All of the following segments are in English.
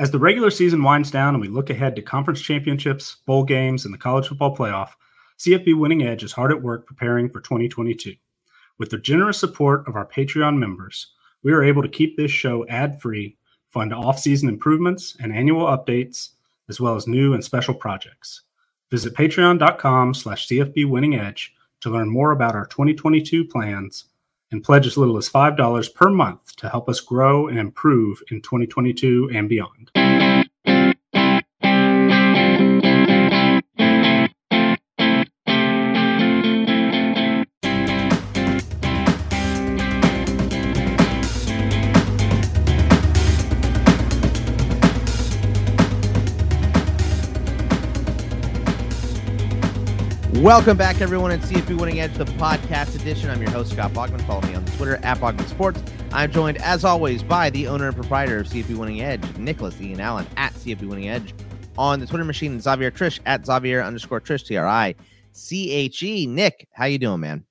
As the regular season winds down and we look ahead to conference championships, bowl games, and the college football playoff, CFB Winning Edge is hard at work preparing for 2022. With the generous support of our Patreon members, we are able to keep this show ad free, fund off season improvements and annual updates, as well as new and special projects. Visit patreon.com slash CFB Winning Edge to learn more about our 2022 plans and pledge as little as $5 per month to help us grow and improve in 2022 and beyond. Welcome back, everyone, at CFB Winning Edge, the podcast edition. I'm your host, Scott Bogman. Follow me on Twitter at Bogman Sports. I'm joined, as always, by the owner and proprietor of CFB Winning Edge, Nicholas Ian Allen at CFB Winning Edge on the Twitter machine, and Xavier Triche at Xavier underscore Triche, T R I C H E. Nick, how you doing, man?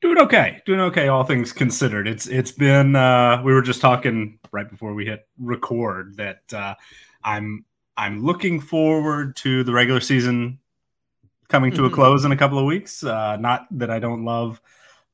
Doing okay, doing okay. All things considered, it's it's been. Uh, we were just talking right before we hit record that uh, I'm I'm looking forward to the regular season coming to a mm-hmm. close in a couple of weeks. Uh, not that I don't love,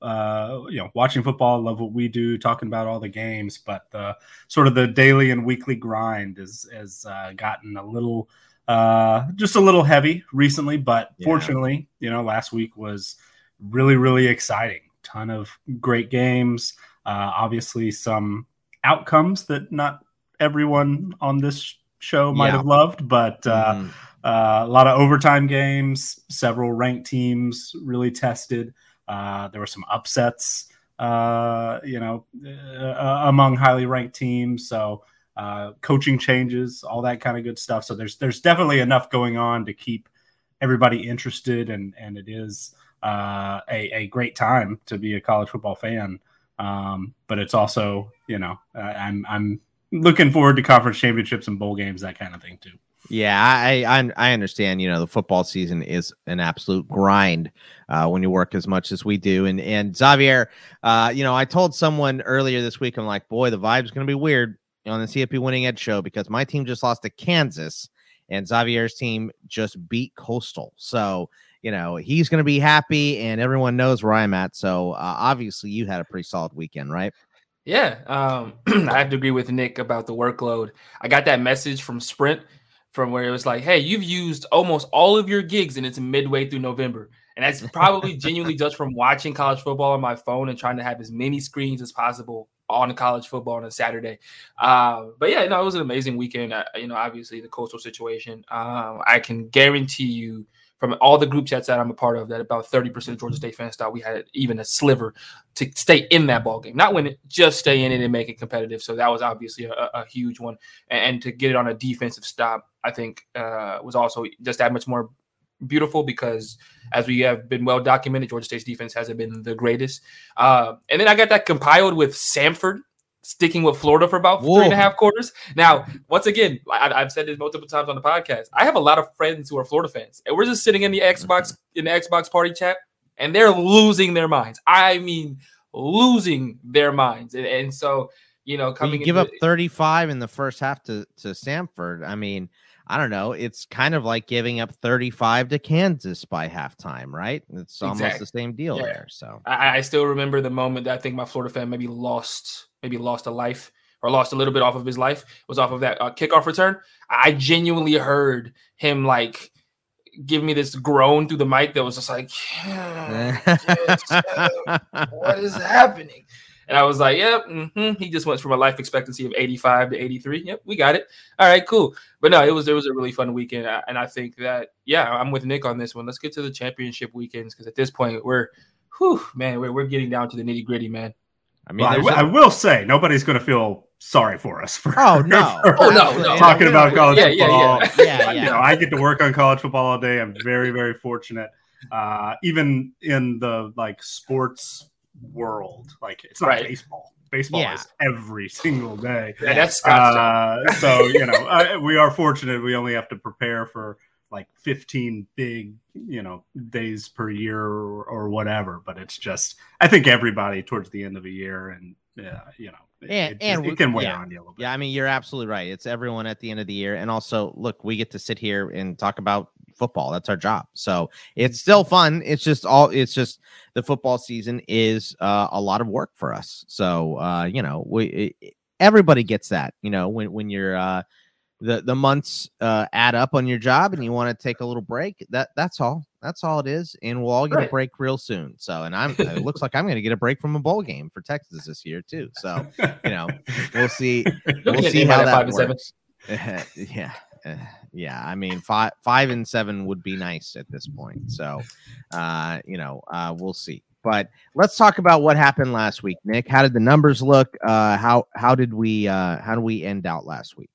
uh, you know, watching football. Love what we do, talking about all the games, but the sort of the daily and weekly grind has has uh, gotten a little, uh, just a little heavy recently. But yeah. fortunately, you know, last week was really really exciting. Ton of great games. Uh, obviously, some outcomes that not everyone on this show might yeah. have loved, but. Mm uh, a lot of overtime games, several ranked teams really tested. Uh, there were some upsets, uh, you know, uh, among highly ranked teams. So uh, coaching changes, all that kind of good stuff. So there's there's definitely enough going on to keep everybody interested, and and it is uh, a, a great time to be a college football fan. Um, but it's also, you know, I'm I'm looking forward to conference championships and bowl games, that kind of thing too. Yeah, I, I I understand. You know, the football season is an absolute grind uh, when you work as much as we do. And and Xavier, uh, you know, I told someone earlier this week, I'm like, boy, the vibe's going to be weird on the CFB Winning Edge show because my team just lost to Kansas, and Xavier's team just beat Coastal. So you know he's going to be happy, and everyone knows where I'm at. So uh, obviously, you had a pretty solid weekend, right? Yeah, um, I have to agree with Nick about the workload. I got that message from Sprint from where it was like, hey, you've used almost all of your gigs and it's midway through November. And that's probably genuinely just from watching college football on my phone and trying to have as many screens as possible on college football on a Saturday. Uh, but yeah, no, it was an amazing weekend. Uh, you know, obviously the coastal situation. Um, I can guarantee you from all the group chats that I'm a part of that about 30% of Georgia State fans thought we had even a sliver to stay in that ball game, not win it, just stay in it and make it competitive. So that was obviously a, a huge one, and, and, to get it on a defensive stop, I think uh, was also just that much more beautiful because as we have been well documented, Georgia State's defense hasn't been the greatest. Uh, and then I got that compiled with Samford sticking with Florida for about Whoa. three and a half quarters. Now, once again, I, have said this multiple times on the podcast. I have a lot of friends who are Florida fans, and we're just sitting in the mm-hmm. Xbox in the Xbox party chat, and they're losing their minds. I mean, losing their minds, and, and so you know, coming you give up 35 in the first half to to Samford. I mean. I don't know. It's kind of like giving up 35 to Kansas by halftime, right? It's almost exactly. the same deal yeah. there. So I, I, still remember the moment that I think my Florida fan maybe lost maybe lost a life or lost a little bit off of his life was off of that uh, kickoff return. I genuinely heard him like give me this groan through the mic that was just like, what is happening? And I was like, yep, mm-hmm. he just went from a life expectancy of 85 to 83. Yep, we got it. All right, cool. But no, it was it was a really fun weekend, and I think that yeah, I'm with Nick on this one. Let's get to the championship weekends because at this point we're, whew, man, we're, we're getting down to the nitty gritty, man. I mean, well, I, a... I will say nobody's going to feel sorry for us for oh no, for oh no, no. talking about college yeah, football. Yeah, yeah. yeah, yeah. You know, I get to work on college football all day. I'm very, very fortunate. Uh, even in the like sports world, like it's not right. baseball. Baseball yeah. is every single day. Yeah, that's uh, so you know I, we are fortunate. We only have to prepare for like 15 big you know days per year or, or, whatever but it's just i think everybody towards the end of a year and yeah you know and, it, and it can weigh yeah, on you a little bit. Yeah, I mean, you're absolutely right. It's everyone at the end of the year. And also, look, we get to sit here and talk about football. That's our job. So it's still fun. It's just all, it's just the football season is uh, a lot of work for us. So, uh, you know, we, it, everybody gets that, you know, when, when you're, uh, the, the months uh, add up on your job and you want to take a little break that that's all that's all it is and we'll all get Right. a break real soon so and i'm it looks like i'm going to get a break from a bowl game for texas this year too so you know we'll see we'll see how that that five and seven. works. yeah, uh, yeah. I mean, five, five and seven would be nice at this point. So, uh, you know, uh, we'll see. But let's talk about what happened last week, Nick. How did the numbers look? Uh, how how did we uh, how did we end out last week?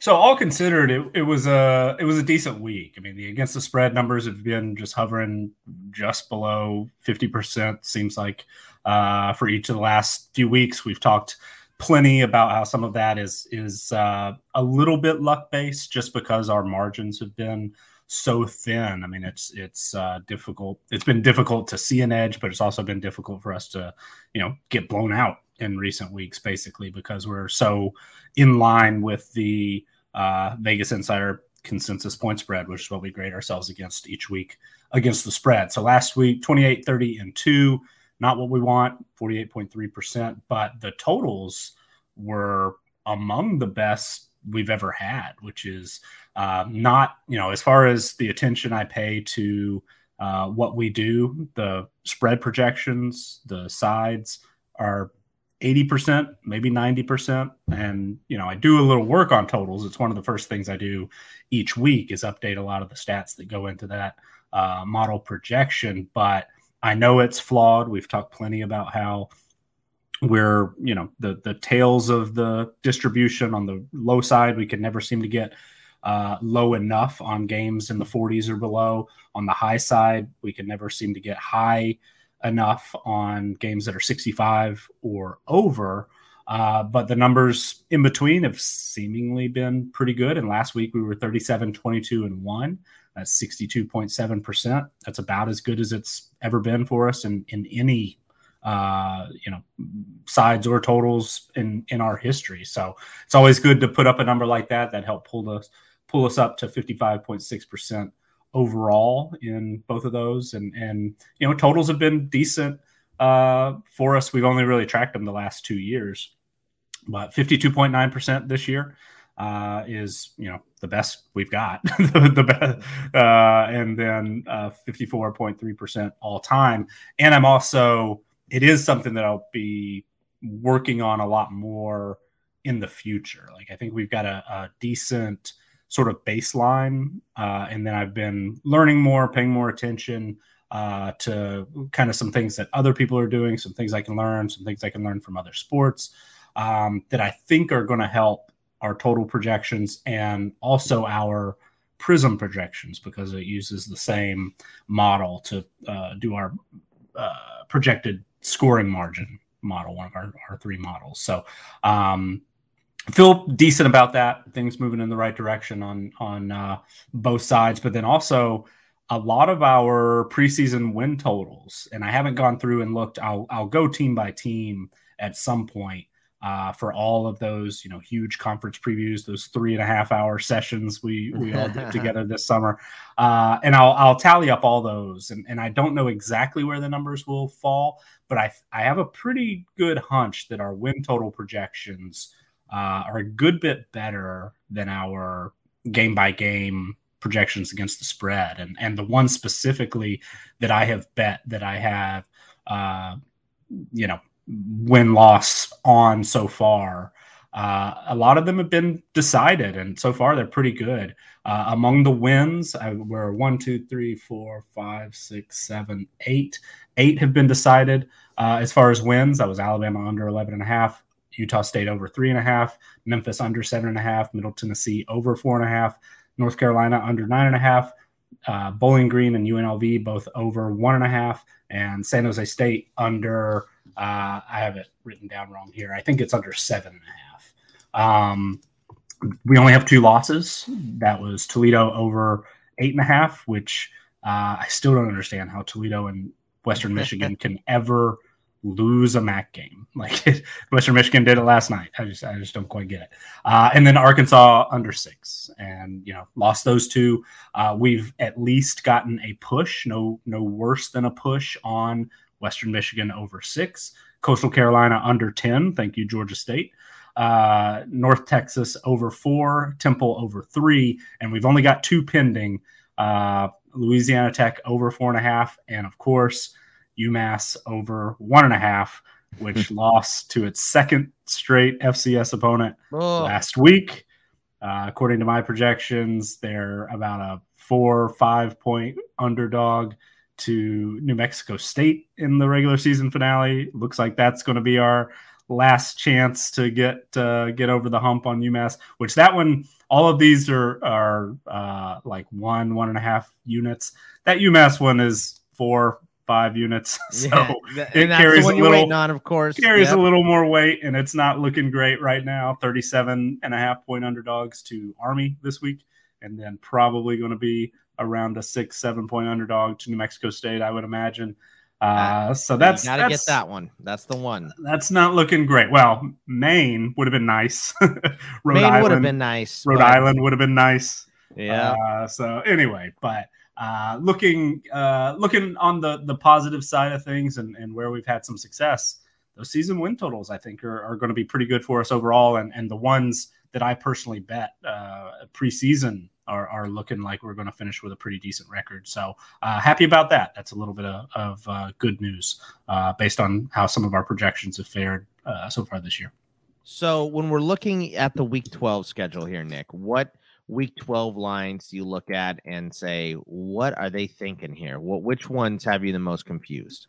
So all considered, it, it was a it was a decent week. I mean, the against the spread numbers have been just hovering just below fifty percent. Seems like uh, for each of the last few weeks, we've talked plenty about how some of that is is uh, a little bit luck based, just because our margins have been so thin. I mean, it's it's uh, difficult. It's been difficult to see an edge, but it's also been difficult for us to, you know, get blown out in recent weeks, basically because we're so in line with the uh, Vegas Insider consensus point spread, which is what we grade ourselves against each week against the spread. So last week, 28, 30, and 2, not what we want, 48.3%, but the totals were among the best we've ever had, which is uh, not, you know, as far as the attention I pay to uh, what we do, the spread projections, the sides are 80%, maybe 90%. And, you know, I do a little work on totals. It's one of the first things I do each week is update a lot of the stats that go into that uh, model projection. But I know it's flawed. We've talked plenty about how we're, you know, the, the tails of the distribution on the low side, we could never seem to get uh, low enough on games in the 40s or below. On the high side, we could never seem to get high enough on games that are 65 or over. Uh, but the numbers in between have seemingly been pretty good. And last week we were 37, 22, and 1. That's 62.7%. That's about as good as it's ever been for us in, in any uh, you know, sides or totals in in our history. So it's always good to put up a number like that that helped pull us pull us up to 55.6% overall in both of those. And and you know, totals have been decent uh, for us. We've only really tracked them the last two years, but 52.9% this year uh, is you know the best we've got, the, the best, uh, and then uh, 54.3% all time. And I'm also it is something that I'll be working on a lot more in the future. Like I think we've got a, a decent sort of baseline, uh, and then I've been learning more, paying more attention uh, to kind of some things that other people are doing, some things I can learn, some things I can learn from other sports um, that I think are going to help our total projections and also our prism projections because it uses the same model to uh, do our uh, projected scoring margin model, one of our, our three models. So um, feel decent about that. Things moving in the right direction on on uh, both sides, but then also a lot of our preseason win totals. And I haven't gone through and looked. I'll I'll go team by team at some point. Uh, for all of those, you know, huge conference previews, those three and a half hour sessions we we all did together this summer, uh, and I'll I'll tally up all those, and and I don't know exactly where the numbers will fall, but I I have a pretty good hunch that our win total projections uh, are a good bit better than our game by game projections against the spread, and and the one specifically that I have bet that I have, uh, you know, win loss on so far. Uh, a lot of them have been decided, and so far they're pretty good. Uh, among the wins, I, we're one, two, three, four, five, six, seven, eight. Eight have been decided. Uh, as far as wins, that was Alabama under 11 and a half, Utah State over three and a half, Memphis under seven and a half, Middle Tennessee over four and a half, North Carolina under nine and a half, uh, Bowling Green and UNLV both over one and a half, and San Jose State under. Uh, I have it written down wrong here. I think it's under seven and a half. Um, we only have two losses. That was Toledo over eight and a half, which uh, I still don't understand how Toledo and Western Michigan can ever lose a MAC game. Like Western Michigan did it last night. I just I just don't quite get it. Uh, and then Arkansas under six, and you know lost those two. Uh, we've at least gotten a push, no no worse than a push on Western Michigan over six. Coastal Carolina under ten. Thank you, Georgia State. Uh, North Texas over four, Temple over three, and we've only got two pending. Uh, Louisiana Tech over four and a half, and of course UMass over one and a half, which lost to its second straight FCS opponent oh. last week. Uh, according to my projections, they're about a four five point underdog to New Mexico State in the regular season finale. Looks like that's going to be our last chance to get uh, get over the hump on UMass. Which that one, all of these are are uh, like one one and a half units. That UMass one is four five units. So yeah, it carries a little on, of course. Carries yep. a little more weight, and it's not looking great right now. 37 and a half point underdogs to Army this week, and then probably going to be around a six, seven point underdog to New Mexico State, I would imagine. Uh, so that's gotta get that one. That's the one. That's not looking great. Well, Maine would have been nice. Rhode Maine would have been nice. Rhode but... Island would have been nice. Yeah. Uh, so anyway, but uh, looking uh, looking on the the positive side of things and, and where we've had some success, those season win totals I think are, are going to be pretty good for us overall. And and the ones that I personally bet uh, preseason are, are looking like we're going to finish with a pretty decent record. So uh, happy about that. That's a little bit of, of uh, good news uh, based on how some of our projections have fared uh, so far this year. So when we're looking at the Week 12 schedule here, Nick, what week 12 lines you look at and say what are they thinking here? What which ones have you the most confused?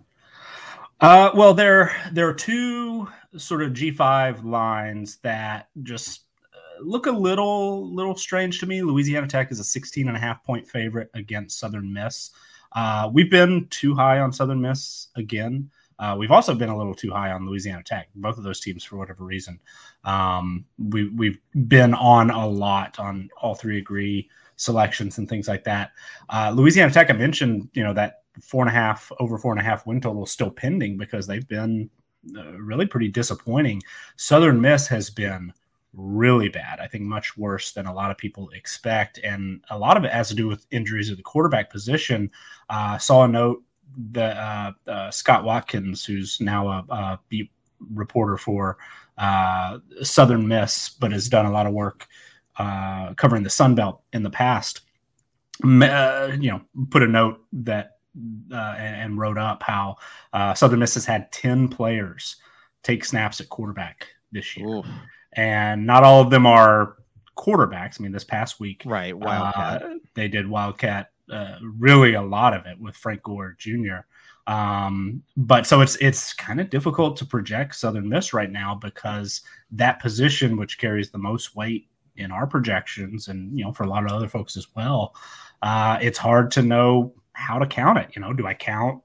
Uh, well there there are two sort of g5 lines that just uh, look a little little strange to me. Louisiana tech is a 16 and a half point favorite against southern miss. Uh, we've been too high on southern miss again uh, we've also been a little too high on Louisiana Tech. Both of those teams, for whatever reason, um, we we've been on a lot on all three agree selections and things like that. Uh, Louisiana Tech, I mentioned, you know that four and a half over four and a half win total is still pending because they've been uh, really pretty disappointing. Southern Miss has been really bad. I think much worse than a lot of people expect, and a lot of it has to do with injuries at the quarterback position. Uh, saw a note the uh, uh, Scott Watkins, who's now a, a beat reporter for uh, Southern Miss, but has done a lot of work uh, covering the Sun Belt in the past. Uh, you know, put a note that uh, and, and, wrote up how Southern Miss has had ten players take snaps at quarterback this year, Oof. and not all of them are quarterbacks. I mean, this past week, right? Wildcat. they did Wildcat uh, really a lot of it with Frank Gore Jr. Um, but so it's it's kind of difficult to project Southern Miss right now because that position, which carries the most weight in our projections, and you know for a lot of other folks as well, uh, it's hard to know how to count it. You know, do I count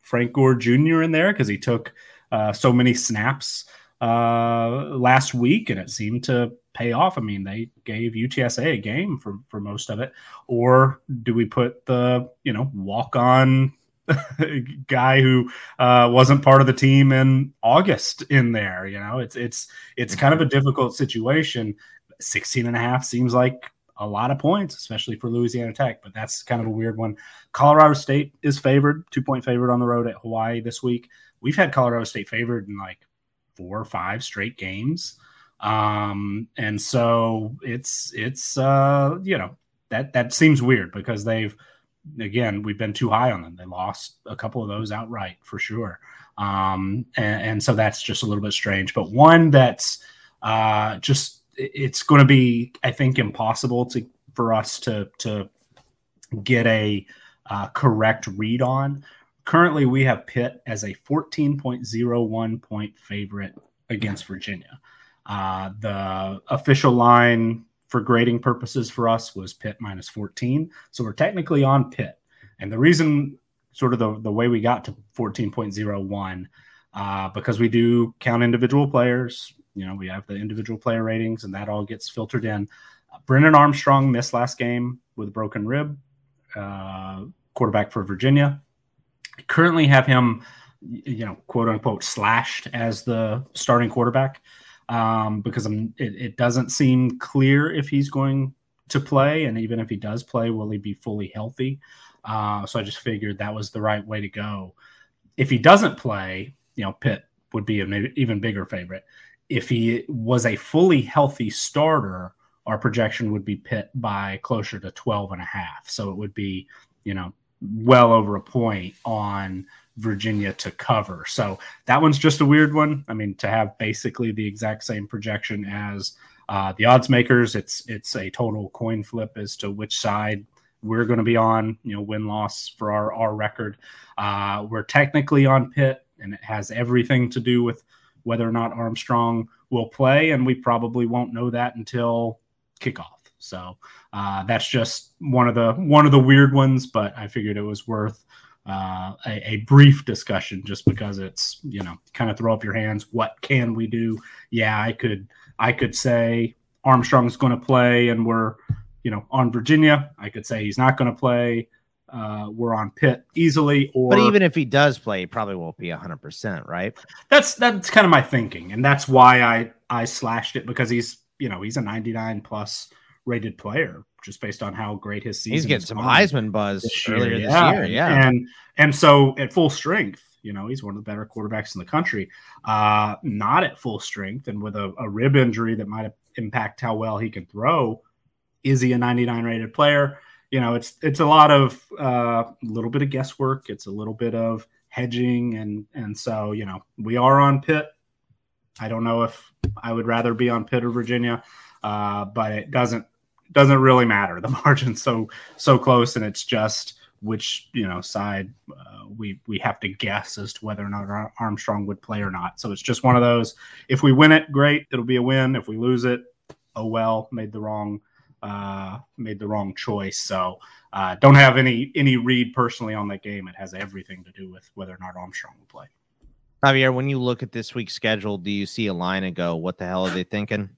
Frank Gore Jr. in there because he took uh, so many snaps uh, last week and it seemed to pay off. I mean, they gave UTSA a game for for most of it, or do we put the you know walk on guy who uh, wasn't part of the team in August in there? You know, it's it's it's kind of a difficult situation. 16 and a half seems like a lot of points, especially for Louisiana Tech, but that's kind of a weird one. Colorado State is favored, two point favorite on the road at Hawaii this week. We've had Colorado State favored in like four or five straight games. Um, and so it's it's uh, you know that that seems weird because they've again we've been too high on them. They lost a couple of those outright for sure. Um, and, and so that's just a little bit strange. But one that's uh, just it's going to be I think impossible to for us to to get a uh, correct read on. Currently, we have Pitt as a 14.01 point favorite against Virginia. Uh, the official line for grading purposes for us was Pitt minus 14. So we're technically on Pitt. And the reason, sort of the, the way we got to 14.01, uh, because we do count individual players, you know, we have the individual player ratings and that all gets filtered in. Uh, Brennan Armstrong missed last game with a broken rib, uh, quarterback for Virginia. Currently have him you know, quote unquote, slashed as the starting quarterback um, because it, it doesn't seem clear if he's going to play, and even if he does play, will he be fully healthy? Uh, so I just figured that was the right way to go. If he doesn't play, you know, Pitt would be an even bigger favorite. If he was a fully healthy starter, our projection would be Pitt by closer to 12 and a half. So it would be, you know, well over a point on Virginia to cover. So that one's just a weird one. I mean, to have basically the exact same projection as uh, the odds makers, it's it's a total coin flip as to which side we're going to be on. You know, win loss for our our record. Uh, we're technically on Pitt, and it has everything to do with whether or not Armstrong will play, and we probably won't know that until kickoff. So uh, that's just one of the one of the weird ones, but I figured it was worth uh, a, a, brief discussion just because it's you know kind of throw up your hands. What can we do? Yeah, I could I could say Armstrong's going to play, and we're you know on Virginia. I could say he's not going to play. Uh, we're on Pitt easily. Or but even if he does play, he probably won't be hundred percent, right? That's that's kind of my thinking, and that's why I I slashed it because he's you know he's a ninety nine plus rated player just based on how great his season. He's getting some Heisman buzz earlier this year, yeah. And and so at full strength, you know, he's one of the better quarterbacks in the country. Uh, not at full strength and with a, a rib injury that might impact how well he can throw. Is he a 99 rated player? You know, it's it's a lot of a uh, little bit of guesswork. It's a little bit of hedging, and and so you know, we are on Pitt. I don't know if I would rather be on Pitt or Virginia, uh, but it doesn't doesn't really matter. The margin's so so close, and it's just which you know side uh, we we have to guess as to whether or not Armstrong would play or not. So it's just one of those. If we win it, great, it'll be a win. If we lose it, oh well, made the wrong uh, made the wrong choice. So uh, don't have any any read personally on that game. It has everything to do with whether or not Armstrong will play. Javier, when you look at this week's schedule, do you see a line and go, "What the hell are they thinking"?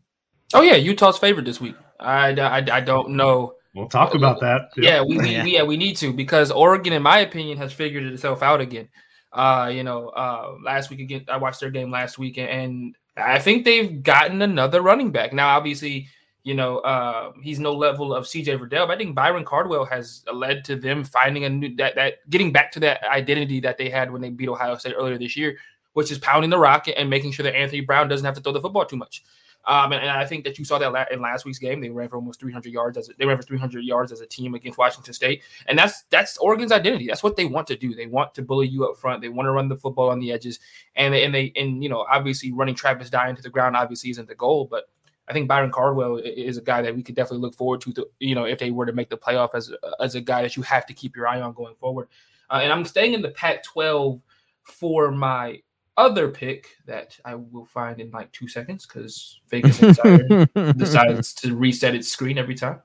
Oh yeah, Utah's favorite this week. I, I, I don't know. We'll talk about that. Yeah, we, we yeah. yeah we need to because Oregon, in my opinion, has figured itself out again. Uh, you know, uh, last week again, I watched their game last week, and I think they've gotten another running back. Now, obviously, you know, uh, he's no level of CJ Verdell, but I think Byron Cardwell has led to them finding a new that that getting back to that identity that they had when they beat Ohio State earlier this year, which is pounding the rock and making sure that Anthony Brown doesn't have to throw the football too much. Um, and, and, I think that you saw that in last week's game. They ran for almost 300 yards as a, they ran for 300 yards as a team against Washington State, and that's that's Oregon's identity. That's what they want to do. They want to bully you up front. They want to run the football on the edges, and they, and they and you know obviously running Travis Dye into the ground obviously isn't the goal, but I think Byron Cardwell is a guy that we could definitely look forward to. to you know, if they were to make the playoff as as a guy that you have to keep your eye on going forward. Uh, and I'm staying in the Pac-12 for my other pick that I will find in like two seconds because Vegas Insider decides to reset its screen every time.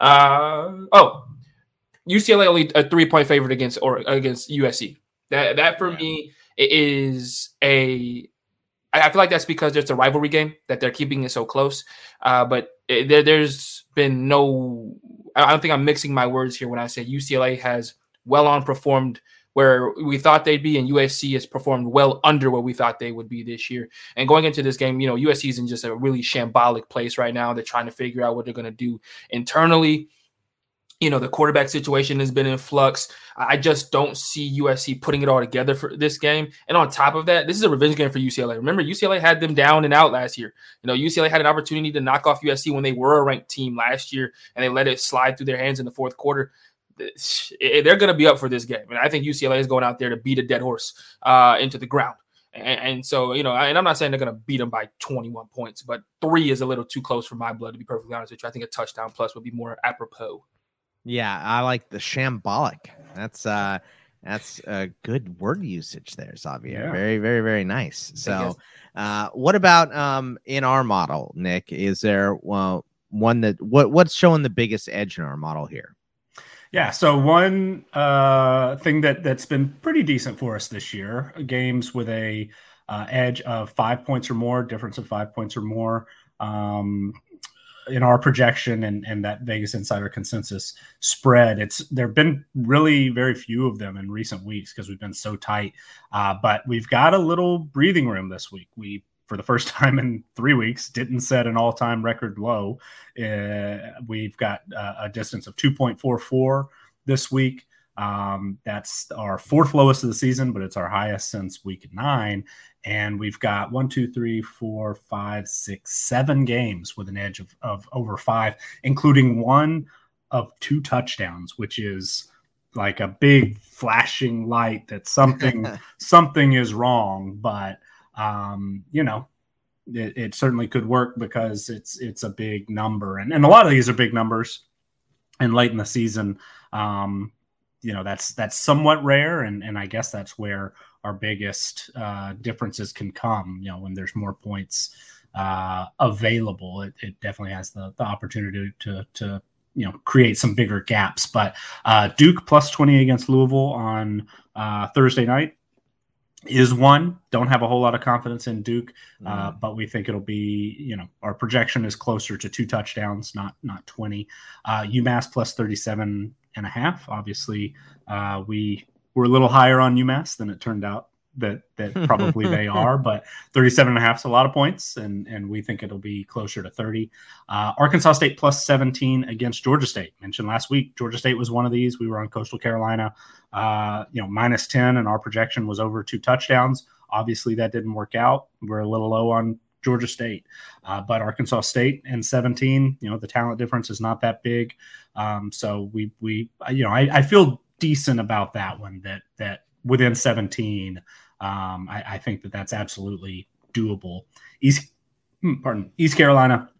Uh, oh, UCLA only a three point favorite against or against USC. That that for me is a. I feel like that's because it's a rivalry game that they're keeping it so close. Uh, but it, there, there's been no. I don't think I'm mixing my words here when I say UCLA has well on performed where we thought they'd be, and USC has performed well under what we thought they would be this year. And going into this game, you know, USC is in just a really shambolic place right now. They're trying to figure out what they're going to do internally. You know, the quarterback situation has been in flux. I just don't see USC putting it all together for this game. And on top of that, this is a revenge game for UCLA. Remember, UCLA had them down and out last year. You know, UCLA had an opportunity to knock off USC when they were a ranked team last year, and they let it slide through their hands in the fourth quarter they're going to be up for this game. And I think UCLA is going out there to beat a dead horse uh, into the ground. And, and, so, you know, and I'm not saying they're going to beat them by 21 points, but three is a little too close for my blood, to be perfectly honest with you. I think a touchdown plus would be more apropos. Yeah, I like the shambolic. That's uh that's a good word usage there, Xavier. Yeah. Very, very, very nice. So, uh, what about um in our model, Nick? Is there well one that what what's showing the biggest edge in our model here? Yeah. So one uh, thing that that's been pretty decent for us this year: games with a uh, edge of five points or more, difference of five points or more. Um, in our projection and, and that Vegas Insider consensus spread, it's there have been really very few of them in recent weeks because we've been so tight. Uh, but we've got a little breathing room this week. We for the first time in three weeks didn't set an all-time record low. Uh, we've got uh, a distance of 2.44 this week. Um, that's our fourth lowest of the season, but it's our highest since week nine. And we've got one, two, three, four, five, six, seven games with an edge of, of over five, including one of two touchdowns, which is like a big flashing light that something something is wrong. But um, you know, it, it, certainly could work because it's it's a big number, and, and a lot of these are big numbers. And late in the season, um, you know that's that's somewhat rare. And and i guess that's where our biggest uh, differences can come you know when there's more points uh, available. It, it, definitely has the, the opportunity to to you know create some bigger gaps. But uh, duke plus 20 against louisville on uh, thursday night is one. Don't have a whole lot of confidence in Duke, uh, mm. but we think it'll be. You know, our projection is closer to two touchdowns, not not twenty. Uh, UMass plus thirty seven and a half. Obviously, uh, we were a little higher on UMass than it turned out that that probably they are, but 37 and a half is a lot of points, and and we think it'll be closer to 30. Uh, Arkansas State plus 17 against Georgia State. Mentioned last week, Georgia State was one of these. We were on Coastal Carolina, uh, you know, minus 10, and our projection was over two touchdowns. Obviously, that didn't work out. We're a little low on Georgia State, uh, but Arkansas State and 17, you know, the talent difference is not that big. Um, so we we you know I, I, feel decent about that one that that within 17, um, I, I, think that that's absolutely doable. East hmm, pardon East Carolina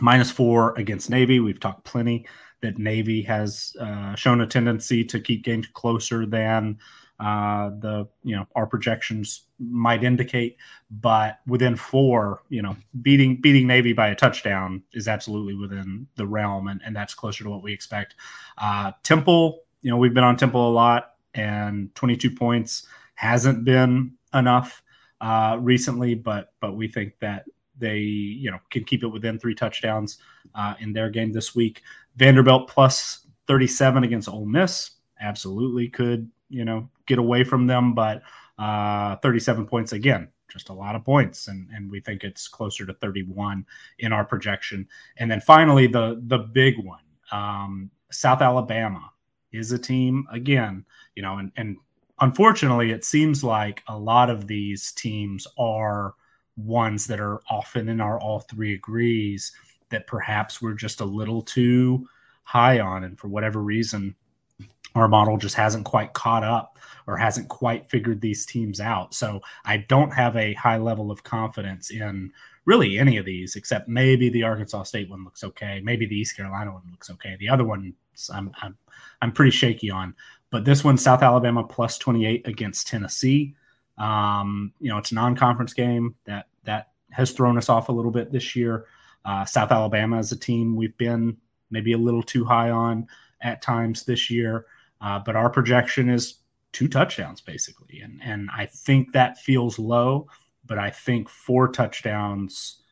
minus four against Navy. We've talked plenty that Navy has uh, shown a tendency to keep games closer than uh, the you know our projections might indicate. But within four, you know, beating beating Navy by a touchdown is absolutely within the realm, and, and that's closer to what we expect. Uh, Temple, you know, we've been on Temple a lot, and 22 points hasn't been enough uh, recently, but but we think that they you know can keep it within three touchdowns uh, in their game this week. Vanderbilt plus 37 against Ole Miss absolutely could you know get away from them, but uh, 37 points again, just a lot of points, and and we think it's closer to 31 in our projection. And then finally, the the big one, um, South Alabama is a team again, you know, and and unfortunately, it seems like a lot of these teams are ones that are often in our all three agrees that perhaps we're just a little too high on, and for whatever reason, our model just hasn't quite caught up or hasn't quite figured these teams out. So I don't have a high level of confidence in really any of these, except maybe the Arkansas State one looks okay. Maybe the East Carolina one looks okay. The other one, I'm I'm I'm pretty shaky on. But this one, South Alabama plus 28 against Tennessee. Um, you know, it's a non-conference game that that has thrown us off a little bit this year. Uh, South Alabama is a team we've been maybe a little too high on at times this year. Uh, but our projection is two touchdowns basically, and and I think that feels low. But I think four touchdowns,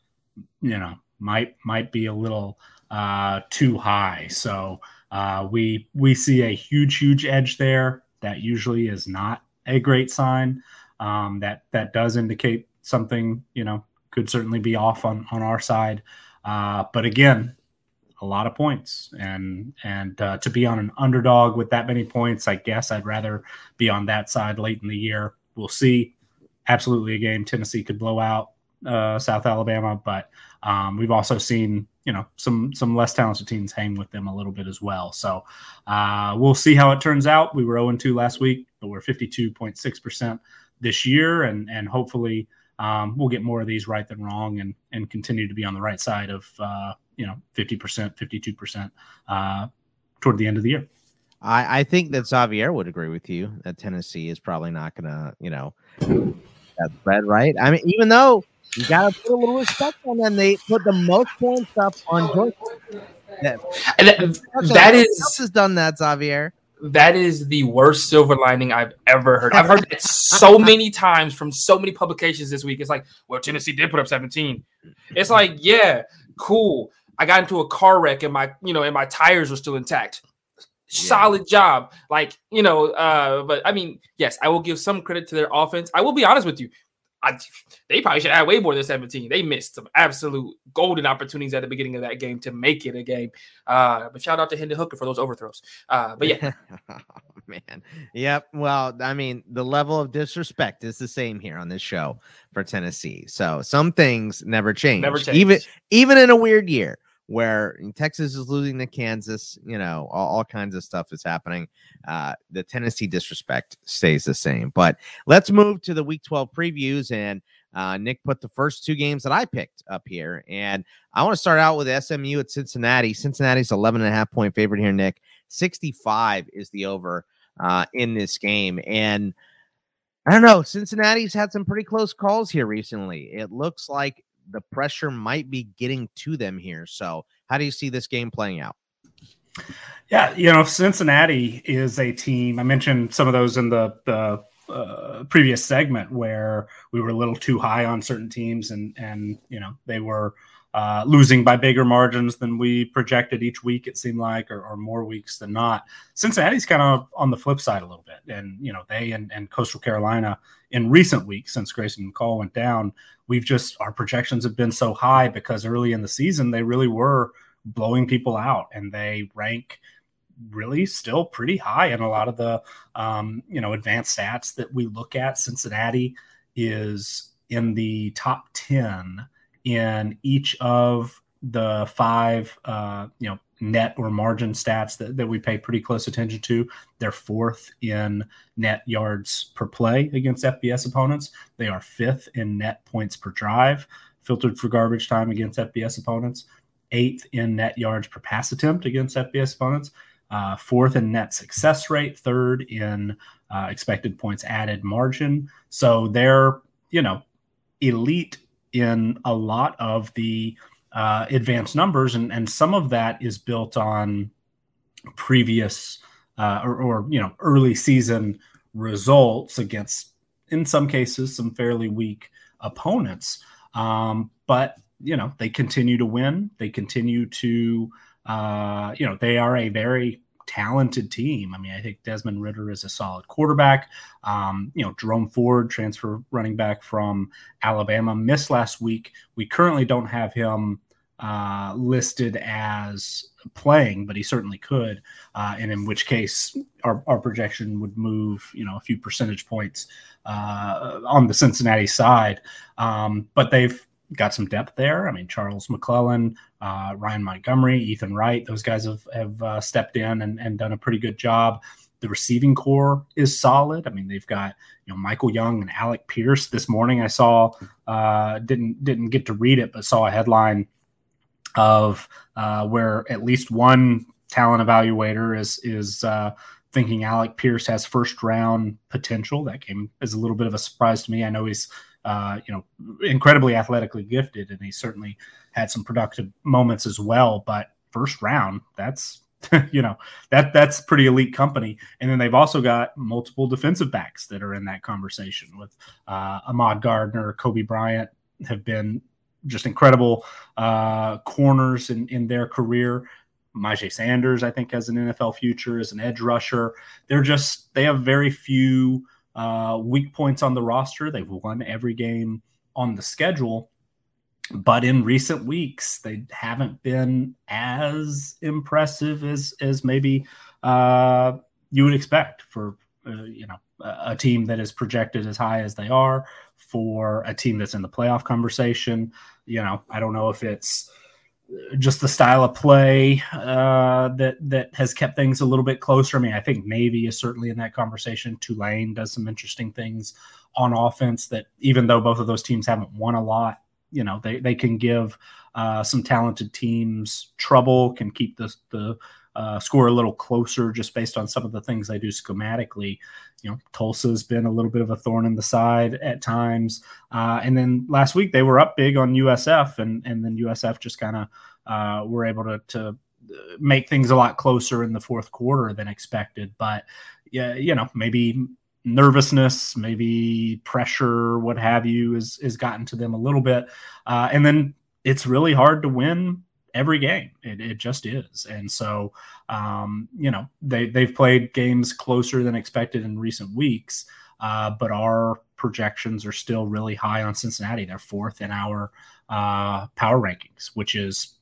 you know, might might be a little uh, too high. So uh, we we see a huge huge edge there. That usually is not a great sign. Um, that that does indicate something. You know, could certainly be off on on our side. Uh, but again, a lot of points, and and uh, to be on an underdog with that many points, I guess I'd rather be on that side late in the year. We'll see. Absolutely, a game Tennessee could blow out uh, South Alabama, but um, we've also seen you know some some less talented teams hang with them a little bit as well. So uh, we'll see how it turns out. We were 0 2 last week, but we're 52.6 percent this year, and and hopefully um, we'll get more of these right than wrong, and and continue to be on the right side of uh, you know 50%, 52% uh, toward the end of the year. I, I think that Xavier would agree with you that Tennessee is probably not going to, you know, that spread right. I mean, even though you got to put a little respect on them, they put the most points up on Georgia. That, that, that is has done that, Xavier. That is the worst silver lining I've ever heard. I've heard it so many times from so many publications this week. It's like, well, Tennessee did put up 17. It's like, yeah, cool I got into a car wreck and my, you know, and my tires were still intact. Solid job. Like, you know, uh, but I mean, yes, I will give some credit to their offense. I will be honest with you. I, they probably should have way more than 17. They missed some absolute golden opportunities at the beginning of that game to make it a game. Uh, but shout out to Hendon Hooker for those overthrows. Uh, but yeah. oh, man. Yep. Well, I mean, the level of disrespect is the same here on this show for Tennessee. So some things never change. Never change. Even even in a weird year where Texas is losing to Kansas, you know, all, all kinds of stuff is happening. Uh, the Tennessee disrespect stays the same. But let's move to the Week 12 previews. And uh, Nick put the first two games that I picked up here. And I want to start out with SMU at Cincinnati. Cincinnati's 11 and a half point favorite here, Nick. 65 is the over uh, in this game. And I don't know. Cincinnati's had some pretty close calls here recently. It looks like the pressure might be getting to them here. So, how do you see this game playing out? Yeah, you know, Cincinnati is a team. I mentioned some of those in the the uh, previous segment where we were a little too high on certain teams, and and you know they were uh, losing by bigger margins than we projected each week. It seemed like, or, or more weeks than not. Cincinnati's kind of on the flip side a little bit, and you know they and, and Coastal Carolina in recent weeks since Grayson McCall went down, we've just our projections have been so high because early in the season they really were blowing people out, and they rank really still pretty high in a lot of the um, you know advanced stats that we look at. Cincinnati is in the top ten in each of the five uh, you know net or margin stats that, that we pay pretty close attention to. They're fourth in net yards per play against fbs opponents. They are fifth in net points per drive filtered for garbage time against fbs opponents. Eighth in net yards per pass attempt against fbs opponents. Uh, fourth in net success rate. Third in uh, expected points added margin. So they're you know elite in a lot of the uh, advanced numbers, and, and some of that is built on previous uh, or, or, you know early season results against, in some cases, some fairly weak opponents. Um, but you know they continue to win. They continue to uh, you know they are a very talented team. I mean, I think Desmond Ridder is a solid quarterback. Um, you know, Jerome Ford, transfer running back from Alabama, missed last week. We currently don't have him uh, listed as playing, but he certainly could. Uh, and in which case, our, our projection would move, you know, a few percentage points uh, on the Cincinnati side. Um, but they've got some depth there. I mean, Charles McClelland, uh, Ryan Montgomery, Ethan Wright, those guys have, have uh, stepped in and, and done a pretty good job. The receiving corps is solid. I mean, they've got you know Michael Young and Alec Pierce. This morning, I saw uh, didn't didn't get to read it, but saw a headline of uh, where at least one talent evaluator is is uh, thinking Alec Pierce has first round potential. That came as a little bit of a surprise to me. I know he's uh, you know, incredibly athletically gifted, and he certainly had some productive moments as well. But first round, that's you know that that's pretty elite company. And then they've also got multiple defensive backs that are in that conversation with uh, Ahmad Gardner, Coby Bryant have been just incredible uh, corners in in their career. Myjai Sanders, I think, has an NFL future as an edge rusher. They're just they have very few uh, weak points on the roster. They've won every game on the schedule, but in recent weeks they haven't been as impressive as as maybe uh, you would expect for uh, you know a, a team that is projected as high as they are for a team that's in the playoff conversation. You know, I don't know if it's just the style of play uh, that that has kept things a little bit closer. I mean, I think Navy is certainly in that conversation. Tulane does some interesting things on offense that, even though both of those teams haven't won a lot, you know, they they can give uh, some talented teams trouble, can keep the the uh, score a little closer just based on some of the things they do schematically. You know, Tulsa's been a little bit of a thorn in the side at times. Uh, and then last week they were up big on USF, and and then USF just kind of uh, were able to to make things a lot closer in the fourth quarter than expected. But yeah, you know, maybe nervousness, maybe pressure, what have you, is is gotten to them a little bit. Uh, and then it's really hard to win every game. It, it just is. And so, um, you know, they, they've played games closer than expected in recent weeks, uh, but our projections are still really high on Cincinnati. They're fourth in our uh, power rankings, which is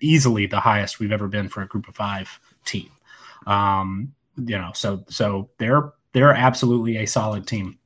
easily the highest we've ever been for a group of five team. Um, you know, so so they're they're absolutely a solid team.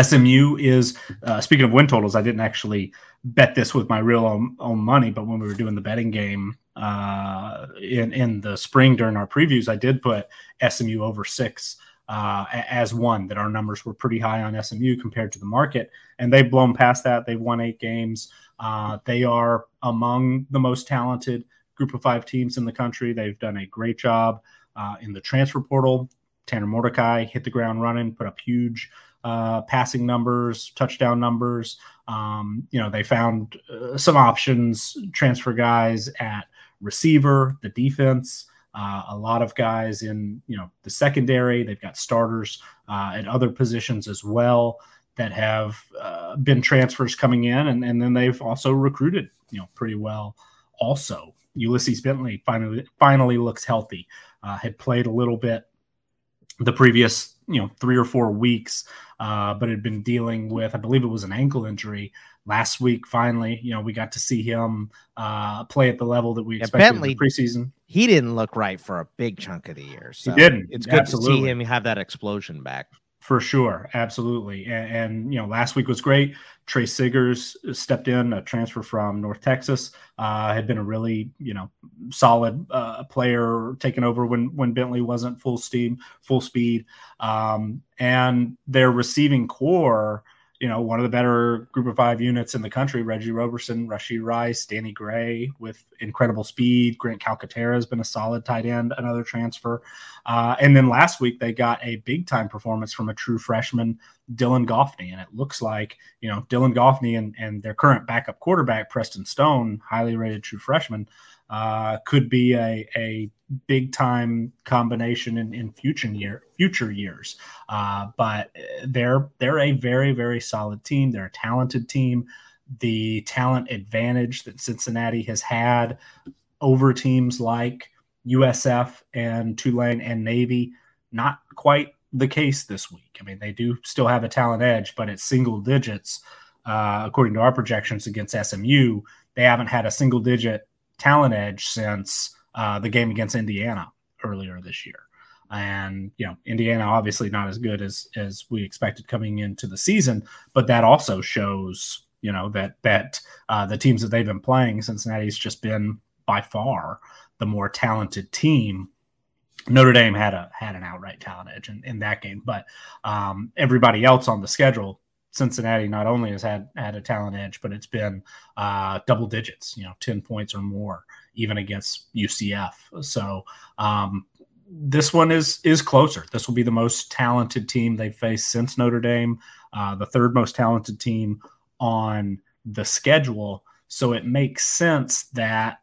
SMU is uh, speaking of win totals. I didn't actually bet this with my real own, own money, but when we were doing the betting game uh, in in the spring during our previews, I did put SMU over six uh, as one. That our numbers were pretty high on SMU compared to the market, and they've blown past that. They've won eight games. Uh, they are among the most talented group of five teams in the country. They've done a great job uh, in the transfer portal. Tanner Mordecai hit the ground running, put up huge uh, passing numbers, touchdown numbers. Um, you know, they found uh, some options, transfer guys at receiver, the defense. Uh, a lot of guys in you know the secondary. They've got starters uh, at other positions as well that have uh, been transfers coming in, and, and then they've also recruited you know pretty well. Also, Ulysses Bentley finally finally looks healthy. Uh, had played a little bit the previous you know three or four weeks, uh, but had been dealing with I believe it was an ankle injury last week. Finally, you know we got to see him uh, play at the level that we yeah, expected Bentley, in the preseason. He didn't look right for a big chunk of the year. So he didn't. It's good Absolutely. to see him have that explosion back. For sure, absolutely, and, and, you know, last week was great. Tre Siggers stepped in, a transfer from North Texas, uh, had been a really you know solid uh, player, taking over when when Bentley wasn't full steam, full speed, um, and their receiving corps you know, one of the better group of five units in the country, Reggie Roberson, Rashee Rice, Danny Gray with incredible speed. Grant Calcaterra has been a solid tight end, another transfer. Uh, and then last week they got a big time performance from a true freshman, Dylan Goffney. And it looks like, you know, Dylan Goffney and, and their current backup quarterback, Preston Stone, highly rated true freshman, uh, could be a, a big time combination in, in future year future years. Uh, but they're they're a very very solid team. They're a talented team. The talent advantage that Cincinnati has had over teams like USF and Tulane and Navy, not quite the case this week. I mean, they do still have a talent edge, but it's single digits. Uh, according to our projections against SMU, they haven't had a single digit talent edge since uh, the game against Indiana earlier this year. And you know, Indiana obviously not as good as as we expected coming into the season, but that also shows you know that that uh, the teams that they've been playing, Cincinnati's just been by far the more talented team. Notre Dame had a had an outright talent edge in, in that game, but um, everybody else on the schedule Cincinnati not only has had had a talent edge, but it's been uh, double digits, you know, ten points or more, even against UCF. So um, this one is is closer. This will be the most talented team they've faced since Notre Dame, uh, the third most talented team on the schedule. So it makes sense that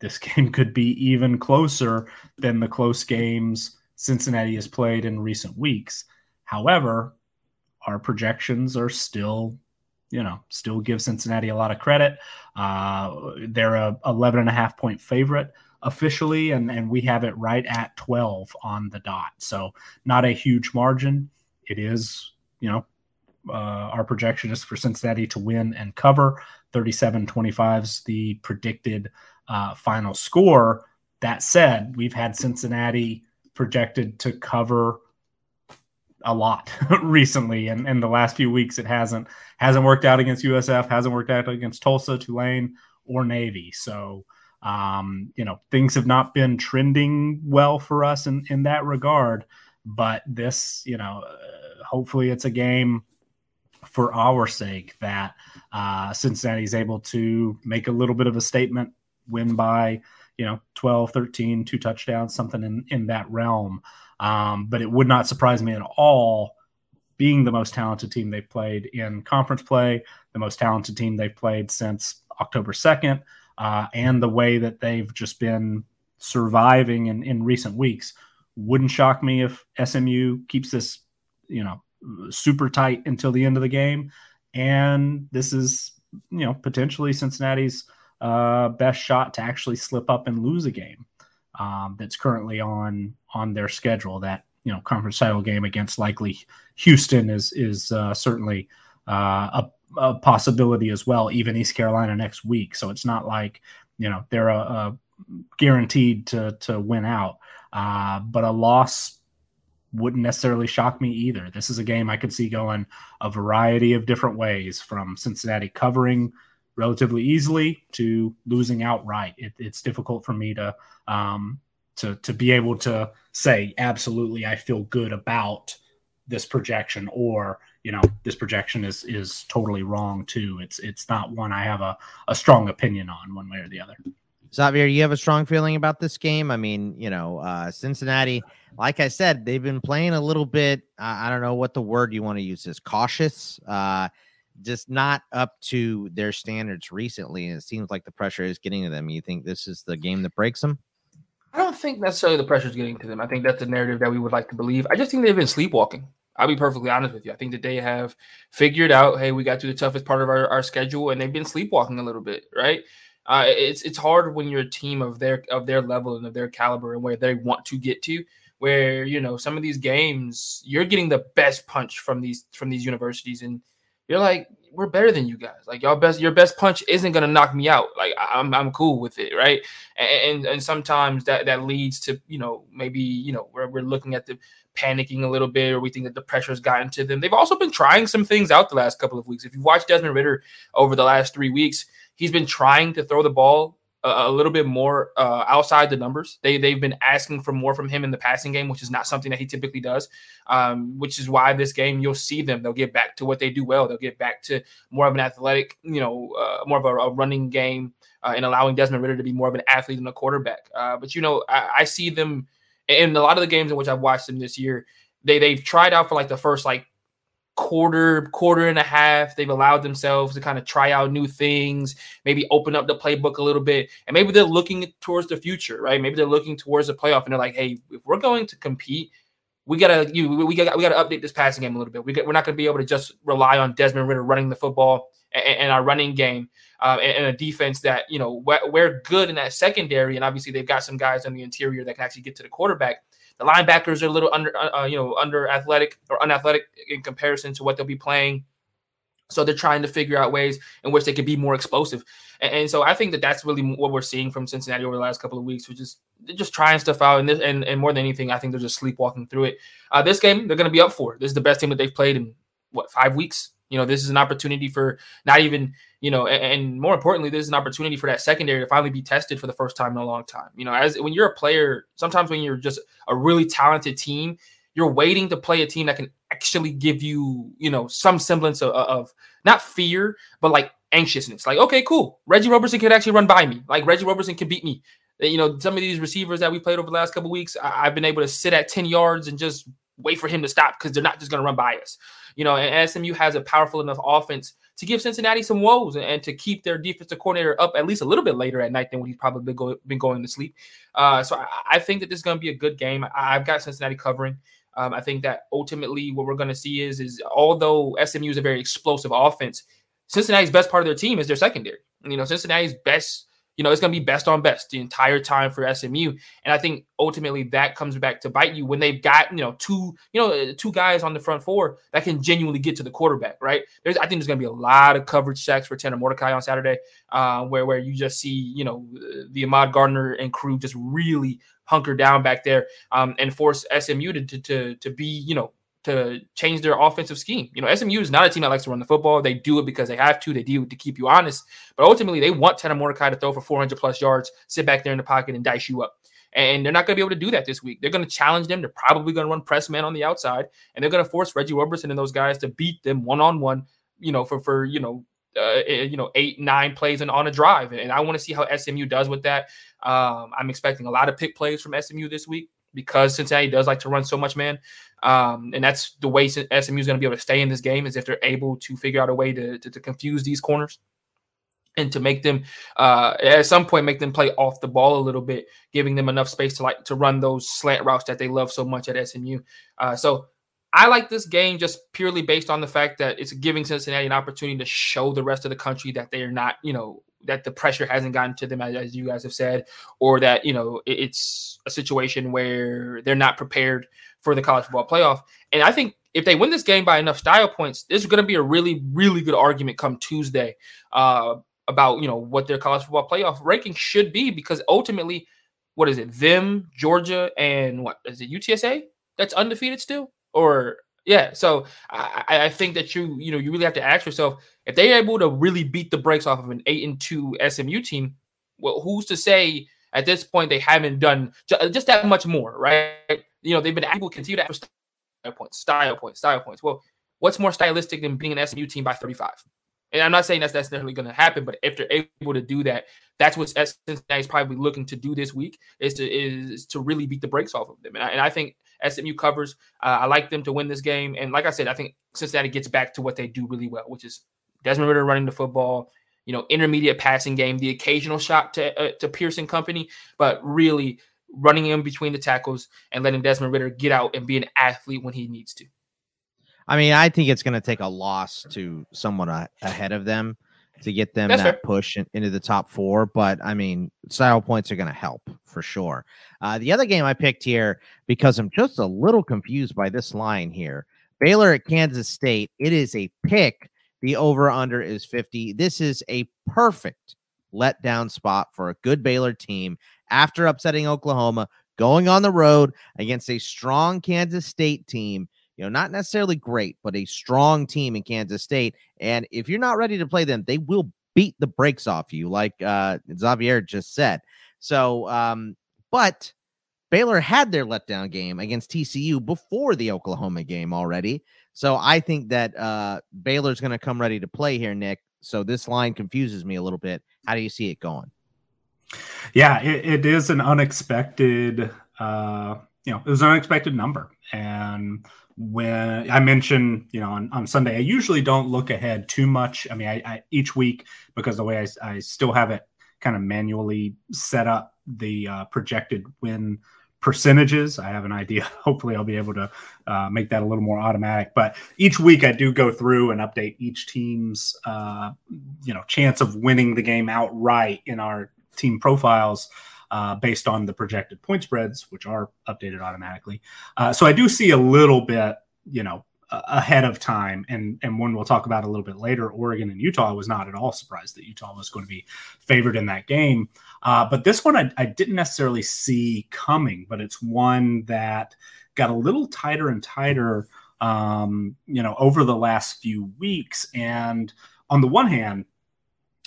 this game could be even closer than the close games Cincinnati has played in recent weeks. However, our projections are still you know still give cincinnati a lot of credit. Uh, they're a 11 and a half point favorite officially and and we have it right at 12 on the dot. So not a huge margin. It is you know uh, our projection is for cincinnati to win and cover. 37 25 is the predicted uh, final score. That said we've had cincinnati projected to cover a lot recently, and in the last few weeks it hasn't hasn't worked out against USF, hasn't worked out against Tulsa, Tulane, or Navy. So um, you know things have not been trending well for us in in that regard. But this, you know, uh, hopefully it's a game for our sake that uh, Cincinnati is able to make a little bit of a statement, win by you know 12 13 two touchdowns something in in that realm um, but it would not surprise me at all being the most talented team they've played in conference play, the most talented team they've played since October 2nd, uh, and the way that they've just been surviving in, in recent weeks. Wouldn't shock me if SMU keeps this, you know, super tight until the end of the game. And this is, you know, potentially Cincinnati's uh, best shot to actually slip up and lose a game um, that's currently on on their schedule. That you know conference title game against likely Houston is is uh, certainly uh, a, a, possibility as well. Even East Carolina next week, so it's not like you know they're a, a guaranteed to to win out. Uh, but a loss wouldn't necessarily shock me either. This is a game I could see going a variety of different ways, from Cincinnati covering relatively easily to losing outright. It, it's difficult for me to um, to to be able to say absolutely I feel good about this projection or you know this projection is is totally wrong too. It's it's not one I have a, a strong opinion on one way or the other. Xavier, you have a strong feeling about this game. I mean, you know, uh, Cincinnati, like I said, they've been playing a little bit. Uh, I don't know what the word you want to use is cautious. Uh, just not up to their standards recently. And it seems like the pressure is getting to them. You think this is the game that breaks them? I don't think necessarily the pressure is getting to them. I think that's the narrative that we would like to believe. I just think they've been sleepwalking. I'll be perfectly honest with you. I think that they have figured out, hey, we got to the toughest part of our, our schedule, and they've been sleepwalking a little bit, right? Uh, it's it's hard when you're a team of their of their level and of their caliber and where they want to get to. Where you know some of these games, you're getting the best punch from these from these universities, and you're like, we're better than you guys. Like y'all best, your best punch isn't gonna knock me out. Like I'm, I'm cool with it, right? And, and and sometimes that that leads to you know maybe you know we're we're looking at the panicking a little bit, or we think that the pressure's gotten to them. They've also been trying some things out the last couple of weeks. If you've watched Desmond Ridder over the last three weeks, he's been trying to throw the ball a, little bit more uh, outside the numbers. They they've been asking for more from him in the passing game, which is not something that he typically does. Um, which is why this game you'll see them. They'll get back to what they do well. They'll get back to more of an athletic, you know, uh, more of a, a running game, uh, and allowing Desmond Ridder to be more of an athlete than a quarterback. Uh, but you know, I, I see them in a lot of the games in which I've watched them this year. They they've tried out for like the first like quarter, quarter and a half. They've allowed themselves to kind of try out new things, maybe open up the playbook a little bit, and maybe they're looking towards the future, right? Maybe they're looking towards the playoff, and they're like, "Hey, if we're going to compete, we gotta you we got we gotta update this passing game a little bit. We got, we're not gonna be able to just rely on Desmond Ridder running the football and, and our running game uh, and, and, a defense that you know we're, we're good in that secondary, and obviously they've got some guys on the interior that can actually get to the quarterback." The linebackers are a little under, uh, uh, you know, under athletic or unathletic in comparison to what they'll be playing. So they're trying to figure out ways in which they could be more explosive. And, and, so I think that that's really what we're seeing from Cincinnati over the last couple of weeks, which is just trying stuff out. And, this, and, and more than anything, I think they're just sleepwalking through it. Uh, this game, they're going to be up for. This is the best team that they've played in what five weeks. You know, this is an opportunity for not even you know, and, and, more importantly, this is an opportunity for that secondary to finally be tested for the first time in a long time. You know, as when you're a player, sometimes when you're just a really talented team, you're waiting to play a team that can actually give you, you know, some semblance of, of not fear, but like anxiousness. Like, okay, cool. Reggie Roberson could actually run by me. Like Reggie Roberson can beat me. You know, some of these receivers that we played over the last couple weeks, I, have been able to sit at 10 yards and just wait for him to stop because they're not just going to run by us. You know, and SMU has a powerful enough offense to give Cincinnati some woes and, and, to keep their defensive coordinator up at least a little bit later at night than when he's probably been, go, been going to sleep. Uh, so I, I, think that this is going to be a good game. I, have got Cincinnati covering. Um, I think that ultimately what we're going to see is is although SMU is a very explosive offense, Cincinnati's best part of their team is their secondary. You know, Cincinnati's best you know, it's going to be best on best the entire time for SMU. And I think ultimately that comes back to bite you when they've got, you know, two, you know, uh, two guys on the front four that can genuinely get to the quarterback, right? There's, I think there's going to be a lot of coverage sacks for Tanner Mordecai on Saturday, uh, where, where you just see, you know, the Ahmad Gardner and crew just really hunker down back there um, and force SMU to, to, to, to be, you know, to change their offensive scheme. You know, SMU is not a team that likes to run the football. They do it because they have to. They do it to keep you honest. But ultimately, they want Tanner Mordecai to throw for 400 plus yards, sit back there in the pocket, and dice you up. And they're not going to be able to do that this week. They're going to challenge them. They're probably going to run press man on the outside, and they're going to force Reggie Roberson and those guys to beat them one on one. You know, for for you know uh, eh, you know eight nine plays and on a drive and, I want to see how SMU does with that. Um, I'm expecting a lot of pick plays from SMU this week because Cincinnati does like to run so much man. Um, and that's the way SMU is going to be able to stay in this game is if they're able to figure out a way to, to, to confuse these corners and to make them uh, at some point make them play off the ball a little bit, giving them enough space to like to run those slant routes that they love so much at SMU. Uh, so I like this game just purely based on the fact that it's giving Cincinnati an opportunity to show the rest of the country that they are not, you know, that the pressure hasn't gotten to them as, as you guys have said, or that you know it, it's a situation where they're not prepared for the college football playoff. And I think if they win this game by enough style points, this is going to be a really, really good argument come Tuesday uh, about you know what their college football playoff ranking should be because ultimately, what is it? Them, Georgia, and what is it? UTSA that's undefeated still, or yeah. So I, I think that you you know you really have to ask yourself if they're able to really beat the brakes off of an eight and two SMU team. Well, who's to say at this point they haven't done uh, just that much more, right? You know they've been able to continue to have style points, style points, style points. Well, what's more stylistic than being an SMU team by 35? And I'm not saying that's necessarily going to happen, but if they're able to do that, that's what Cincinnati is probably looking to do this week is to is to really beat the brakes off of them. And I, and I think SMU covers. Uh, I like them to win this game. And like I said, I think Cincinnati gets back to what they do really well, which is Desmond Ridder running the football, you know, intermediate passing game, the occasional shot to uh, to Pierce and company, but really running in between the tackles and letting Desmond Ridder get out and be an athlete when he needs to. I mean, I think it's going to take a loss to someone ahead of them to get them That's that fair. push in, into the top four. But I mean, style points are going to help for sure. Uh, the other game I picked here because I'm just a little confused by this line here Baylor at Kansas State. It is a pick. The over under is 50. This is a perfect letdown spot for a good Baylor team after upsetting Oklahoma, going on the road against a strong Kansas State team you know, not necessarily great, but a strong team in Kansas State. And if you're not ready to play them, they will beat the brakes off you, like uh, Xavier just said. So, um, but Baylor had their letdown game against TCU before the Oklahoma game already. So I think that uh, Baylor's going to come ready to play here, Nick. So this line confuses me a little bit. How do you see it going? Yeah, it, it is an unexpected, uh, you know, it was an unexpected number. And when I mentioned, you know, on, on Sunday, I usually don't look ahead too much. I mean, I, I each week because the way I, I still have it kind of manually set up the uh, projected win percentages. I have an idea. Hopefully, I'll be able to uh, make that a little more automatic. But each week, I do go through and update each team's, uh, you know, chance of winning the game outright in our team profiles uh, based on the projected point spreads, which are updated automatically. Uh, so I do see a little bit, you know, ahead of time, and and one we'll talk about a little bit later. Oregon and Utah was not at all surprised that Utah was going to be favored in that game, uh, but this one I, I didn't necessarily see coming. But it's one that got a little tighter and tighter, um, you know, over the last few weeks. And on the one hand,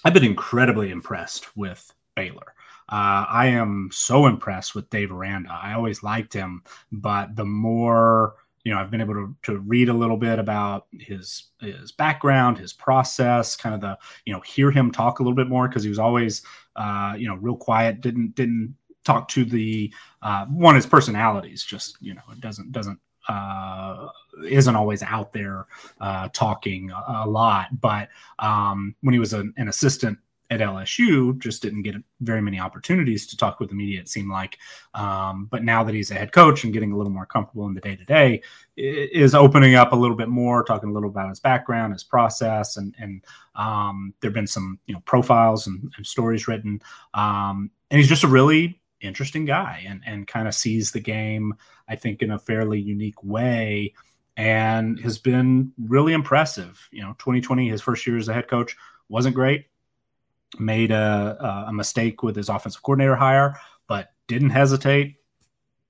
I've been incredibly impressed with Baylor. Uh, I am so impressed with Dave Aranda. I always liked him, but the more you know, I've been able to, to read a little bit about his his background, his process, kind of the you know hear him talk a little bit more because he was always uh, you know real quiet, didn't didn't talk to the uh, one his personalities just you know it doesn't doesn't uh, isn't always out there uh, talking a, a lot. But um, when he was an, an assistant at LSU, just didn't get very many opportunities to talk with the media, it seemed like. Um, but now that he's a head coach and getting a little more comfortable in the day to day, is opening up a little bit more, talking a little about his background, his process, and and um, there've been some you know profiles and, and stories written, um, and he's just a really interesting guy and and kind of sees the game, I think, in a fairly unique way. And has been really impressive. You know, 2020, his first year as a head coach, wasn't great made a, a mistake with his offensive coordinator hire, but didn't hesitate,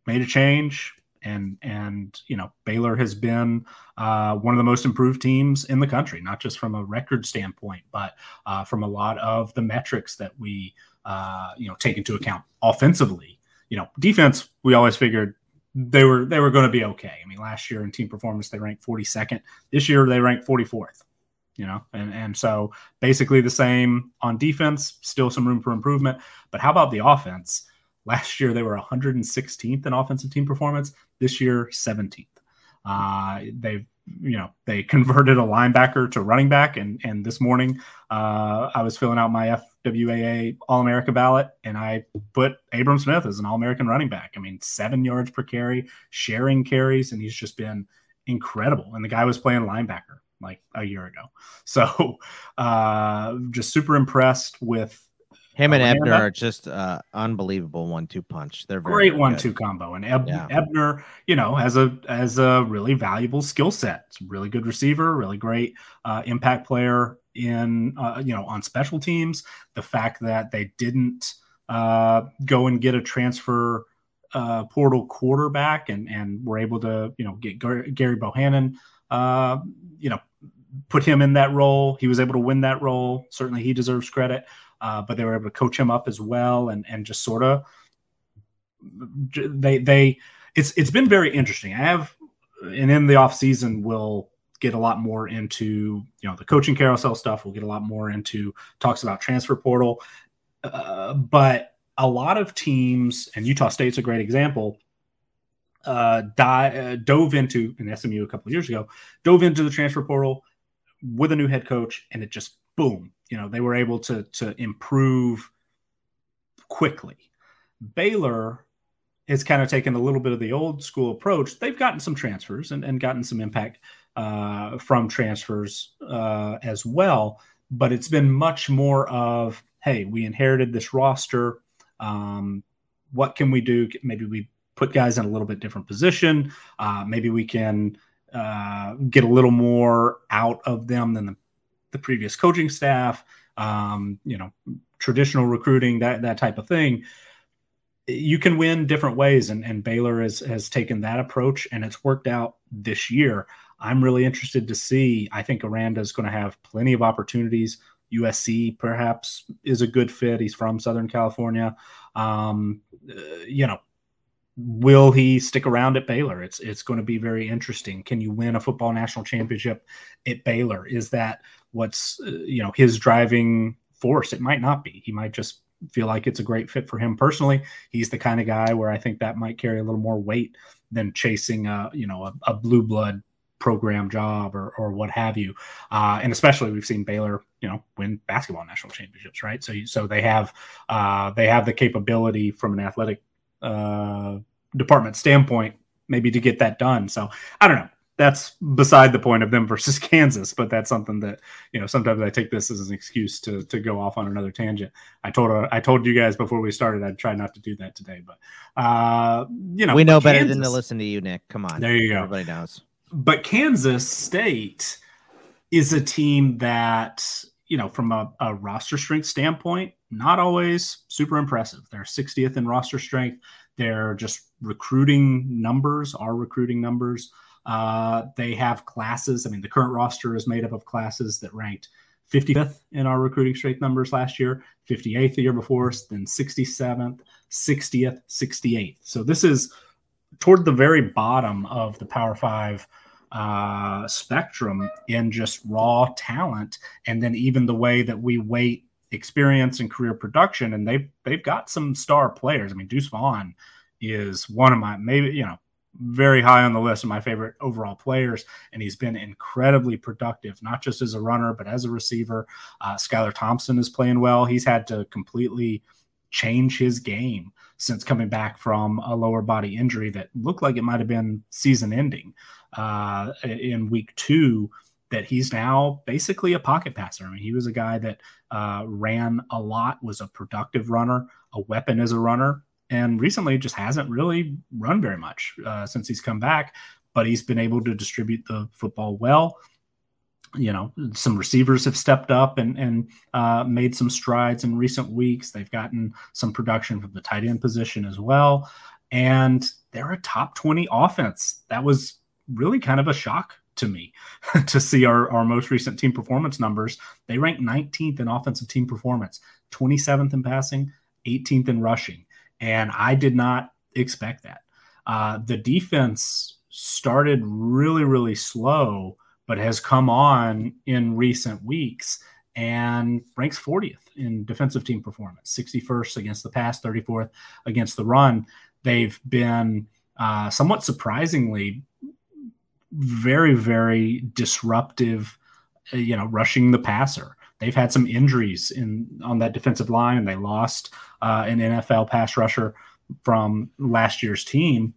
made a change, and and you know Baylor has been uh, one of the most improved teams in the country, not just from a record standpoint, but uh, from a lot of the metrics that we uh, you know take into account offensively. You know, defense we always figured they were they were going to be okay. I mean, last year in team performance they ranked 42nd. This year they ranked 44th you know, and, and so basically the same on defense, still some room for improvement. But how about the offense? Last year they were 116th in offensive team performance. This year, 17th. Uh, they've you know they converted a linebacker to running back, and and this morning uh, I was filling out my FWAA All America ballot, and I put Abram Smith as an All American running back. I mean, seven yards per carry, sharing carries, and he's just been incredible. And the guy was playing linebacker like a year ago. So uh, just super impressed with him and Ebner are just uh, unbelievable one-two punch. They're great one-two combo, and Eb- yeah. Ebner, you know, has a as a really valuable skill set. It's really good receiver, really great uh, impact player in uh, you know on special teams. The fact that they didn't uh, go and get a transfer uh, portal quarterback and and were able to you know get Gary Bohanon, uh, you know, put him in that role. He was able to win that role. Certainly, he deserves credit uh, but they were able to coach him up as well and and just sort of they they it's it's been very interesting. I have and in the off season we'll get a lot more into you know the coaching carousel stuff. We'll get a lot more into talks about transfer portal, uh, but a lot of teams and Utah State's a great example. Uh, die, uh, dove into an SMU a couple of years ago, dove into the transfer portal with a new head coach, and it just boom, you know, they were able to to improve quickly. Baylor has kind of taken a little bit of the old school approach. They've gotten some transfers and, and gotten some impact uh, from transfers uh, as well, but it's been much more of, hey, we inherited this roster. Um, what can we do? Maybe we put guys in a little bit different position. Uh, maybe we can uh, get a little more out of them than the the previous coaching staff, um, you know, traditional recruiting, that that type of thing. You can win different ways, and, and Baylor has has taken that approach, and it's worked out this year. I'm really interested to see. I think Aranda is going to have plenty of opportunities. USC perhaps is a good fit. He's from Southern California. Um, uh, you know, will he stick around at Baylor? It's it's going to be very interesting. Can you win a football national championship at Baylor? Is that what's uh, you know his driving force? It might not be. He might just feel like it's a great fit for him personally. He's the kind of guy where I think that might carry a little more weight than chasing a you know a, a blue blood program job or or what have you. Uh, and especially we've seen Baylor, you know, win basketball national championships, right? So so they have uh, they have the capability from an athletic uh, department standpoint, maybe to get that done. So I don't know. That's beside the point of them versus Kansas, but that's something that you know. Sometimes I take this as an excuse to to go off on another tangent. I told uh, I told you guys before we started I'd try not to do that today, but uh, you know we know better than to listen to you, Nick. Come on, there you go. Everybody knows. But Kansas State is a team that you know from a, a roster strength standpoint, not always super impressive. They're 60th in roster strength. They're just recruiting numbers, our recruiting numbers. Uh, they have classes. I mean, the current roster is made up of classes that ranked 55th in our recruiting strength numbers last year, 58th the year before, then 67th, 60th, 68th. So this is toward the very bottom of the Power Five uh, spectrum in just raw talent, and then even the way that we weight experience and career production, and they've they've got some star players. I mean, Deuce Vaughn is one of my maybe you know very high on the list of my favorite overall players, and he's been incredibly productive, not just as a runner but as a receiver. Uh, Skylar Thompson is playing well. He's had to completely change his game since coming back from a lower body injury that looked like it might have been season ending uh, in week two that he's now basically a pocket passer. I mean, he was a guy that uh, ran a lot, was a productive runner, a weapon as a runner, and recently just hasn't really run very much uh, since he's come back. But he's been able to distribute the football well. You know, some receivers have stepped up and and uh, made some strides in recent weeks. They've gotten some production from the tight end position as well, and they're a top twenty offense. That was really kind of a shock to me to see our, our most recent team performance numbers. They rank 19th in offensive team performance, 27th in passing, 18th in rushing. And I did not expect that. Uh, the defense started really, really slow, but has come on in recent weeks and ranks 40th in defensive team performance, 61st against the pass, 34th against the run. They've been uh, somewhat surprisingly very, very disruptive, uh, you know, rushing the passer. They've had some injuries in on that defensive line, and they lost uh, an NFL pass rusher from last year's team.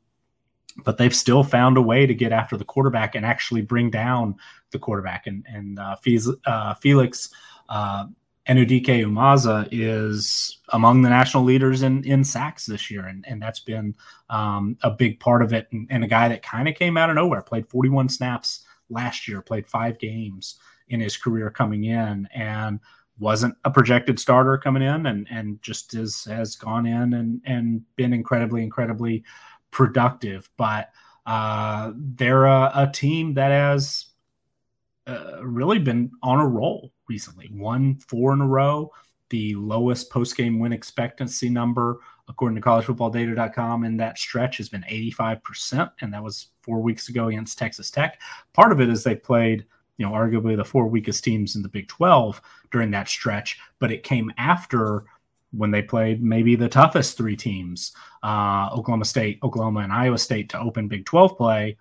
but they've still found a way to get after the quarterback and actually bring down the quarterback. And and uh, uh Felix uh, Anudike-Uzomah is among the national leaders in in sacks this year, and and that's been um, a big part of it. And, and a guy that kind of came out of nowhere, played 41 snaps last year, played five games in his career coming in, and wasn't a projected starter coming in, and and just is, has gone in and and been incredibly incredibly productive. But uh, they're a, a team that has uh, really been on a roll recently. Won four in a row, the lowest post game win expectancy number, according to collegefootballdata.com, in that stretch has been 85%. And that was four weeks ago against Texas Tech. Part of it is they played, you know, arguably the four weakest teams in the Big 12 during that stretch, but it came after when they played maybe the toughest three teams uh, Oklahoma State, Oklahoma, and Iowa State to open Big 12 play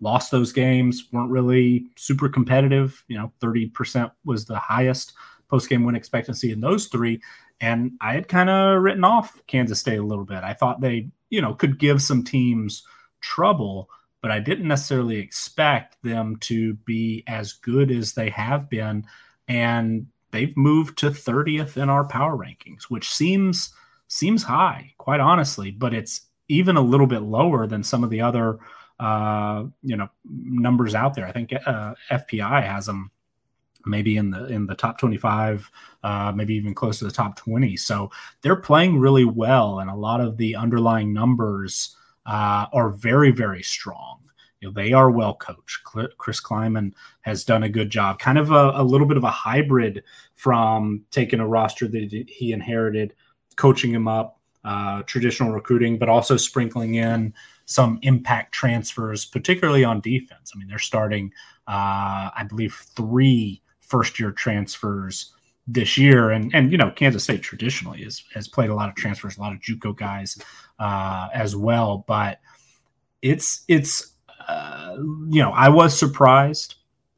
lost those games, weren't really super competitive. You know, 30% was the highest post game win expectancy in those three. And I had kind of written off Kansas State a little bit. I thought they, you know, could give some teams trouble, but I didn't necessarily expect them to be as good as they have been. And they've moved to 30th in our power rankings, which seems seems high, quite honestly, but it's even a little bit lower than some of the other uh, you know numbers out there. I think uh, FPI has them maybe in the in the top 25 uh, maybe even close to the top 20 so they're playing really well and a lot of the underlying numbers uh, are very very strong. You know, they are well coached. Chris Klieman has done a good job. Kind of a, a little bit of a hybrid from taking a roster that he inherited coaching him up uh, traditional recruiting but also sprinkling in some impact transfers, particularly on defense. I mean, they're starting, uh, I believe, three first year transfers this year. And, and, you know, Kansas State traditionally has, has played a lot of transfers, a lot of Juco guys uh, as well. But it's, it's, uh, you know, I was surprised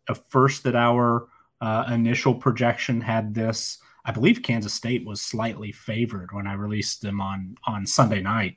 at first that our uh, initial projection had this. I believe Kansas State was slightly favored when I released them on on Sunday night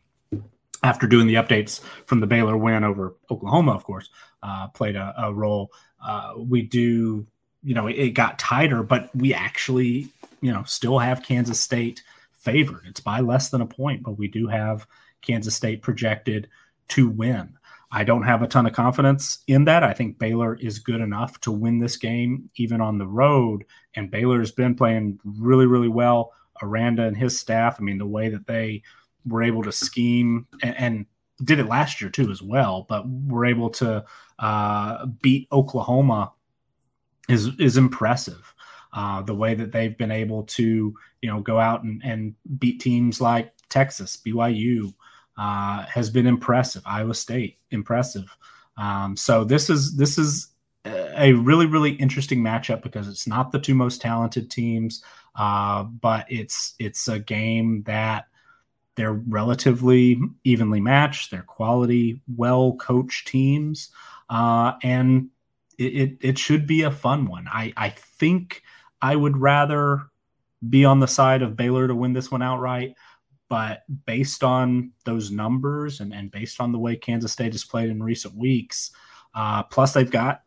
after doing the updates from the Baylor win over Oklahoma, of course, uh, played a, a role. Uh, we do, you know, it, it, got tighter, but we actually, you know, still have Kansas State favored. It's by less than a point, but we do have Kansas State projected to win. I don't have a ton of confidence in that. I think Baylor is good enough to win this game, even on the road. And Baylor's been playing really, really well. Aranda and his staff, I mean, the way that they were able to scheme and, and did it last year too as well, but were able to uh, beat Oklahoma is is impressive. Uh, the way that they've been able to you know go out and, and beat teams like Texas, BYU uh, has been impressive. Iowa State impressive. Um, so this is this is a really really interesting matchup because it's not the two most talented teams, uh, but it's it's a game that they're relatively evenly matched. They're quality, well coached teams, uh, and it, it, it should be a fun one. I I think I would rather be on the side of Baylor to win this one outright, but based on those numbers and and based on the way Kansas State has played in recent weeks, uh, plus they've got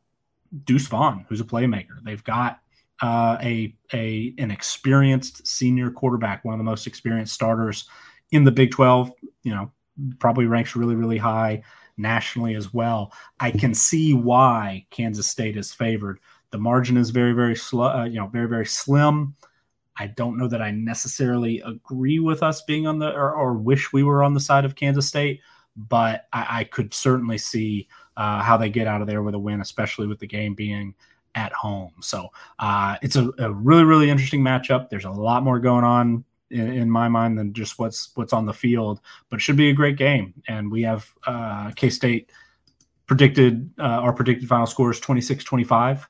Deuce Vaughn, who's a playmaker. They've got uh, a a an experienced senior quarterback, one of the most experienced starters in the Big 12, you know, probably ranks really, really high nationally as well. I can see why Kansas State is favored. The margin is very, very slow, uh, you know, very, very slim. I don't know that I necessarily agree with us being on the or, or wish we were on the side of Kansas State, but I, I could certainly see uh, how they get out of there with a win, especially with the game being at home. So uh, it's a, a really, really interesting matchup. There's a lot more going on in, in, my mind than just what's what's on the field. But it should be a great game, and we have uh, K State predicted uh, our predicted final score is 26-25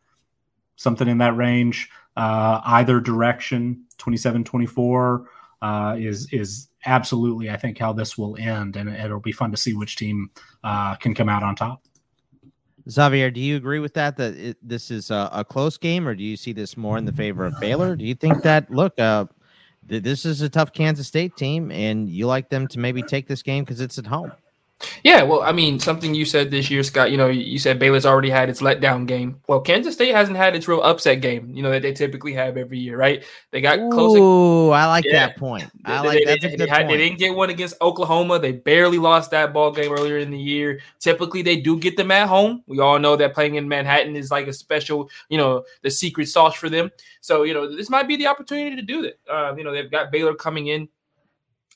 something in that range uh, either direction 27-24 uh, is is absolutely i think how this will end and it'll be fun to see which team uh, can come out on top Xavier, do you agree with that? That it, this is a, a, close game, or do you see this more in the favor of Baylor? Do you think that look, uh, this is a tough Kansas State team, and you like them to maybe take this game because it's at home. Yeah, well, I mean, something you said this year, Scott. You know, you said Baylor's already had its letdown game. Well, Kansas State hasn't had its real upset game. You know that they typically have every year, right? They got close. Ooh, I like yeah. that point. I like they, that's they, a good had, point. They didn't get one against Oklahoma. They barely lost that ball game earlier in the year. Typically, they do get them at home. We all know that playing in Manhattan is like a special, you know, the secret sauce for them. So, you know, this might be the opportunity to do that. Uh, you know, they've got Baylor coming in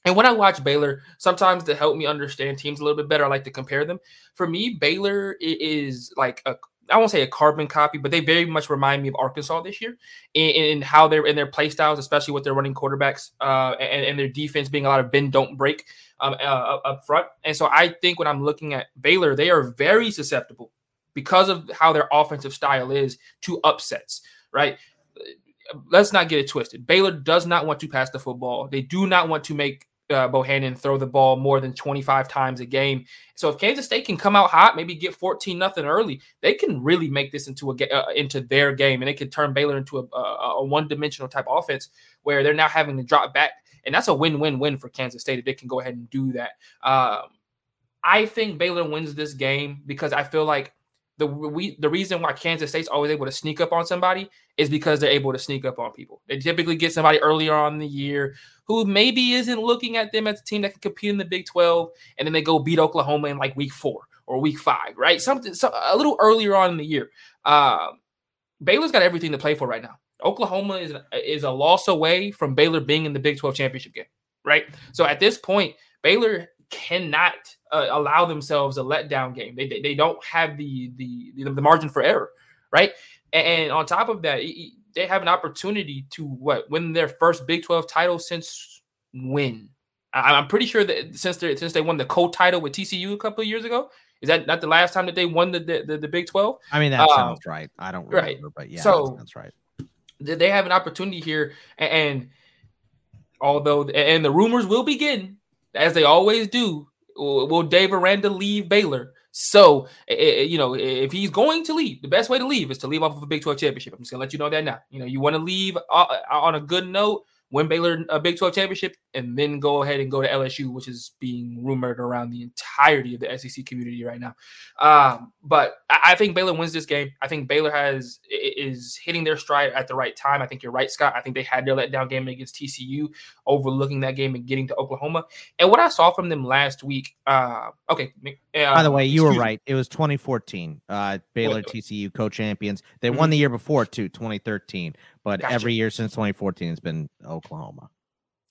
and when I watch Baylor, sometimes to help me understand teams a little bit better, I like to compare them. For me, Baylor is like a I won't say a carbon copy, but they very much remind me of Arkansas this year in, in how they're in their play styles, especially with their running quarterbacks uh, and, and, their defense being a lot of bend don't break um, uh, up front. And so I think when I'm looking at Baylor, they are very susceptible because of how their offensive style is to upsets. Right? Let's not get it twisted. Baylor does not want to pass the football. They do not want to make uh, Bohanon throw the ball more than 25 times a game. So if Kansas State can come out hot, maybe get 14 nothing early, they can really make this into a uh, into their game, and it could turn Baylor into a, a, a one dimensional type offense where they're now having to drop back, and that's a win win win for Kansas State if they can go ahead and do that. Um, I think Baylor wins this game because I feel like the we the reason why Kansas State's always able to sneak up on somebody is because they're able to sneak up on people. They typically get somebody earlier on in the year who maybe isn't looking at them as a team that can compete in the Big 12, and then they go beat Oklahoma in like week four or week five, right? Something so, a little earlier on in the year. Uh, Baylor's got everything to play for right now. Oklahoma is is a loss away from Baylor being in the Big 12 championship game, right? So at this point, Baylor cannot uh, allow themselves a letdown game. They, they, they don't have the, the the margin for error, right? And, on top of that, they have an opportunity to what win their first Big 12 title since when? I'm pretty sure that since they since they won the co-title with TCU a couple of years ago, is that not the last time that they won the the, the, the Big 12? I mean, that um, sounds right. I don't remember, right. but yeah, so that's right. Did they have an opportunity here, and, and although and the rumors will begin as they always do. Will Dave Aranda leave Baylor? So, eh, eh, eh, you know, if he's going to leave, the best way to leave is to leave off of a Big 12 championship. I'm just going to let you know that now. You know, you want to leave uh, uh, on a good note win Baylor a Big 12 championship, and then go ahead and go to LSU, which is being rumored around the entirety of the SEC community right now. Um, but I, think Baylor wins this game. I think Baylor has is hitting their stride at the right time. I think you're right, Scott. I think they had their letdown game against TCU, overlooking that game and getting to Oklahoma. And what I saw from them last week, uh, okay. Uh, By the way, you were right. Me. It was 2014. Uh, Baylor wait, wait. TCU co-champions. They mm-hmm. won the year before too, 2013 but gotcha. every year since 2014 has been Oklahoma.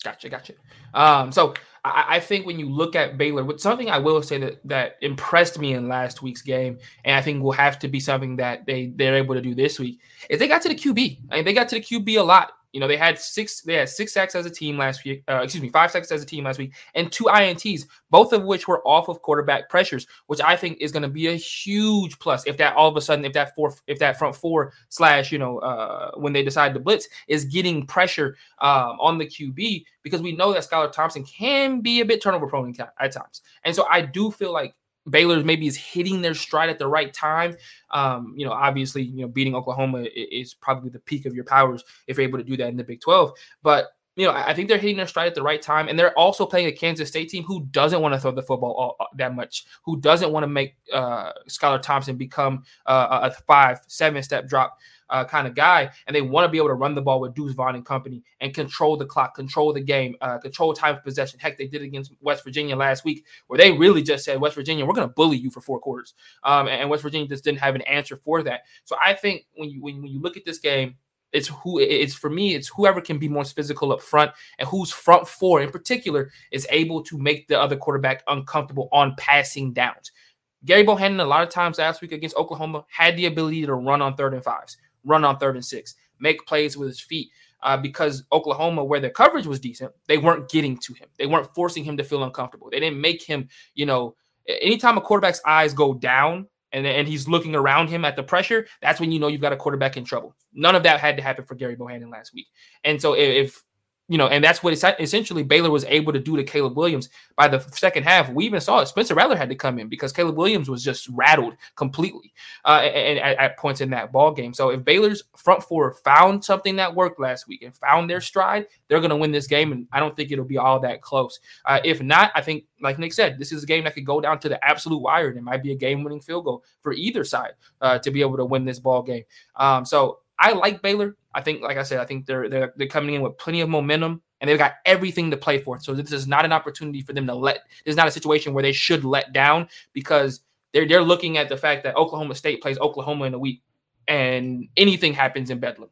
Gotcha, gotcha. Um, so I, I, think when you look at Baylor, with something I will say that that impressed me in last week's game, and I think will have to be something that they they're able to do this week, is they got to the QB. I mean, they got to the QB a lot. You know, they had six, they had six sacks as a team last week. Uh, excuse me, five sacks as a team last week, and two ints, both of which were off of quarterback pressures, which I think is going to be a huge plus. If that all of a sudden, if that four, if that front four slash, you know, uh, when they decide to blitz is getting pressure um, on the QB, because we know that Skylar Thompson can be a bit turnover prone at times, and so I do feel like Baylor maybe is hitting their stride at the right time. Um, you know, obviously, you know, beating Oklahoma is probably the peak of your powers if you're able to do that in the Big 12. But you know, I think they're hitting their stride at the right time, and they're also playing a Kansas State team who doesn't want to throw the football all, that much, who doesn't want to make uh, Skylar Thompson become uh, a five, seven step drop uh, kind of guy, and they want to be able to run the ball with Deuce Vaughn and company and control the clock, control the game, uh, control time of possession. Heck, they did against West Virginia last week, where they really just said, "West Virginia, we're going to bully you for four quarters," um, and West Virginia just didn't have an answer for that. So I think when you when, when you look at this game, it's who it's for me. It's whoever can be most physical up front, and whose front four in particular is able to make the other quarterback uncomfortable on passing downs. Gary Bohanon, a lot of times last week against Oklahoma, had the ability to run on third and fives run on third and six, make plays with his feet. Uh, because Oklahoma, where their coverage was decent, they weren't getting to him. They weren't forcing him to feel uncomfortable. They didn't make him, you know, anytime a quarterback's eyes go down and, and he's looking around him at the pressure, that's when you know you've got a quarterback in trouble. None of that had to happen for Gary Bohanon last week. And so if you know, and that's what essentially Baylor was able to do to Caleb Williams by the second half. We even saw it. Spencer Rattler had to come in because Caleb Williams was just rattled completely uh, and, at, at, points in that ball game. So if Baylor's front four found something that worked last week and found their stride, they're going to win this game, and I don't think it'll be all that close. Uh, if not, I think, like Nick said, this is a game that could go down to the absolute wire, and it might be a game-winning field goal for either side uh, to be able to win this ball game. Um, so I like Baylor. I think, like I said, I think they're they're they're coming in with plenty of momentum and they've got everything to play for. So this is not an opportunity for them to let. This is not a situation where they should let down because they're they're looking at the fact that Oklahoma State plays Oklahoma in a week, and anything happens in Bedlam,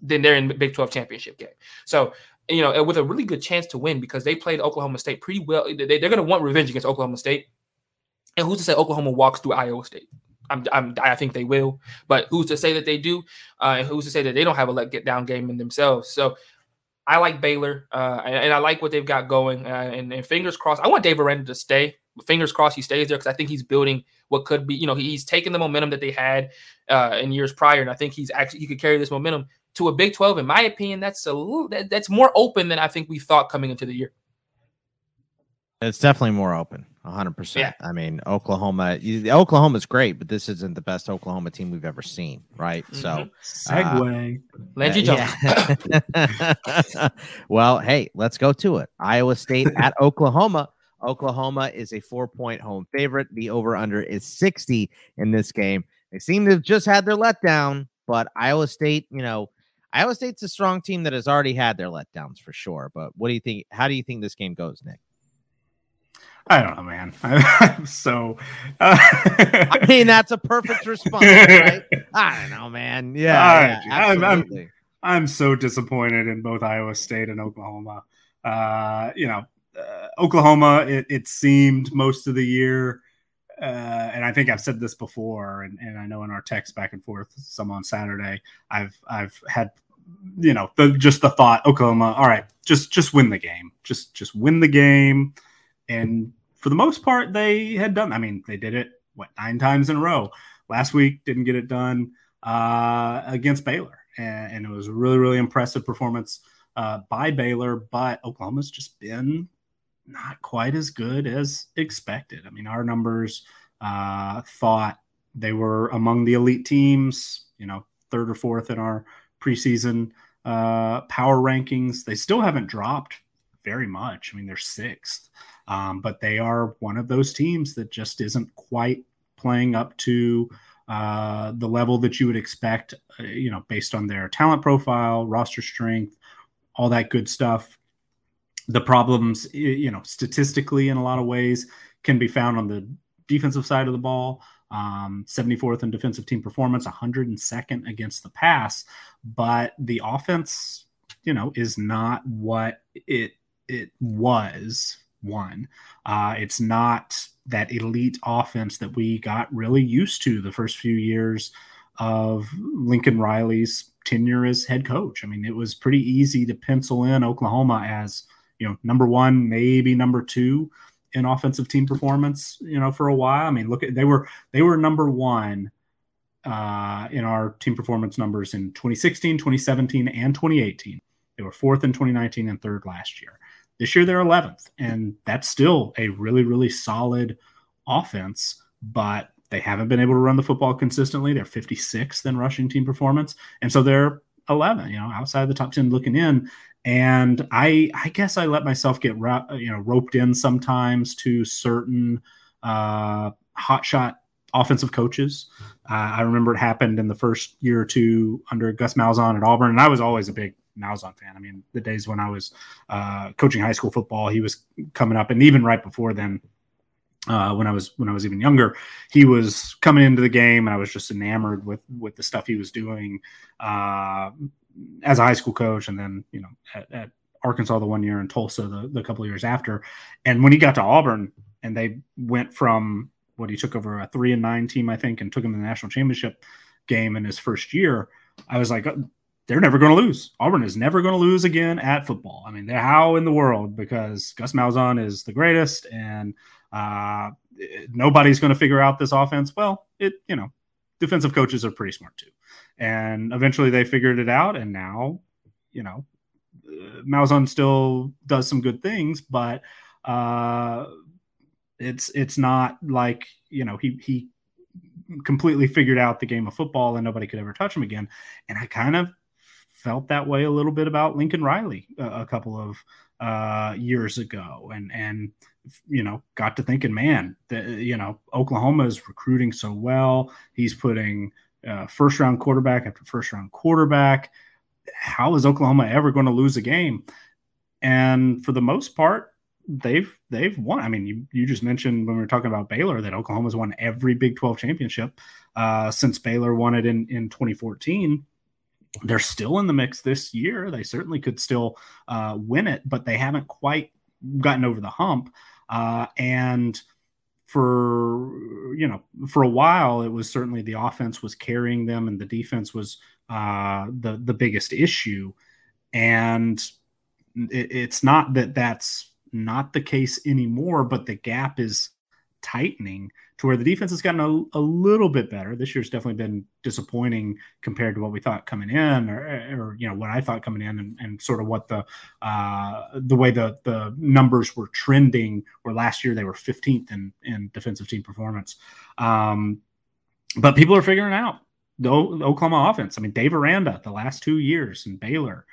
then they're in the Big Twelve championship game. So you know, with a really good chance to win because they played Oklahoma State pretty well. They, they're going to want revenge against Oklahoma State. And who's to say Oklahoma walks through Iowa State? I'm, I'm, i think they will, but who's to say that they do? Uh, and who's to say that they don't have a let get down game in themselves? So I like Baylor, uh, and, and, I like what they've got going. Uh, and, and, fingers crossed, I want Dave Aranda to stay. Fingers crossed he stays there because I think he's building what could be. You know, he's taking the momentum that they had uh, in years prior, and I think he's actually he could carry this momentum to a Big Twelve. In my opinion, that's a little that, that's more open than I think we thought coming into the year. It's definitely more open, 100%. Yeah. I mean, Oklahoma, Oklahoma's great, but this isn't the best Oklahoma team we've ever seen, right? Mm-hmm. So, segue. Uh, Landry yeah. well, hey, let's go to it. Iowa State at Oklahoma. Oklahoma is a four point home favorite. The over under is 60 in this game. They seem to have just had their letdown, but Iowa State, you know, Iowa State's a strong team that has already had their letdowns for sure. But what do you think? How do you think this game goes, Nick? I don't know, man. so, uh, I mean, that's a perfect response, right? I don't know, man. Yeah, yeah I'm, I'm, I'm, so disappointed in both Iowa State and Oklahoma. Uh, you know, uh, Oklahoma, it, it, seemed most of the year, uh, and I think I've said this before, and, and I know in our text back and forth, some on Saturday, I've I've had you know the just the thought Oklahoma, all right, just just win the game, just just win the game and for the most part, they had done. I mean, they did it what nine times in a row. Last week didn't get it done uh, against Baylor, and, and, it was a really really impressive performance uh, by Baylor. But Oklahoma's just been not quite as good as expected. I mean, our numbers uh, thought they were among the elite teams. You know, third or fourth in our preseason uh, power rankings. They still haven't dropped very much. I mean, they're sixth. Um, but they are one of those teams that just isn't quite playing up to uh, the level that you would expect, uh, you know, based on their talent profile, roster strength, all that good stuff. The problems, you know, statistically in a lot of ways can be found on the defensive side of the ball. Um, 74th in defensive team performance, 102nd against the pass, but the offense, you know, is not what it it was one. Uh, it's not that elite offense that we got really used to the first few years of Lincoln Riley's tenure as head coach. I mean, it was pretty easy to pencil in Oklahoma as you know number one, maybe number two in offensive team performance. You know, for a while. I mean, look at they were they were number one uh, in our team performance numbers in 2016, 2017, and 2018. They were fourth in 2019 and third last year. This year they're 11th, and that's still a really, really solid offense, but they haven't been able to run the football consistently. They're 56th in rushing team performance, and so they're 11, you know, outside the top 10 looking in. And I, I guess I let myself get, you know, roped in sometimes to certain uh, hotshot offensive coaches. Uh, I remember it happened in the first year or two under Gus Malzahn at Auburn, and I was always a big Malzahn fan. I mean, the days when I was uh, coaching high school football, he was coming up, and even right before then, uh, when I was when I was even younger, he was coming into the game, and I was just enamored with with the stuff he was doing uh, as a high school coach, and then you know at, at Arkansas the one year and Tulsa the, the couple years after. And when he got to Auburn, and they went from what he took over a three and nine team, I think, and took him to the national championship game in his first year. I was like, they're never going to lose. Auburn is never going to lose again at football. I mean, they're how in the world because Gus Malzahn is the greatest, and uh, nobody's going to figure out this offense. Well, it you know, defensive coaches are pretty smart too, and eventually they figured it out, and now, you know, Malzahn still does some good things, but uh, it's it's not like you know he he completely figured out the game of football and nobody could ever touch him again. And I kind of felt that way a little bit about Lincoln Riley a, a couple of uh, years ago, and and you know got to thinking, man, you know Oklahoma is recruiting so well. He's putting uh, first round quarterback after first round quarterback. How is Oklahoma ever going to lose a game? And for the most part, they've they've won. I mean, you, you just mentioned when we were talking about Baylor that Oklahoma's won every Big 12 championship uh, since Baylor won it in, in 2014. They're still in the mix this year. They certainly could still uh, win it, but they haven't quite gotten over the hump. Uh, and for you know, for a while, it was certainly the offense was carrying them, and the defense was uh, the the biggest issue. And it, it's not that that's not the case anymore, but the gap is tightening to where the defense has gotten a, a little bit better. This year's definitely been disappointing compared to what we thought coming in, or, or you know what I thought coming in, and, and sort of what the uh, the way the the numbers were trending. Where last year they were 15th in in defensive team performance, um, but people are figuring out the, the Oklahoma offense. I mean, Dave Aranda, the last two years in Baylor,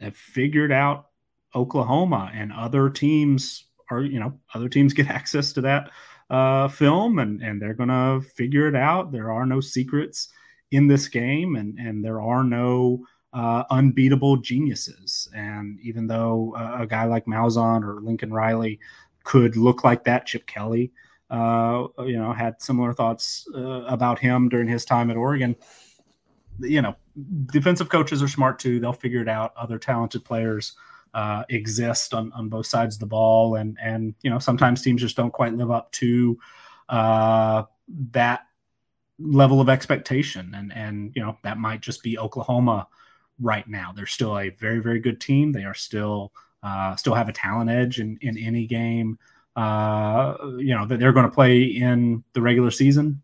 have figured out Oklahoma and other teams are, you know, other teams get access to that uh, film and, and they're to figure it out. There are no secrets in this game and, and there are no uh, unbeatable geniuses. And even though uh, a guy like Malzahn or Lincoln Riley could look like that, Chip Kelly, uh, you know, had similar thoughts uh, about him during his time at Oregon. You know, defensive coaches are smart too. They'll figure it out. Other talented players uh, exist on, on both sides of the ball, and and you know sometimes teams just don't quite live up to uh, that level of expectation, and and you know that might just be Oklahoma right now. They're still a very very good team. They are still uh, still have a talent edge in in any game. Uh, you know that they're going to play in the regular season,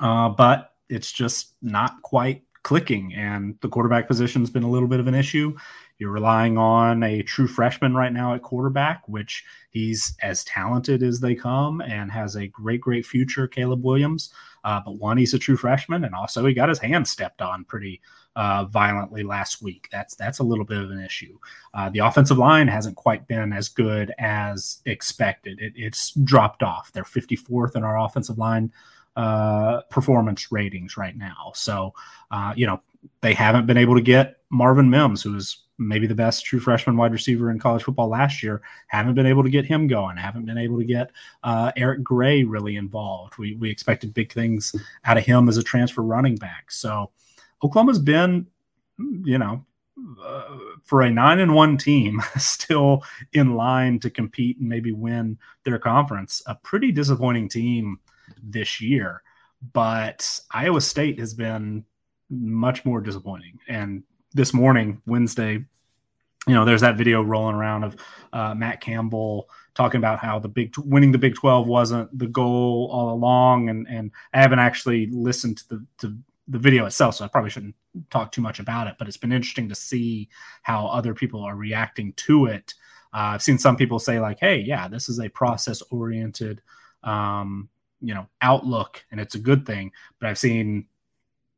uh, but it's just not quite clicking, and the quarterback position's been a little bit of an issue. You're relying on a true freshman right now at quarterback, which he's as talented as they come and has a great, great future, Caleb Williams. Uh, but one, he's a true freshman, and also he got his hand stepped on pretty uh, violently last week. That's that's a little bit of an issue. Uh, the offensive line hasn't quite been as good as expected. It, it's dropped off. They're 54th in our offensive line uh, performance ratings right now. So, uh, you know, they haven't been able to get Marvin Mims, who's maybe the best true freshman wide receiver in college football last year. Haven't been able to get him going. Haven't been able to get uh, Eric Gray really involved. We we expected big things out of him as a transfer running back. So Oklahoma's been, you know, uh, for a nine and one team, still in line to compete and maybe win their conference. A pretty disappointing team this year. But Iowa State has been much more disappointing. And this morning, Wednesday, you know, there's that video rolling around of uh, Matt Campbell talking about how the big winning the Big 12 wasn't the goal all along, and and I haven't actually listened to the to the video itself, so I probably shouldn't talk too much about it. But it's been interesting to see how other people are reacting to it. Uh, I've seen some people say like, "Hey, yeah, this is a process oriented, um, you know, outlook, and it's a good thing." But I've seen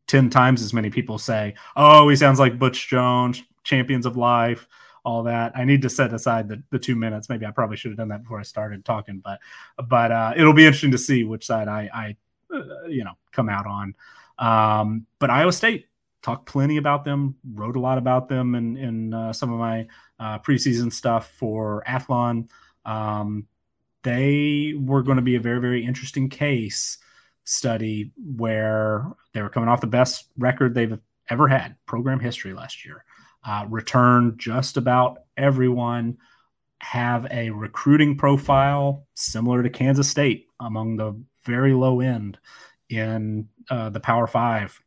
10 times as many people say, oh, he sounds like Butch Jones, champions of life, all that. I need to set aside the, the two minutes. Maybe I probably should have done that before I started talking, but, but uh, it'll be interesting to see which side I, I uh, you know, come out on. Um, but Iowa State talked plenty about them, wrote a lot about them in, in uh, some of my uh, preseason stuff for Athlon. Um, they were going to be a very, very interesting case study where they were coming off the best record they've ever had, program history last year. Uh, returned just about everyone, have a recruiting profile similar to Kansas State among the very low end in uh, the Power Five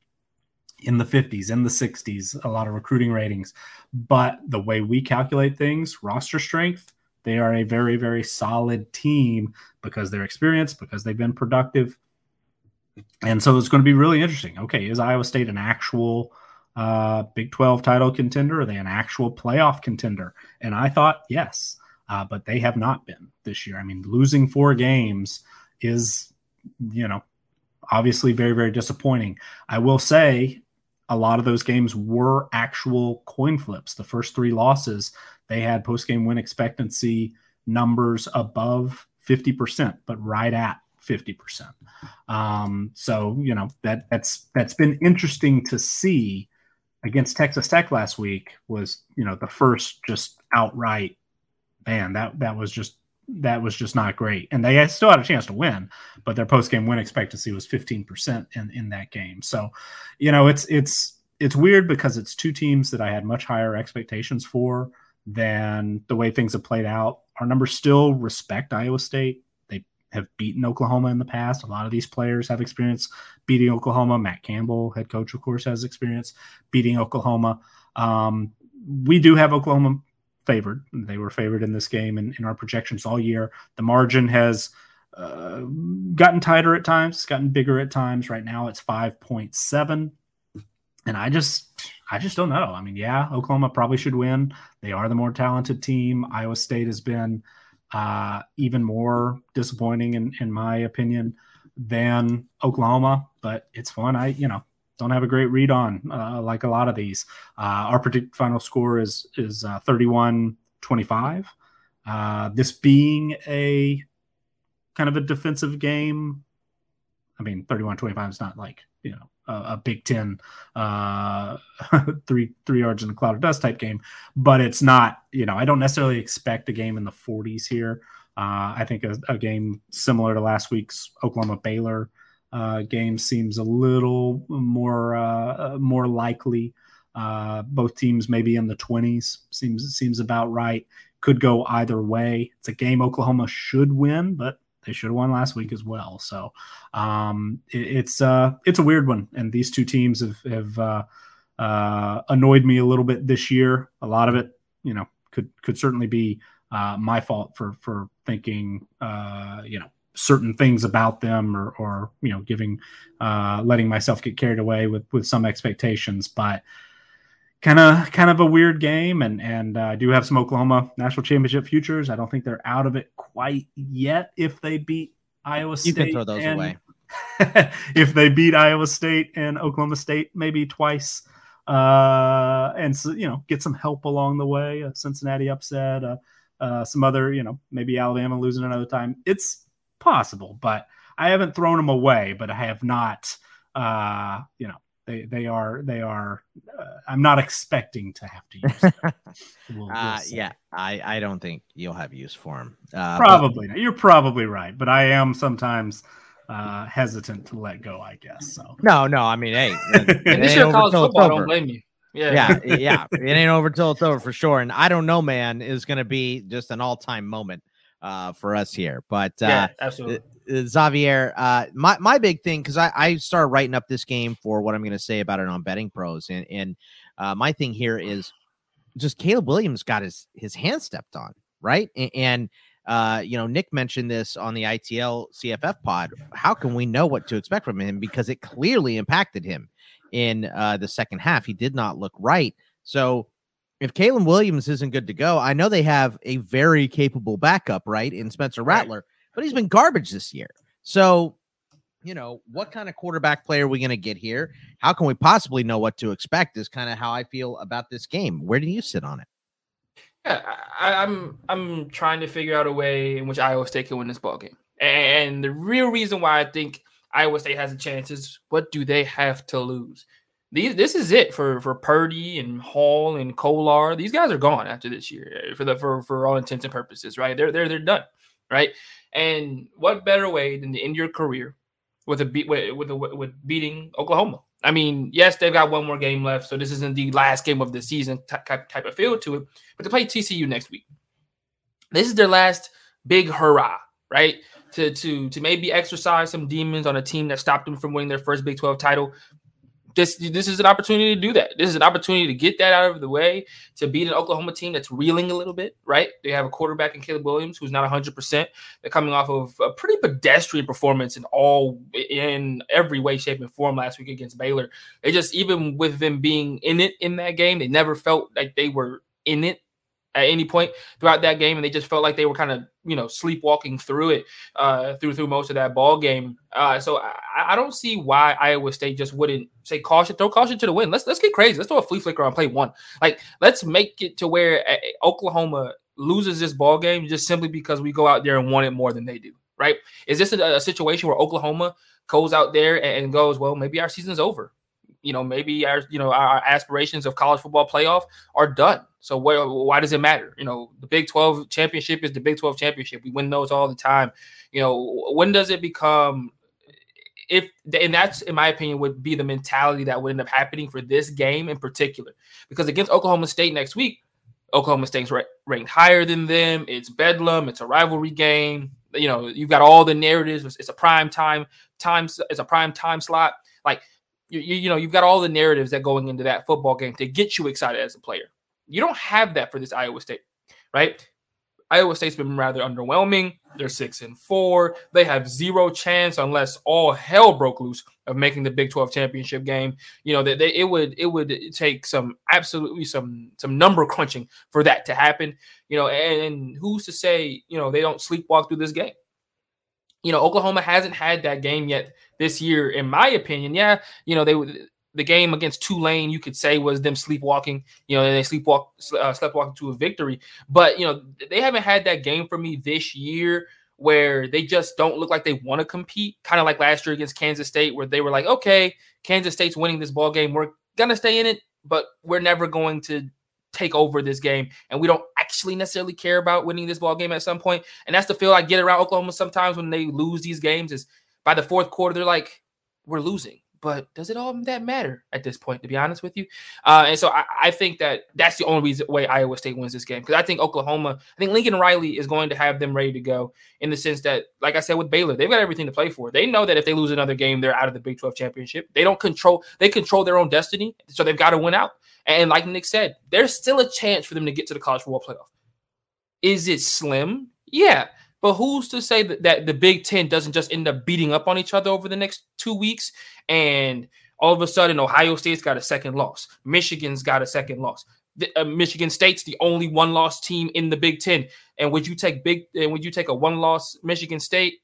in the 50s, in the 60s, a lot of recruiting ratings. But the way we calculate things, roster strength, they are a very, very solid team because they're experienced, because they've been productive, and so it's going to be really interesting. Okay, is Iowa State an actual uh, Big 12 title contender? Are they an actual playoff contender? And I thought, yes, uh, but they have not been this year. I mean, losing four games is, you know, obviously very, very disappointing. I will say a lot of those games were actual coin flips. The first three losses, they had post game win expectancy numbers above 50%, but right at 50%. Um, so, you know, that that's that's been interesting to see against Texas Tech last week was, you know, the first just outright man, that that was just that was just not great. And they still had a chance to win, but their post game win expectancy was 15% in, in that game. So, you know, it's it's it's weird because it's two teams that I had much higher expectations for than the way things have played out. Our numbers still respect Iowa State. Have beaten Oklahoma in the past. A lot of these players have experience beating Oklahoma. Matt Campbell, head coach, of course, has experience beating Oklahoma. Um, we do have Oklahoma favored. They were favored in this game and in, in our projections all year. The margin has uh, gotten tighter at times, it's gotten bigger at times. Right now it's 5.7. And I just I just don't know. I mean, yeah, Oklahoma probably should win. They are the more talented team. Iowa State has been uh, even more disappointing in, in my opinion than Oklahoma, but it's fun. I, you know, don't have a great read on uh, like a lot of these. Uh, our predicted final score is is uh, 31 25. Uh, this being a kind of a defensive game. I mean, 31 25 is not like, you know, a, Big Ten uh, three three yards in a cloud of dust type game, but it's not, you know, I don't necessarily expect a game in the 40s here. Uh, I think a, a game similar to last week's Oklahoma Baylor uh, game seems a little more uh, more likely. Uh, both teams maybe in the 20s seems seems about right. Could go either way. It's a game Oklahoma should win, but they should have won last week as well. So um, it, it's uh, it's a weird one, and these two teams have have uh, uh, annoyed me a little bit this year. A lot of it, you know, could could certainly be uh, my fault for for thinking, uh, you know, certain things about them or, or you know giving uh, letting myself get carried away with with some expectations but kind of kind of a weird game and and uh, I do have some Oklahoma national championship futures. I don't think they're out of it quite yet if they beat Iowa State you can throw those and, away. if they beat Iowa State and Oklahoma State maybe twice uh, and so you know get some help along the way a Cincinnati upset uh, uh, some other you know maybe Alabama losing another time. It's possible, but I haven't thrown them away, but I have not, uh, you know, they, they are, they are, uh, I'm not expecting to have to use them. We'll, we'll uh, yeah, I, I don't think you'll have use for them. Uh, probably but, You're probably right, but I am sometimes uh, hesitant to let go, I guess. So no, no, I mean, hey, this year college football, don't blame you. Yeah. yeah, yeah, it ain't over till it's over for sure. And I don't know, man, is going to be just an all time moment uh, for us here. But uh, yeah, absolutely. Uh, Xavier, uh, my my big thing because I, I started writing up this game for what I'm going to say about it on Betting Pros, and and uh, my thing here is just Caleb Williams got his his hand stepped on, right? And, and uh, you know, Nick mentioned this on the ITL CFF pod. How can we know what to expect from him because it clearly impacted him in uh, the second half? He did not look right. So if Caleb Williams isn't good to go, I know they have a very capable backup, right, in Spencer Rattler, but he's been garbage this year. So, you know, what kind of quarterback player are we going to get here? How can we possibly know what to expect? Is kind of how I feel about this game. Where do you sit on it? Yeah, I, am I'm, I'm trying to figure out a way in which Iowa State can win this ball game, and the real reason why I think Iowa State has a chance is what do they have to lose? these this is it for for Purdy and Hall and Kolar. These guys are gone after this year eh, for the for for all intents and purposes, right? They're they're they're done, right? And what better way than to end your career with a beat with with, with beating Oklahoma? I mean, yes, they've got one more game left, so this isn't the last game of the season type type of feel to it. But to play TCU next week, this is their last big hurrah, right? To to to maybe exercise some demons on a team that stopped them from winning their first Big 12 title this this is an opportunity to do that. This is an opportunity to get that out of the way to beat an Oklahoma team that's reeling a little bit, right? They have a quarterback in Caleb Williams who's not 100. percent They're coming off of a pretty pedestrian performance in all in every way, shape, and form last week against Baylor. They just even with them being in it in that game, they never felt like they were in it at any point throughout that game, and they just felt like they were kind of you know sleepwalking through it uh, through through most of that ball game. Uh, so I, I, don't see why Iowa State just wouldn't say caution, throw caution to the wind. Let's let's get crazy. Let's throw a flea flicker on play one. Like let's make it to where uh, Oklahoma loses this ball game just simply because we go out there and want it more than they do. Right? Is this a, a situation where Oklahoma goes out there and, and goes, well, maybe our season's over you know maybe our you know our aspirations of college football playoff are done. So why, why does it matter? You know the big 12 championship is the big 12 championship. We win those all the time. You know when does it become if and that's in my opinion would be the mentality that would end up happening for this game in particular. Because against oklahoma state next week oklahoma state's ranked higher than them. It's bedlam. It's a rivalry game. You know you've got all the narratives. It's a prime time time it's a prime time slot. Like you, you, you know you've got all the narratives that going into that football game to get you excited as a player. You don't have that for this Iowa State, right? Iowa State's been rather underwhelming. They're six and four. They have zero chance unless all hell broke loose of making the Big 12 championship game. You know that it would it would take some absolutely some some number crunching for that to happen. You know, and, and who's to say you know they don't sleepwalk through this game? You know, Oklahoma hasn't had that game yet this year, in my opinion. Yeah, you know, they the game against Tulane, you could say was them sleepwalking, you know, they sleepwalk, uh, sleepwalking to a victory. But, you know, they haven't had that game for me this year where they just don't look like they want to compete. Kind of like last year against Kansas State, where they were like, okay, Kansas State's winning this ball game. We're to stay in it, but we're never going to take over this game. And we don't actually necessarily care about winning this ball game at some point. And that's the feel I get around Oklahoma sometimes when they lose these games is by the fourth quarter, they're like, we're losing. But does it all that matter at this point, to be honest with you? Uh, and so I, I, think that that's the only reason way Iowa State wins this game because I think Oklahoma, I think Lincoln Riley is going to have them ready to go in the sense that, like I said with Baylor, they've got everything to play for. They know that if they lose another game, they're out of the Big 12 championship. They don't control, they control their own destiny, so they've got to win out. And like Nick said, there's still a chance for them to get to the college football playoff. Is it slim? Yeah. But who's to say that, that the Big Ten doesn't just end up beating up on each other over the next two weeks and all of a sudden Ohio State's got a second loss, Michigan's got a second loss. The, uh, Michigan State's the only one-loss team in the Big Ten, and would you take big? And would you take a one-loss Michigan State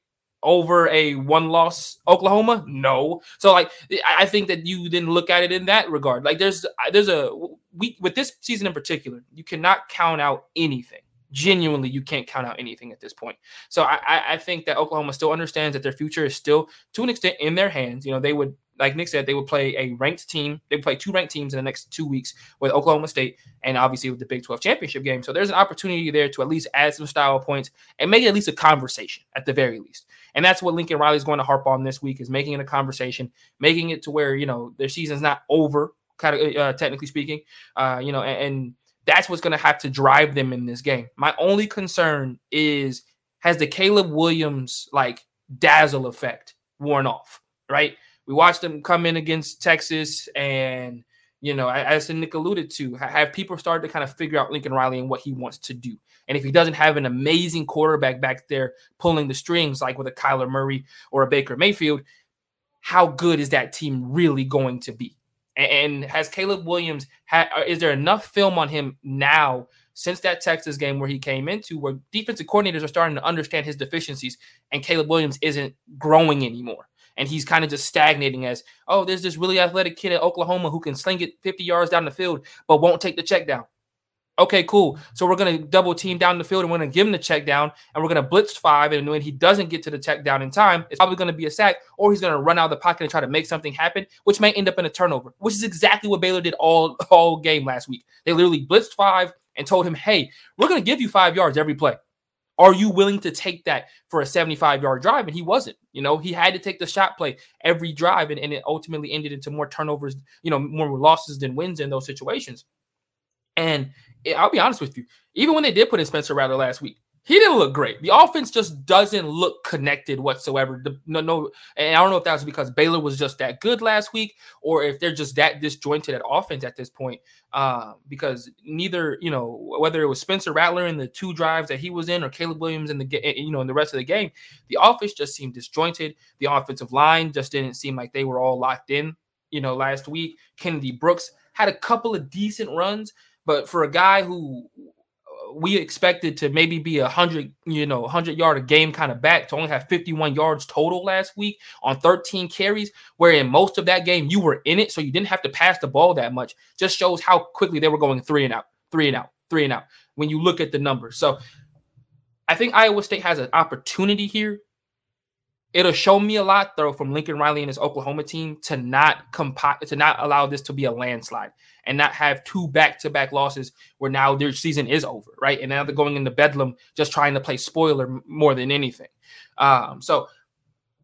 over a one-loss Oklahoma? No. So like, I think that you didn't look at it in that regard. Like, there's there's a we with this season in particular, you cannot count out anything genuinely you can't count out anything at this point. So I, I think that Oklahoma still understands that their future is still to an extent in their hands. You know, they would like Nick said, they would play a ranked team. They play two ranked teams in the next two weeks with Oklahoma State and obviously with the Big 12 championship game. So there's an opportunity there to at least add some style points and make at least a conversation at the very least. And that's what Lincoln Riley is going to harp on this week is making it a conversation, making it to where, you know, their season's not over, kind of uh, technically speaking, uh, you know, and, and that's what's going to have to drive them in this game. My only concern is has the Caleb Williams like dazzle effect worn off, right? We watched them come in against Texas and you know, as Nick alluded to, have people started to kind of figure out Lincoln Riley and what he wants to do. And if he doesn't have an amazing quarterback back there pulling the strings, like with a Kyler Murray or a Baker Mayfield, how good is that team really going to be? And has Caleb Williams had uh, is there enough film on him now since that Texas game where he came into where defensive coordinators are starting to understand his deficiencies and Caleb Williams isn't growing anymore. And he's kind of just stagnating as, oh, there's this really athletic kid at Oklahoma who can sling it 50 yards down the field, but won't take the check down. Okay, cool. So we're going to double team down the field and we're going to give him the check down and we're going to blitz five. And when he doesn't get to the check down in time, it's probably going to be a sack or he's going to run out of the pocket and try to make something happen, which may end up in a turnover, which is exactly what Baylor did all, all game last week. They literally blitzed five and told him, hey, we're going to give you five yards every play. Are you willing to take that for a 75 yard drive? And he wasn't. You know, he had to take the shot play every drive, and, and it ultimately ended into more turnovers, you know, more losses than wins in those situations. And I'll be honest with you, even when they did put in Spencer Rattler last week, he didn't look great. The offense just doesn't look connected whatsoever. No, no, and I don't know if that was because Baylor was just that good last week, or if they're just that disjointed at offense at this point. Uh, because neither, you know, whether it was Spencer Rattler in the two drives that he was in, or Caleb Williams in the you know in the rest of the game, the offense just seemed disjointed. The offensive line just didn't seem like they were all locked in. You know, last week Kennedy Brooks had a couple of decent runs, but for a guy who uh, we expected to maybe be a hundred, you know, hundred yard a game kind of back to only have 51 yards total last week on 13 carries, where in most of that game you were in it, so you didn't have to pass the ball that much. Just shows how quickly they were going three and out, three and out, three and out. When you look at the numbers, so I think Iowa State has an opportunity here it'll show me a lot though from Lincoln Riley and his Oklahoma team to not compi- to not allow this to be a landslide and not have two back-to-back losses where now their season is over, right? And now they're going into bedlam just trying to play spoiler more than anything. Um, so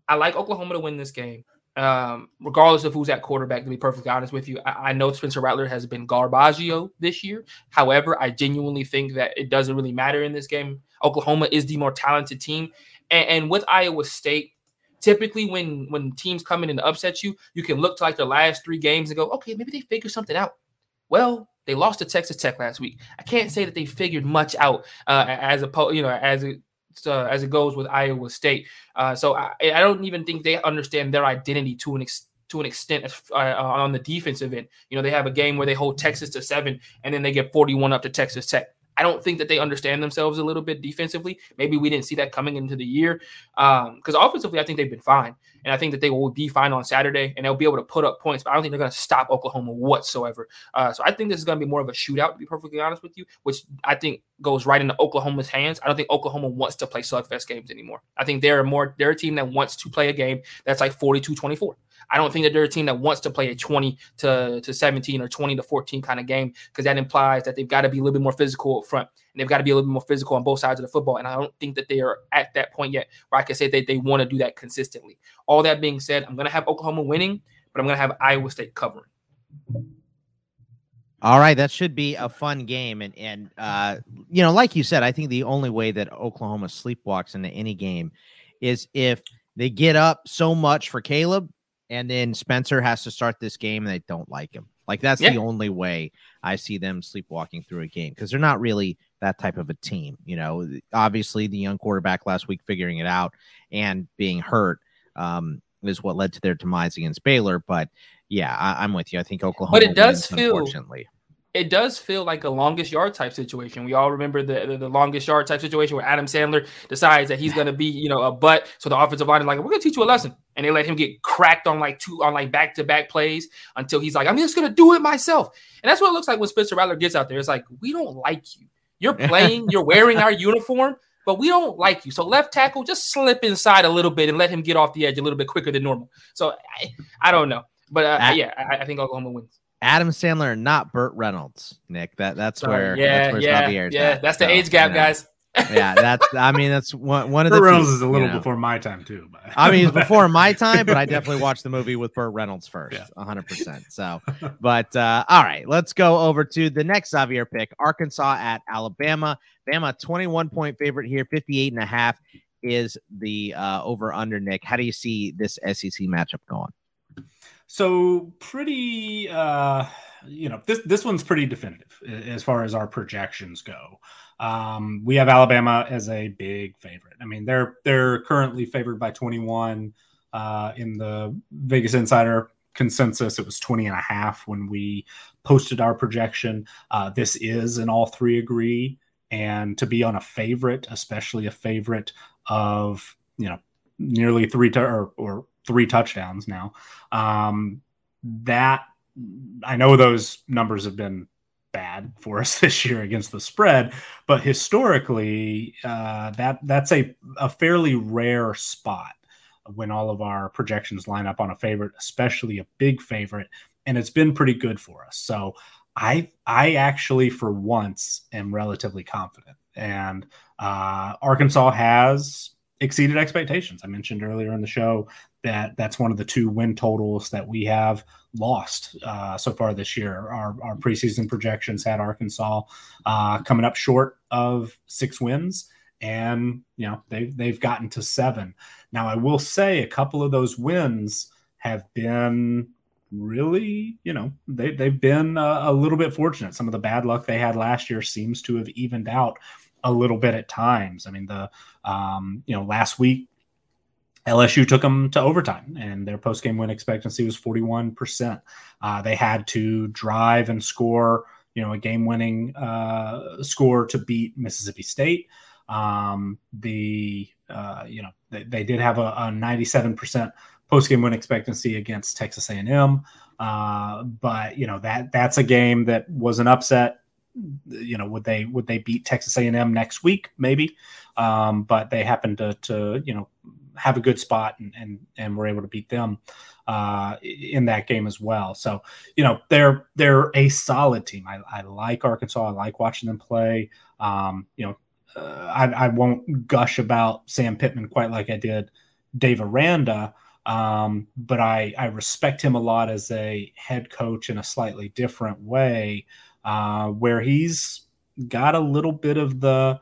I like Oklahoma to win this game. Um, regardless of who's at quarterback, to be perfectly honest with you, I, I know Spencer Rattler has been Garbaggio this year. However, I genuinely think that it doesn't really matter in this game. Oklahoma is the more talented team. And, and with Iowa State, typically when when teams come in and upset you, you can look to like the last three games and go, okay, maybe they figured something out. Well, they lost to Texas Tech last week. I can't say that they figured much out uh, as a you know as it uh, as it goes with Iowa State. Uh, so I, I don't even think they understand their identity to an extent to an extent uh, on the defensive end. You know, they have a game where they hold Texas to seven and then they get 41 up to Texas Tech. I don't think that they understand themselves a little bit defensively. Maybe we didn't see that coming into the year. Because um, offensively, I think they've been fine. And I think that they will be fine on Saturday and they'll be able to put up points. But I don't think they're going to stop Oklahoma whatsoever. Uh, so I think this is going to be more of a shootout, to be perfectly honest with you, which I think goes right into Oklahoma's hands. I don't think Oklahoma wants to play slugfest games anymore. I think they're more they're a team that wants to play a game that's like 42-24. I don't think that they're a team that wants to play a 20 to, to 17 or 20 to 14 kind of game because that implies that they've got to be a little bit more physical up front and they've got to be a little bit more physical on both sides of the football. And I don't think that they are at that point yet where I can say that they want to do that consistently. All that being said, I'm going to have Oklahoma winning, but I'm going to have Iowa State covering. All right, that should be a fun game, and and uh, you know, like you said, I think the only way that Oklahoma sleepwalks into any game is if they get up so much for Caleb and then Spencer has to start this game and they don't like him. Like that's yeah. the only way I see them sleepwalking through a game because they're not really that type of a team. You know, obviously the young quarterback last week figuring it out and being hurt um, is what led to their demise against Baylor. But yeah, I, am with you. I think Oklahoma. But it does wins, feel, unfortunately it does feel like a longest yard type situation. We all remember the, the, the longest yard type situation where Adam Sandler decides that he's going to be, you know, a butt. So the offensive line is like, we're going to teach you a lesson. And they let him get cracked on like two, on like back to back plays until he's like, I'm just going to do it myself. And that's what it looks like when Spencer Rattler gets out there. It's like, we don't like you. You're playing, you're wearing our uniform, but we don't like you. So left tackle, just slip inside a little bit and let him get off the edge a little bit quicker than normal. So I, I don't know. But uh, yeah, I, I think Oklahoma wins. Adam Sandler, not Burt Reynolds, Nick. That that's Sorry. where yeah, that's where yeah, yeah. At, that's the so, age gap, you know. guys. yeah, that's. I mean, that's one one of Burt the. Reynolds is a little you know. before my time too. But. I mean, it's before my time, but I definitely watched the movie with Burt Reynolds first, hundred yeah. percent. So, but uh, all right, let's go over to the next Xavier pick: Arkansas at Alabama. Bama, twenty-one point favorite here, 58 and a half is the uh, over under. Nick, how do you see this SEC matchup going? So pretty. uh you know this this one's pretty definitive as far as our projections go. Um, we have Alabama as a big favorite. I mean, they're they're currently favored by 21 uh, in the Vegas Insider consensus. It was 20 and a half when we posted our projection. Uh, this is an all three agree, and to be on a favorite, especially a favorite of you know nearly three to, or, or three touchdowns now. Um, that I know those numbers have been bad for us this year against the spread, but historically, uh, that that's a, a fairly rare spot when all of our projections line up on a favorite, especially a big favorite, and it's been pretty good for us. So I I actually for once am relatively confident, and uh, Arkansas has exceeded expectations. I mentioned earlier in the show that that's one of the two win totals that we have lost uh, so far this year. Our, our preseason projections had Arkansas uh, coming up short of six wins, and you know they've they've gotten to seven. Now I will say a couple of those wins have been really, you know, they they've been a, a little bit fortunate. Some of the bad luck they had last year seems to have evened out a little bit at times. I mean, the um, you know last week LSU took them to overtime, and their post game win expectancy was forty one percent. Uh, they had to drive and score, you know, a game winning uh, score to beat Mississippi State. Um, the uh, you know they, they did have a ninety seven percent post game win expectancy against Texas A and M, uh, but you know that that's a game that was an upset you know would they would they beat Texas A&M next week? Maybe. Um, but they happened to to you know have a good spot and and and were able to beat them uh, in that game as well. So you know they're they're a solid team. I, I like Arkansas. I like watching them play. Um, you know uh, I, I won't gush about Sam Pittman quite like I did Dave Aranda um, but I, I respect him a lot as a head coach in a slightly different way uh, where he's got a little bit of the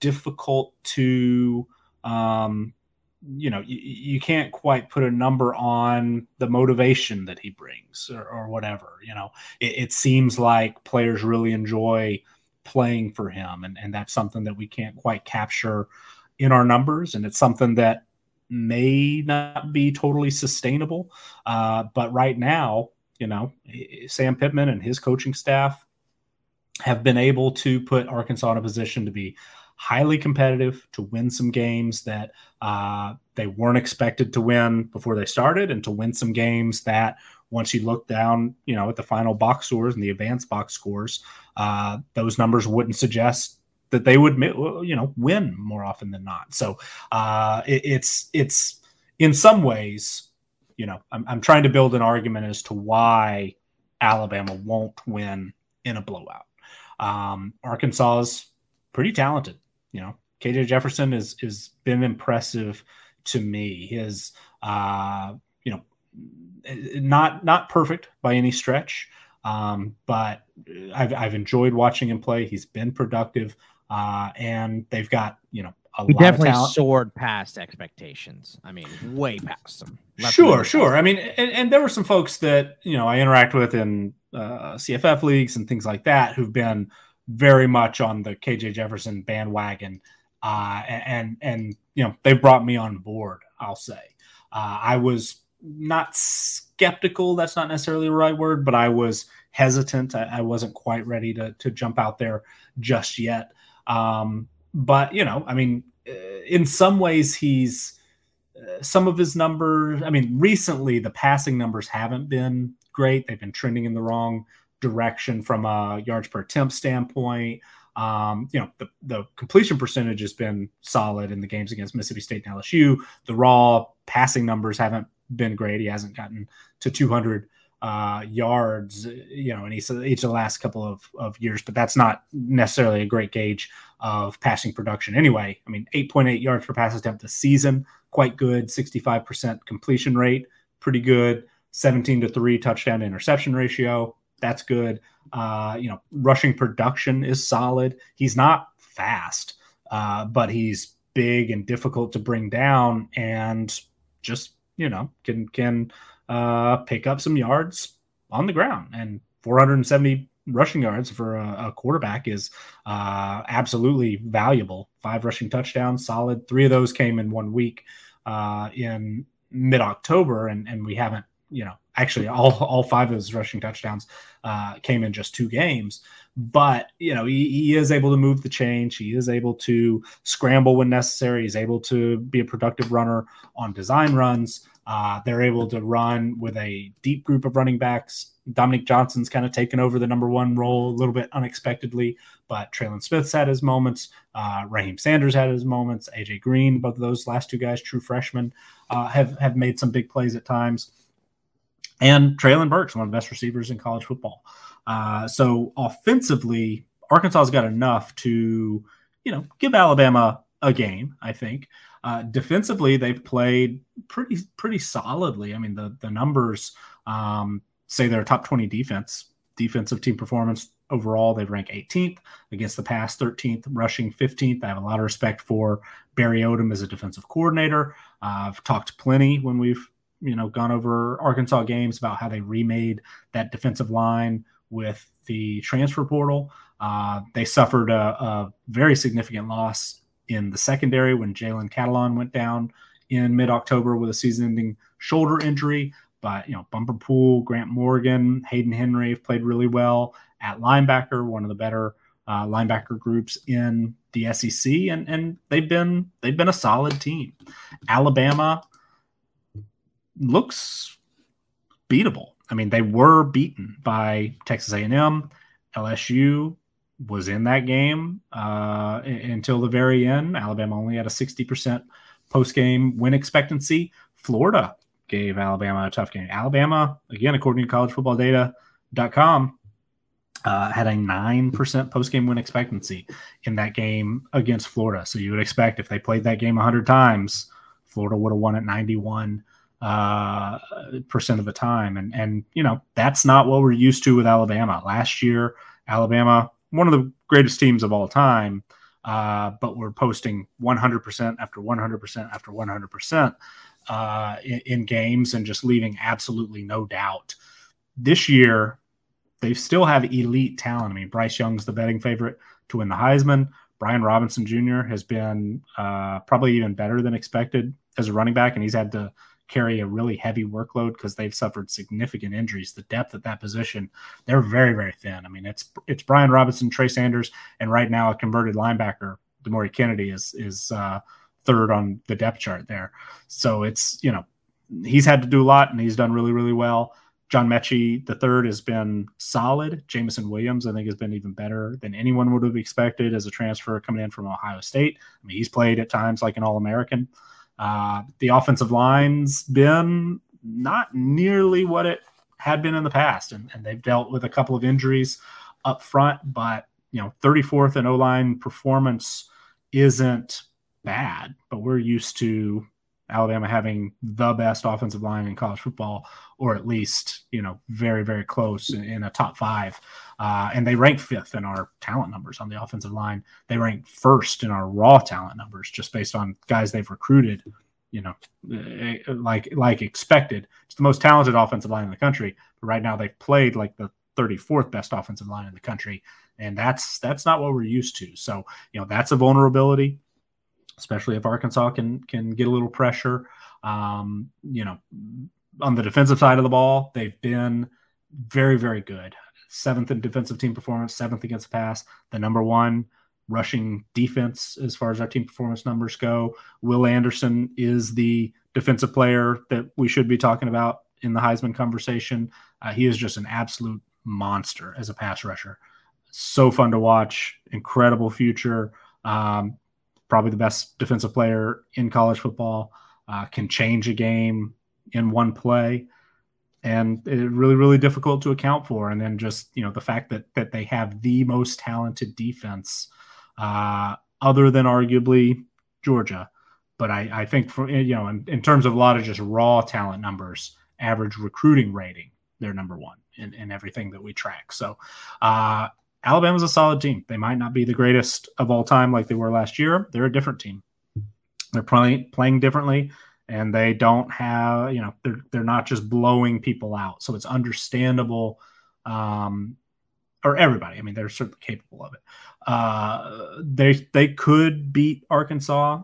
difficult to um, you know you, you, can't quite put a number on the motivation that he brings or, or whatever you know. It, it, seems like players really enjoy playing for him and, and that's something that we can't quite capture in our numbers and it's something that may not be totally sustainable uh, but right now you know sam pittman and his coaching staff have been able to put Arkansas in a position to be highly competitive, to win some games that uh, they weren't expected to win before they started, and to win some games that once you look down, you know, at the final box scores and the advanced box scores, uh, those numbers wouldn't suggest that they would, you know, win more often than not. So uh, it, it's it's in some ways, you know, I'm, I'm trying to build an argument as to why Alabama won't win in a blowout. Um, Arkansas is pretty talented. You know, KJ Jefferson is is been impressive to me. His uh, you know, not not perfect by any stretch, um, but I've I've enjoyed watching him play. He's been productive, uh, and they've got you know a he definitely soared past expectations. I mean, way past them. sure, sure. I mean, and, and, there were some folks that you know I interact with in uh, CFF leagues and things like that who've been very much on the KJ Jefferson bandwagon, uh, and and you know they've brought me on board. I'll say uh, I was not skeptical. That's not necessarily the right word, but I was hesitant. I, I wasn't quite ready to to jump out there just yet. Um, but you know, I mean, uh, in some ways, he's uh, some of his numbers. I mean, recently the passing numbers haven't been great. They've been trending in the wrong direction from a yards per attempt standpoint. Um, you know, the, the completion percentage has been solid in the games against Mississippi State and LSU. The raw passing numbers haven't been great. He hasn't gotten to 200 uh, yards, you know, in each, each of the last couple of, of years, but that's not necessarily a great gauge of passing production anyway. I mean, 8.8 yards per pass attempt this season, quite good. 65% completion rate, pretty good. 17 to 3 touchdown interception ratio. That's good. Uh, you know, rushing production is solid. He's not fast, uh, but he's big and difficult to bring down and just, you know, can can uh, pick up some yards on the ground. And 470 rushing yards for a, a quarterback is uh, absolutely valuable. Five rushing touchdowns, solid. Three of those came in one week uh, in mid October, and, and we haven't, you know, actually all, all five of his rushing touchdowns uh, came in just two games. But, you know, he, he is able to move the change. He is able to scramble when necessary. He's able to be a productive runner on design runs. Uh, they're able to run with a deep group of running backs. Dominique Johnson's kind of taken over the number one role a little bit unexpectedly, but Trelon Smith's had his moments. Uh, Raheim Sanders had his moments. AJ Green, both of those last two guys, true freshmen, uh, have have made some big plays at times. And Treylon Burks, one of the best receivers in college football. Uh, so offensively, Arkansas's got enough to, you know, give Alabama a game. I think. Uh, defensively, they've played pretty pretty solidly. I mean, the the numbers um, say they're top twenty defense, defensive team performance, overall. They rank 18th against the pass, 13th, rushing 15th. I have a lot of respect for Barry Odom as a defensive coordinator. Uh, I've talked plenty when we've you know gone over Arkansas games about how they remade that defensive line with the transfer portal. Uh, they suffered a, a, very significant loss in the secondary when Jalen Catalon went down in mid-October with a season-ending shoulder injury. But you know, Bumper Pool, Grant Morgan, Hayden Henry have played really well at linebacker, one of the better uh, linebacker groups in the SEC, and and they've been they've been a solid team. Alabama looks beatable. I mean, they were beaten by Texas A&M. LSU was in that game uh, until the very end. Alabama only had a 60% post game win expectancy. Florida gave Alabama a tough game. Alabama, again, according to collegefootballdata.com, uh, had a 9% post game win expectancy in that game against Florida. So you would expect if they played that game 100 times, Florida would have won at 91 uh, percent of the time. And, and, you know, that's not what we're used to with Alabama. Last year, Alabama, one of the greatest teams of all time, uh, but we're posting 100% after 100% after 100% uh, in, in games and just leaving absolutely no doubt. This year, they still have elite talent. I mean, Bryce Young's the betting favorite to win the Heisman. Brian Robinson Jr. has been uh, probably even better than expected as a running back, and he's had to carry a really heavy workload because they've suffered significant injuries. The depth at that position, they're very, very thin. I mean, it's it's Brian Robinson, Trey Sanders, and right now a converted linebacker, Demouy Kennedy, is is uh, third on the depth chart there. So it's you know he's had to do a lot, and he's done really, really well. John Metchie, the third, has been solid. Jameson Williams, I think, has been even better than anyone would have expected as a transfer coming in from Ohio State. I mean, he's played at times like an All American. Uh, the offensive line's been not nearly what it had been in the past, and, and they've dealt with a couple of injuries up front. But you know, 34th in O line performance isn't bad, but we're used to Alabama having the best offensive line in college football, or at least you know very very close in, in a top five. Uh, and they rank fifth in our talent numbers on the offensive line. They rank first in our raw talent numbers, just based on guys they've recruited. You know, eh, like like expected. It's the most talented offensive line in the country. But right now, they've played like the 34th best offensive line in the country, and that's that's not what we're used to. So you know, that's a vulnerability especially if Arkansas can can get a little pressure. Um, you know, on the defensive side of the ball, they've been very, very good. Seventh in defensive team performance, seventh against the pass, the number one rushing defense as far as our team performance numbers go. Will Anderson is the defensive player that we should be talking about in the Heisman conversation. Uh, he is just an absolute monster as a pass rusher. So fun to watch, incredible future. Um, probably the best defensive player in college football, uh, can change a game in one play. And it's really, really difficult to account for. And then just, you know, the fact that that they have the most talented defense, uh, other than arguably Georgia. But I, I think for you know, in, in terms of a lot of just raw talent numbers, average recruiting rating, they're number one in, in everything that we track. So uh, Alabama's a solid team. They might not be the greatest of all time like they were last year. They're a different team. They're playing playing differently, and they don't have you know they're they're not just blowing people out. So it's understandable, um, or everybody. I mean, they're certainly capable of it. Uh, they they could beat Arkansas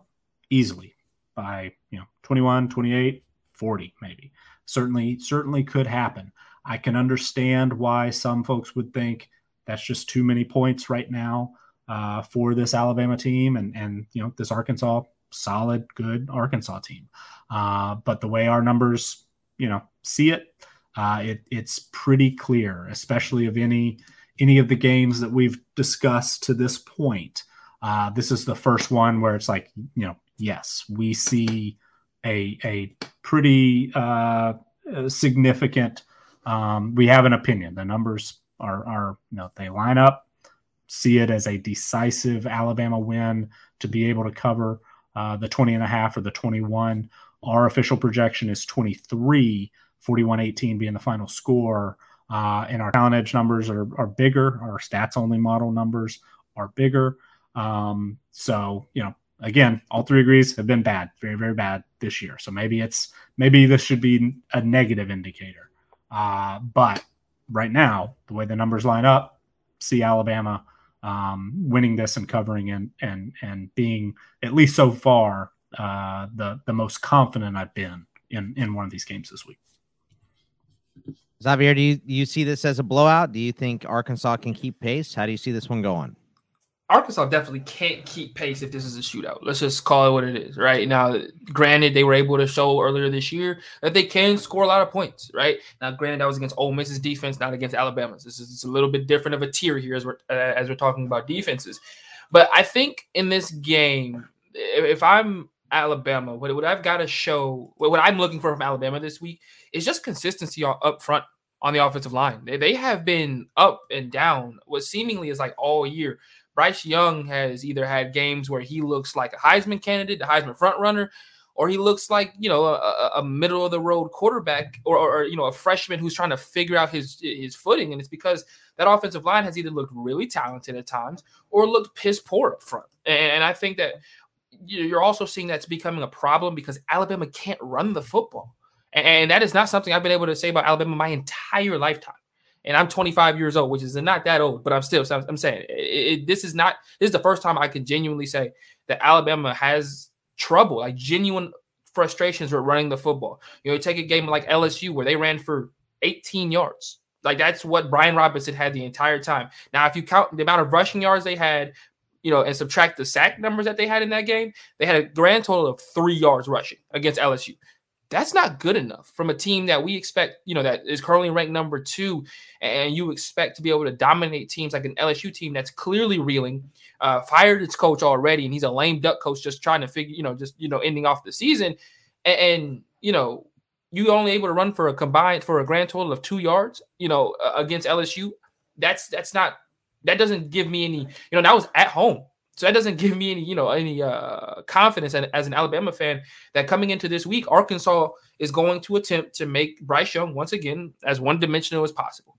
easily by you know 21, 28, 40 maybe. Certainly certainly could happen. I can understand why some folks would think that's just too many points right now uh, for this Alabama team and and you know this Arkansas solid good Arkansas team. Uh, but the way our numbers you know see it, uh, it it's pretty clear, especially of any any of the games that we've discussed to this point. Uh, this is the first one where it's like you know yes we see a a pretty uh, significant. Um, we have an opinion. The numbers are are you know they line up, see it as a decisive Alabama win to be able to cover uh, the 20 and a half or the 21. Our official projection is 23, 41 18 being the final score. uh, and our talent edge numbers are, are bigger. Our stats only model numbers are bigger. Um, so, you know, again, all three agrees have been bad, very, very bad this year. So maybe it's maybe this should be a negative indicator. Uh, but right now, the way the numbers line up, see Alabama um, winning this and covering and and and being at least so far uh, the the most confident I've been in in one of these games this week. Xavier, do you, do you see this as a blowout? Do you think Arkansas can keep pace? How do you see this one going? Arkansas definitely can't keep pace if this is a shootout. Let's just call it what it is, right? Now, granted, they were able to show earlier this year that they can score a lot of points, right? Now, granted, that was against Ole Miss's defense, not against Alabama's. This is a little bit different of a tier here as we're uh, as we're talking about defenses. But I think in this game, if I'm Alabama, what, what I've got to show, what I'm looking for from Alabama this week is just consistency up front on the offensive line. They, they have been up and down what seemingly is like all year. Bryce Young has either had games where he looks like a Heisman candidate, the Heisman front runner, or he looks like you know a, a middle of the road quarterback or, or, you know a freshman who's trying to figure out his his footing and it's because that offensive line has either looked really talented at times or looked piss poor up front and, and i think that you're also seeing that's becoming a problem because alabama can't run the football and, that is not something i've been able to say about alabama my entire lifetime and I'm 25 years old, which is not that old, but I'm still I'm saying it, it, this is not this is the first time I can genuinely say that Alabama has trouble, like genuine frustrations with running the football. You know, take a game like LSU where they ran for 18 yards. Like that's what Brian Robinson had the entire time. Now, if you count the amount of rushing yards they had, you know, and subtract the sack numbers that they had in that game, they had a grand total of three yards rushing against LSU that's not good enough from a team that we expect, you know, that is currently ranked number two, and you expect to be able to dominate teams like an LSU team that's clearly reeling, uh, fired its coach already, and he's a lame duck coach just trying to figure, you know, just you know, ending off the season, and, and you know, you only able to run for a combined for a grand total of two yards, you know, uh, against LSU. That's that's not that doesn't give me any, you know, that was at home. So that doesn't give me any, you know, any uh, confidence and as an Alabama fan that coming into this week, Arkansas is going to attempt to make Bryce Young once again as one dimensional as possible.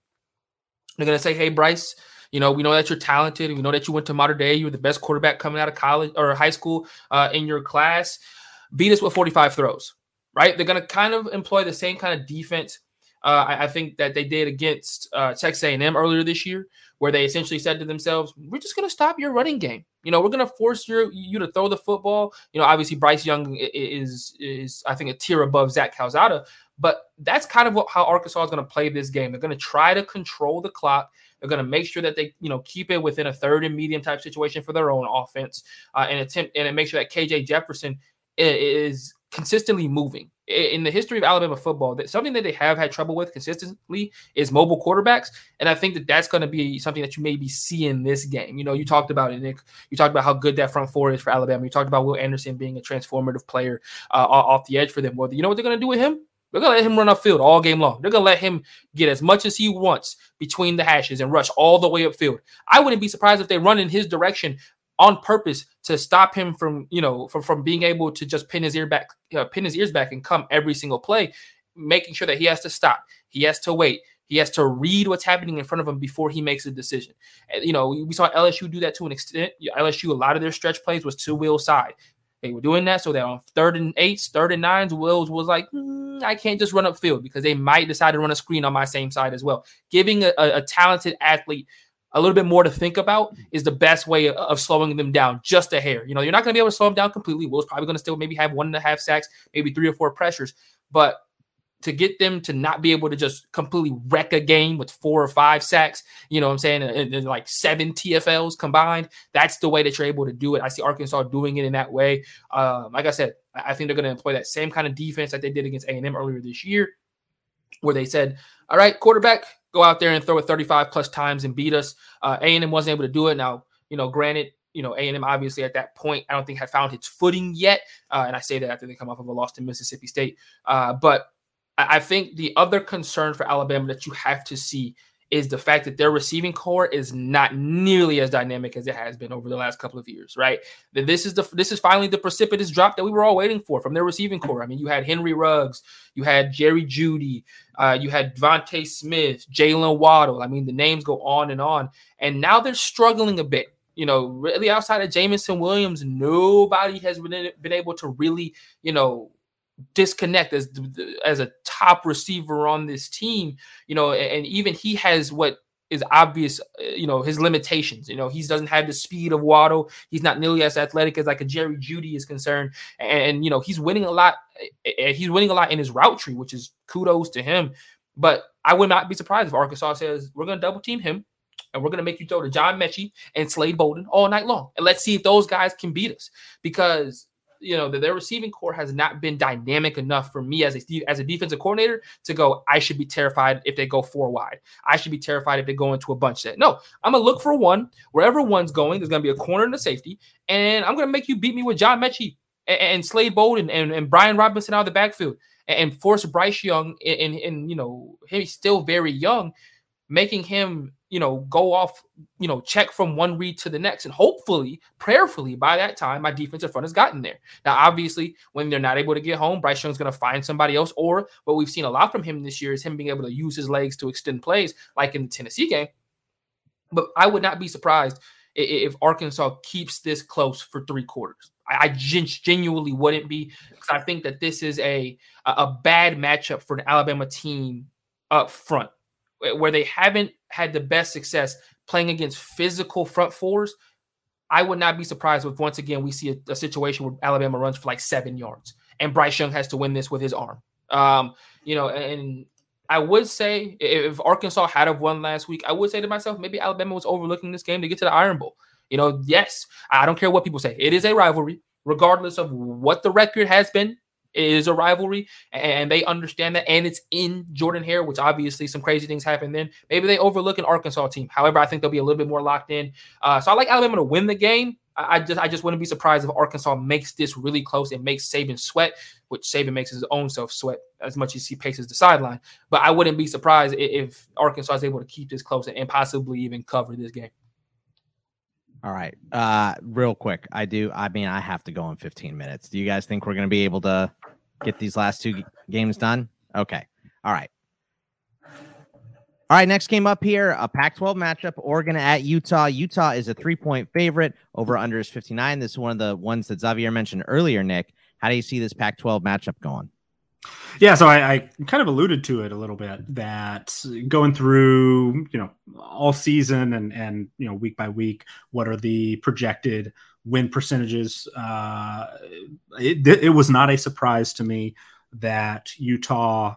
They're going to say, "Hey, Bryce, you know, we know that you're talented, we know that you went to Mater Dei. You were the best quarterback coming out of college or high school uh, in your class. Beat us with 45 throws." Right? They're going to kind of employ the same kind of defense uh, I, I, think that they did against uh, Texas A&M earlier this year, where they essentially said to themselves, "We're just going to stop your running game. You know, we're going to force your you to throw the football. You know, obviously Bryce Young is is I think a tier above Zach Calzada, but that's kind of what, how Arkansas is going to play this game. They're going to try to control the clock. They're going to make sure that they, you know, keep it within a third and medium type situation for their own offense, uh, and attempt and make sure that KJ Jefferson is consistently moving in the history of Alabama football, that something that they have had trouble with consistently is mobile quarterbacks, and I think that that's going to be something that you maybe see in this game. You know, you talked about it, Nick. You talked about how good that front four is for Alabama. You talked about Will Anderson being a transformative player uh, off the edge for them. Well, you know what they're going to do with him? They're going to let him run upfield all game long. They're going to let him get as much as he wants between the hashes and rush all the way upfield. I wouldn't be surprised if they run in his direction on purpose to stop him from you know from, from being able to just pin his ear back uh, pin his ears back and come every single play making sure that he has to stop. He has to wait. He has to read what's happening in front of him before he makes a decision. You know we saw lsu do that to an extent. Lsu a lot of their stretch plays was to will side. They were doing that so that on third and eights third and nines wills was like mm, i can't just run upfield because they might decide to run a screen on my same side as well. Giving a, a, a talented athlete a little bit more to think about is the best way of slowing them down just a hair. You know, you're not going to be able to slow them down completely. Will's probably going to still maybe have one and a half sacks, maybe three or four pressures, but to get them to not be able to just completely wreck a game with four or five sacks, you know what I'm saying, and, and like seven TFLs combined, that's the way that you're able to do it. I see Arkansas doing it in that way. Um, like I said, I think they're going to employ that same kind of defense that they did against A&M earlier this year, where they said, all right, quarterback, go out there and throw it 35 plus times and beat us. Uh, A&M wasn't able to do it. Now, you know, granted, you know, A&M obviously at that point, I don't think had found its footing yet. Uh, and I say that after they come off of a loss to Mississippi State. Uh, but I, I think the other concern for Alabama that you have to see is the fact that their receiving corps is not nearly as dynamic as it has been over the last couple of years, right? This is the this is finally the precipitous drop that we were all waiting for from their receiving corps. I mean, you had Henry Ruggs, you had Jerry Jeudy, uh, you had DeVonta Smith, Jaylen Waddle. I mean, the names go on and on, and now they're struggling a bit. You know, really outside of Jameson Williams, nobody has been been able to really, you know, disconnect as as a top receiver on this team, you know, and even he has what is obvious, you know, his limitations. You know, he doesn't have the speed of Waddle. He's not nearly as athletic as like a Jerry Jeudy is concerned, and, you know, he's winning a lot. And he's winning a lot in his route tree, which is kudos to him. But I would not be surprised if Arkansas says we're going to double team him. And we're going to make you throw to John Metchie and Slade Bolden all night long. And let's see if those guys can beat us. Because you know, that their receiving corps has not been dynamic enough for me as a as a defensive coordinator to go. I should be terrified if they go four wide. I should be terrified if they go into a bunch set. No, I'm gonna look for one wherever one's going. There's gonna be a corner and a safety, and I'm gonna make you beat me with John Metchie and, and Slade Bolden and, and Brian Robinson out of the backfield, and, and force Bryce Young. And, and you know, he's still very young, making him you know, go off, you know, check from one read to the next. And hopefully, prayerfully, by that time, my defensive front has gotten there. Now, obviously, when they're not able to get home, Bryce Young's going to find somebody else. Or what we've seen a lot from him this year is him being able to use his legs to extend plays, like in the Tennessee game. But I would not be surprised if Arkansas keeps this close for three quarters. I, genuinely wouldn't be because I think that this is a a bad matchup for an Alabama team up front where they haven't had the best success playing against physical front fours, I would not be surprised if once again we see a, a, situation where Alabama runs for like seven yards and Bryce Young has to win this with his arm. Um, you know, and I would say if Arkansas had have won last week, I would say to myself, maybe Alabama was overlooking this game to get to the Iron Bowl. You know, yes, I don't care what people say. It is a rivalry, regardless of what the record has been. It is a rivalry, and they understand that, and it's in Jordan Hare, which obviously some crazy things happen. Then maybe they overlook an Arkansas team. However, I think they'll be a little bit more locked in. Uh, so I like Alabama to win the game. I, just I just wouldn't be surprised if Arkansas makes this really close and makes Saban sweat, which Saban makes his own self sweat as much as he paces the sideline. But I wouldn't be surprised if Arkansas is able to keep this close and possibly even cover this game. All right. Uh real quick. I do I mean I have to go in 15 minutes. Do you guys think we're going to be able to get these last two games done? Okay. All right. All right, next game up here, a Pac-12 matchup, Oregon at Utah. Utah is a three-point favorite. Over under is 59. This is one of the ones that Xavier mentioned earlier, Nick. How do you see this Pac-12 matchup going? Yeah, so I, I, kind of alluded to it a little bit that going through, you know, all season and and you know week by week, what are the projected win percentages? Uh, it, it was not a surprise to me that Utah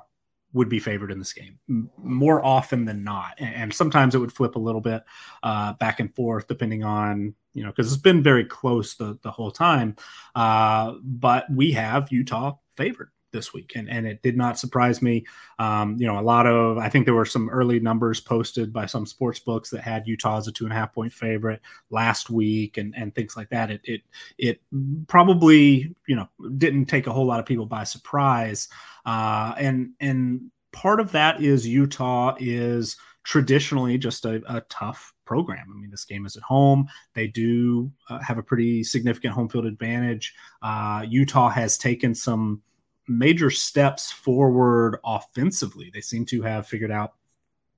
would be favored in this game more often than not, and sometimes it would flip a little bit uh, back and forth depending on you know because it's been very close the the whole time. Uh, but we have Utah favored this week, and and it did not surprise me. Um, you know, a lot of I think there were some early numbers posted by some sports books that had Utah as a two and a half point favorite last week, and and things like that. It it it probably you know didn't take a whole lot of people by surprise, uh, and and part of that is Utah is traditionally just a, a tough program. I mean, this game is at home. They do uh, have a pretty significant home field advantage. Uh, Utah has taken some major steps forward offensively. They seem to have figured out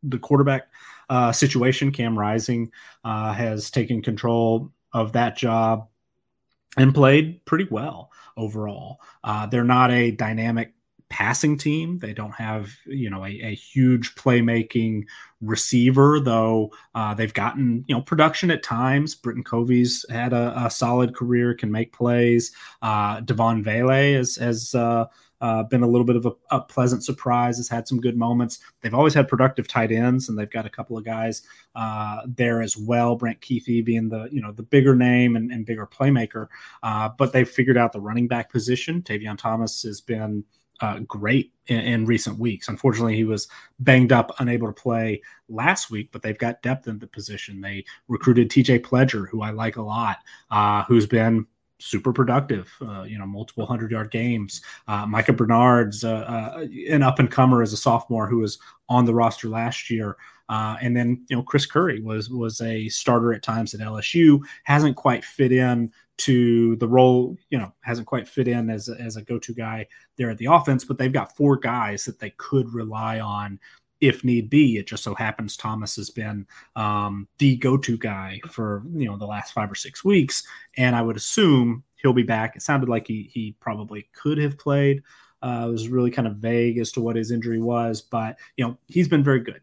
the quarterback uh, situation. Cam Rising uh, has taken control of that job and played pretty well overall. Uh, they're not a dynamic passing team. They don't have, you know, a, a huge playmaking receiver, though uh, they've gotten, you know, production at times. Britton Covey's had a, a solid career, can make plays. Uh, Devaughn Vele has, has uh, uh, been a little bit of a, a, pleasant surprise, has had some good moments. They've always had productive tight ends, and they've got a couple of guys uh, there as well. Brent Kuithe being the, you know, the bigger name and, and bigger playmaker. Uh, but they've figured out the running back position. Tavion Thomas has been – uh, great in, in, recent weeks. Unfortunately, he was banged up, unable to play last week, but they've got depth in the position. They recruited TJ Pledger, who I like a lot, uh, who's been super productive. Uh, you know, multiple hundred yard games. Uh, Micah Bernard's uh, uh, an up and comer as a sophomore who was on the roster last year. Uh, and then you know Chris Curry was was a starter at times at LSU. Hasn't quite fit in to the role. You know, hasn't quite fit in as as a go to guy there at the offense. But they've got four guys that they could rely on if need be. It just so happens Thomas has been um, the go-to guy for you know the last five or six weeks, and I would assume he'll be back. It sounded like he he probably could have played. Uh, it was really kind of vague as to what his injury was, but you know he's been very good.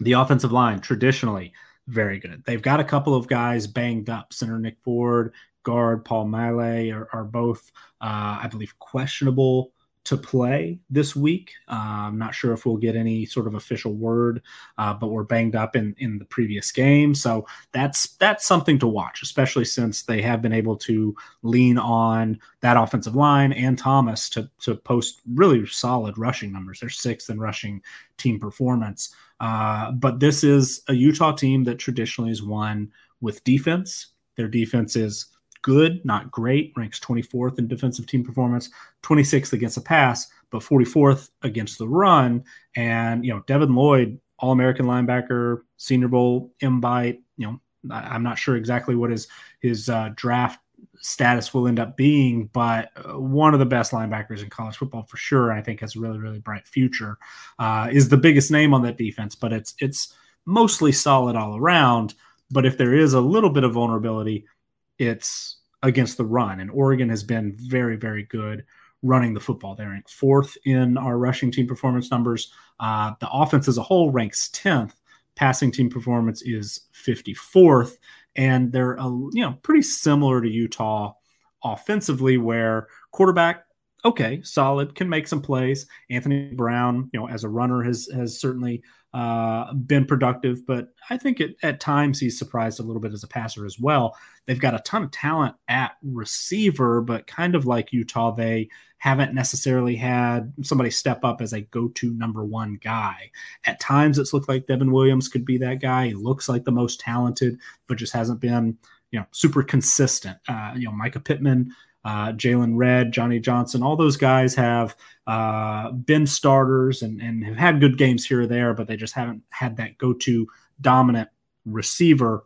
The offensive line traditionally very good. They've got a couple of guys banged up. Center Nick Ford, guard Paul Maile are, are both, uh, I believe, questionable to play this week. Uh, I'm not sure if we'll get any sort of official word, uh, but we're banged up in in the previous game, so that's that's something to watch, especially since they have been able to lean on that offensive line and Thomas to to post really solid rushing numbers. They're sixth in rushing team performance, uh, but this is a Utah team that traditionally has won with defense. Their defense is good, not great, ranks 24th in defensive team performance, 26th against the pass, but 44th against the run. And, you know, Devin Lloyd, All American linebacker, Senior Bowl invite, you know, I, am not sure exactly what his, his uh, draft status will end up being, but uh, one of the best linebackers in college football for sure. I think has a really, really bright future. Uh, is the biggest name on that defense, but it's it's mostly solid all around. But if there is a little bit of vulnerability, it's against the run. And Oregon has been very, very good running the football. They're ranked fourth in our rushing team performance numbers. Uh, the offense as a whole ranks 10th. Passing team performance is 54th. And they're, uh, you know, pretty similar to Utah offensively, where quarterback, okay, solid, can make some plays. Anthony Brown, you know, as a runner has has certainly uh, been productive, but I think it, at times he's surprised a little bit as a passer as well. They've got a ton of talent at receiver, but kind of like Utah, they haven't necessarily had somebody step up as a go to number one guy. At times, it's looked like Devon Williams could be that guy. He looks like the most talented, but just hasn't been you know super consistent. Uh, you know, Mycah Pittman uh, Jaylon Redd, Johnny Johnson, all those guys have uh, been starters and, and have had good games here or there, but they just haven't had that go to dominant receiver.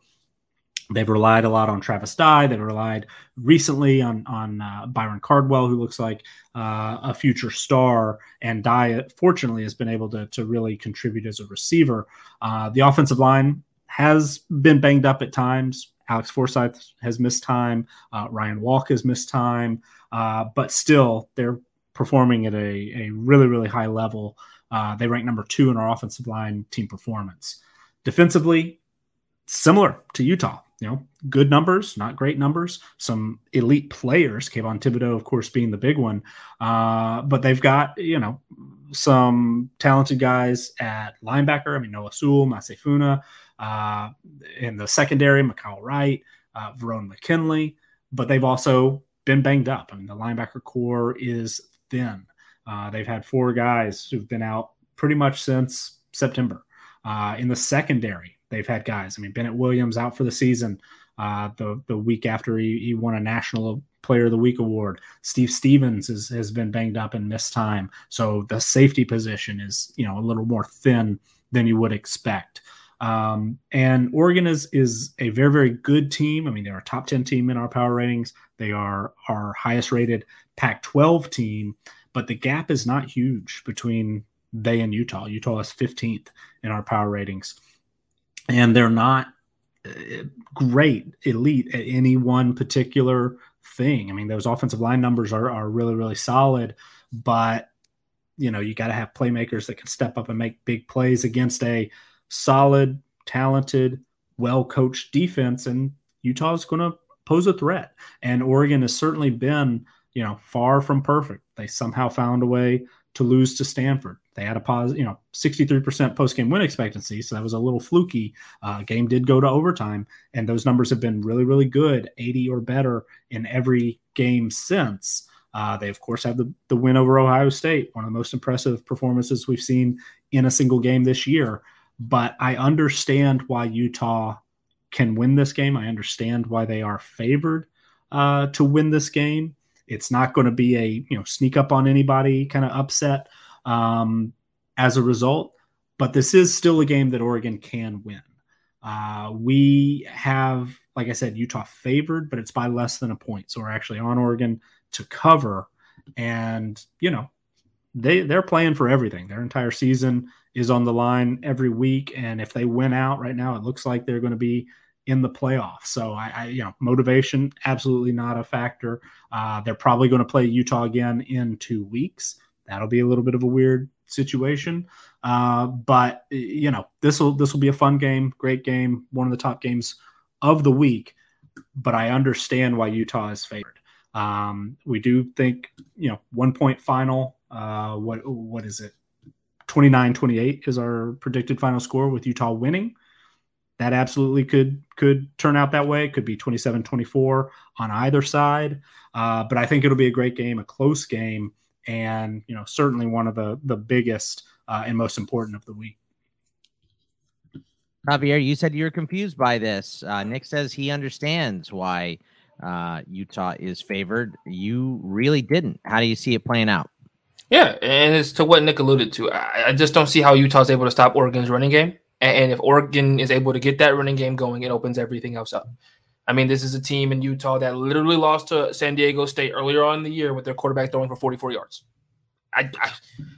They've relied a lot on Travis Dye. They've relied recently on on uh, Byron Cardwell, who looks like uh, a future star. And Dye, fortunately, has been able to, to really contribute as a receiver. Uh, the offensive line has been banged up at times. Alex Forsyth has missed time. Uh, Ryan Walk has missed time, uh, but still they're performing at a, a really, really high level. Uh, they rank number two in our offensive line team performance. Defensively, similar to Utah. You know, good numbers, not great numbers. Some elite players, Kayvon Thibodeaux, of course, being the big one. Uh, but they've got, you know, some talented guys at linebacker. I mean, Noah Sewell, Mase Funa, uh, in the secondary, Mykael Wright, uh, Verone McKinley, but they've also been banged up. I mean, the linebacker corps is thin. Uh, they've had four guys who've been out pretty much since September. Uh, in the secondary, they've had guys. I mean, Bennett Williams out for the season. Uh, the the week after he, he won a National Player of the Week award. Steve Stephens is, has been banged up and missed time, so the safety position is you know a little more thin than you would expect. Um, and Oregon is is a very very good team. I mean, they're a top ten team in our power ratings. They are our highest rated Pac-12 team, but the gap is not huge between they and Utah. Utah is 15th in our power ratings, and they're not uh, great elite at any one particular thing. I mean, those offensive line numbers are are really really solid, but you know you got to have playmakers that can step up and make big plays against a solid, talented, well coached defense, and Utah is going to pose a threat. And Oregon has certainly been, you know, far from perfect. They somehow found a way to lose to Stanford. They had a positive, you know, 63% post game win expectancy. So that was a little fluky. Uh, game did go to overtime, and those numbers have been really, really good 80 or better in every game since. Uh, they, of course, have the, the win over Ohio State, one of the most impressive performances we've seen in a single game this year but I understand why Utah can win this game. I understand why they are favored. uh, to win this game. It's not going to be a you know sneak up on anybody kind of upset um, as a result, but this is still a game that Oregon can win. Uh, we have, like I said, Utah favored, but it's by less than a point, so we're actually on Oregon to cover, and you know they they're playing for everything. Their entire season is on the line every week, and if they win out right now, it looks like they're going to be in the playoffs. So I, I, you know, motivation absolutely not a factor. Uh, they're probably going to play Utah again in two weeks. That'll be a little bit of a weird situation, uh, but you know, this will this will be a fun game, great game, one of the top games of the week. But I understand why Utah is favored. Um, we do think, you know, one point final. Uh, what what is it? 29-28 is our predicted final score with Utah winning that absolutely could could turn out that way. It could be 27-24 on either side. Uh, but I think it'll be a great game, a close game, and you know certainly one of the the biggest uh, and most important of the week. Xavier, you said you're confused by this. Uh, Nick says he understands why uh, Utah is favored. You really didn't. How do you see it playing out? Yeah, and it's to what Nick alluded to. I, I just don't see how Utah's able to stop Oregon's running game. And if Oregon is able to get that running game going, it opens everything else up. I mean, this is a team in Utah that literally lost to San Diego State earlier on in the year with their quarterback throwing for 44 yards. I, I,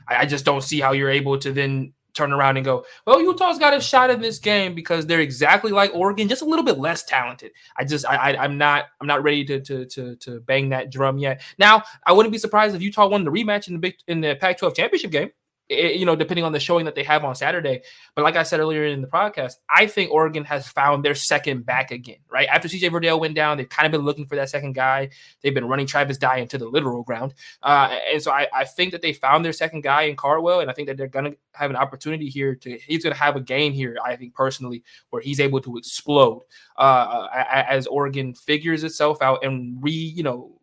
I just don't see how you're able to then turn around and go, well, Utah's got a shot in this game because they're exactly like Oregon, just a little bit less talented. I just I, I am not I'm not ready to, to to to bang that drum yet. Now I wouldn't be surprised if Utah won the rematch in the big in the Pac-12 championship game it, you know, depending on the showing that they have on Saturday. But like I said earlier in the podcast, I think Oregon has found their second back again, right? After CJ Verdell went down, they've kind of been looking for that second guy. They've been running Travis Dye into the literal ground. Uh, and so I, I think that they found their second guy in Cardwell. and I think that they're going to have an opportunity here to, he's going to have a game here, I think personally, where he's able to explode uh, as Oregon figures itself out and re, you know,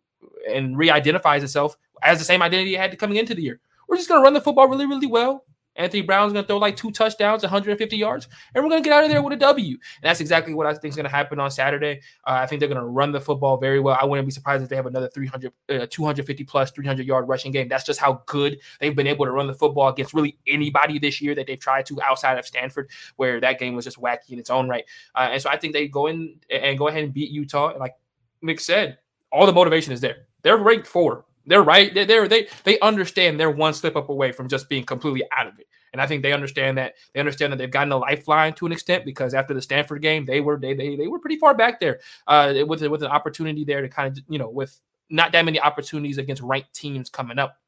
and re-identifies itself as the same identity it had coming into the year we're just going to run the football really, really well. Anthony Brown's going to throw like two touchdowns, 150 yards, and we're going to get out of there with a W. And that's exactly what I think is going to happen on Saturday. Uh, I think they're going to run the football very well. I wouldn't be surprised if they have another 300, uh, 250 plus, 300 yard rushing game. That's just how good they've been able to run the football against really anybody this year that they've tried to outside of Stanford, where that game was just wacky in its own right. Uh, and so I think they go in and go ahead and beat Utah. And like Nick said, all the motivation is there. They're ranked four. They're right. They're, they're they they understand they're one slip up away from just being completely out of it. And I think they understand that they understand that they've gotten a lifeline to an extent because after the Stanford game, they were they they, they were pretty far back there uh, with with an opportunity there to kind of you know with not that many opportunities against ranked teams coming up.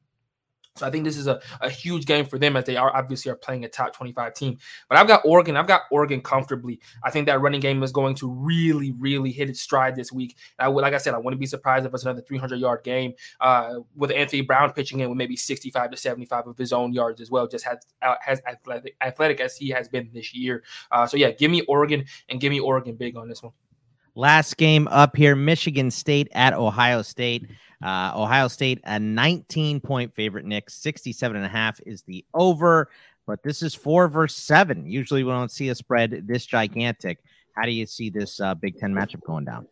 So I think this is a, a huge game for them as they are obviously are playing a top 25 team. But I've got Oregon. I've got Oregon comfortably. I think that running game is going to really, really hit its stride this week. I would, like I said, I wouldn't be surprised if it's another 300 yard game uh, with Anthony Brown pitching in with maybe 65 to 75 of his own yards as well. Just has has athletic, athletic as he has been this year. Uh, so yeah, give me Oregon and give me Oregon big on this one. Last game up here, Michigan State at Ohio State. Uh, Ohio State, a 19 point favorite, Nick. 67 and a half is the over, but this is four versus seven. Usually we don't see a spread this gigantic. How do you see this uh, Big Ten matchup going down?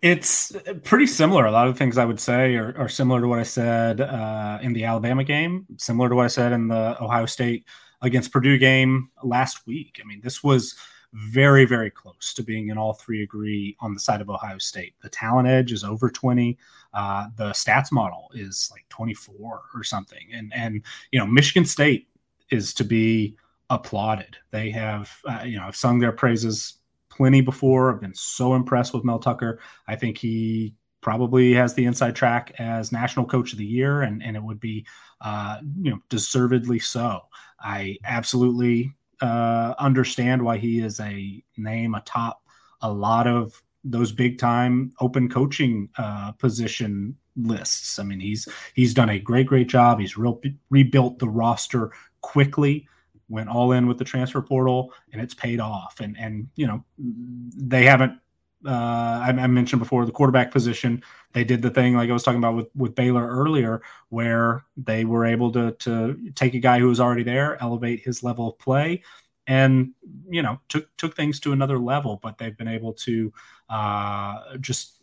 It's pretty similar. A lot of things I would say are, are similar to what I said uh, in the Alabama game, similar to what I said in the Ohio State against Purdue game last week. I mean, this was very, very close to being in all three agree on the side of Ohio State. The talent edge is over 20. Uh, the stats model is like 24 or something. And, and, you know, Michigan State is to be applauded. They have, uh, you know, I've sung their praises plenty before. I've been so impressed with Mel Tucker. I think he probably has the inside track as national coach of the year, and, and it would be, uh, you know, deservedly so. I absolutely uh, understand why he is a name atop a lot of those big time open coaching uh, position lists. I mean, he's he's done a great great job. He's real, rebuilt the roster quickly, went all in with the transfer portal, and it's paid off. And and you know they haven't uh, I, I, mentioned before the quarterback position. They did the thing like I was talking about with with Baylor earlier, where they were able to to take a guy who was already there, elevate his level of play, and you know took took things to another level. But they've been able to uh, just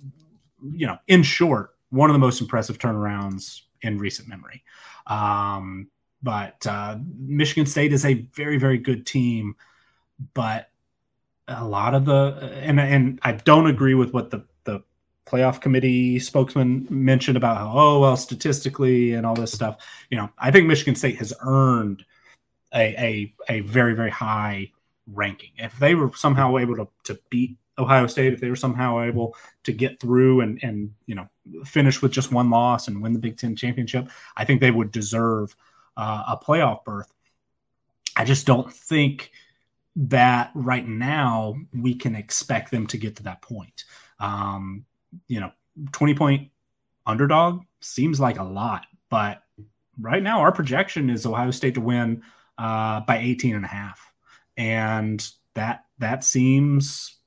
you know, in short, one of the most impressive turnarounds in recent memory. Um, but uh, Michigan State is a very, very good team. But a lot of the and and I don't agree with what the the playoff committee spokesman mentioned about how oh well statistically and all this stuff. You know, I think Michigan State has earned a a, a very very high ranking. If they were somehow able to to beat Ohio State, if they were somehow able to get through and and you know finish with just one loss and win the Big Ten championship, I think they would deserve uh, a playoff berth. I just don't think that right now we can expect them to get to that point. Um, you know, 20 point underdog seems like a lot, but right now our projection is Ohio State to win uh, by 18 and a half. And that that seems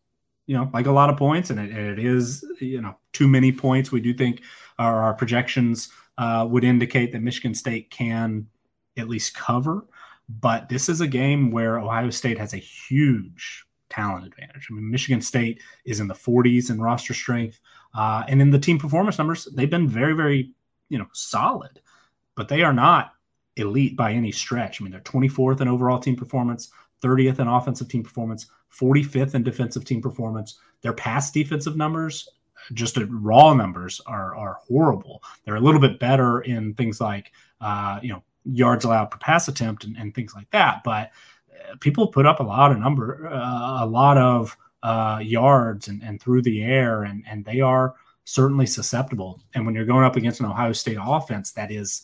you know like a lot of points and it, it is you know too many points we do think our, our projections uh, would indicate that michigan state can at least cover but this is a game where ohio state has a huge talent advantage i mean michigan state is in the 40s in roster strength uh, and in the team performance numbers they've been very very you know solid but they are not elite by any stretch i mean they're 24th in overall team performance 30th in offensive team performance 45th in defensive team performance. Their pass defensive numbers, just raw numbers, are are horrible. They're a little bit better in things like uh, you know yards allowed per pass attempt and, and things like that. But uh, people put up a lot of number, uh, a lot of uh, yards and, and through the air, and and they are certainly susceptible. And when you're going up against an Ohio State offense that is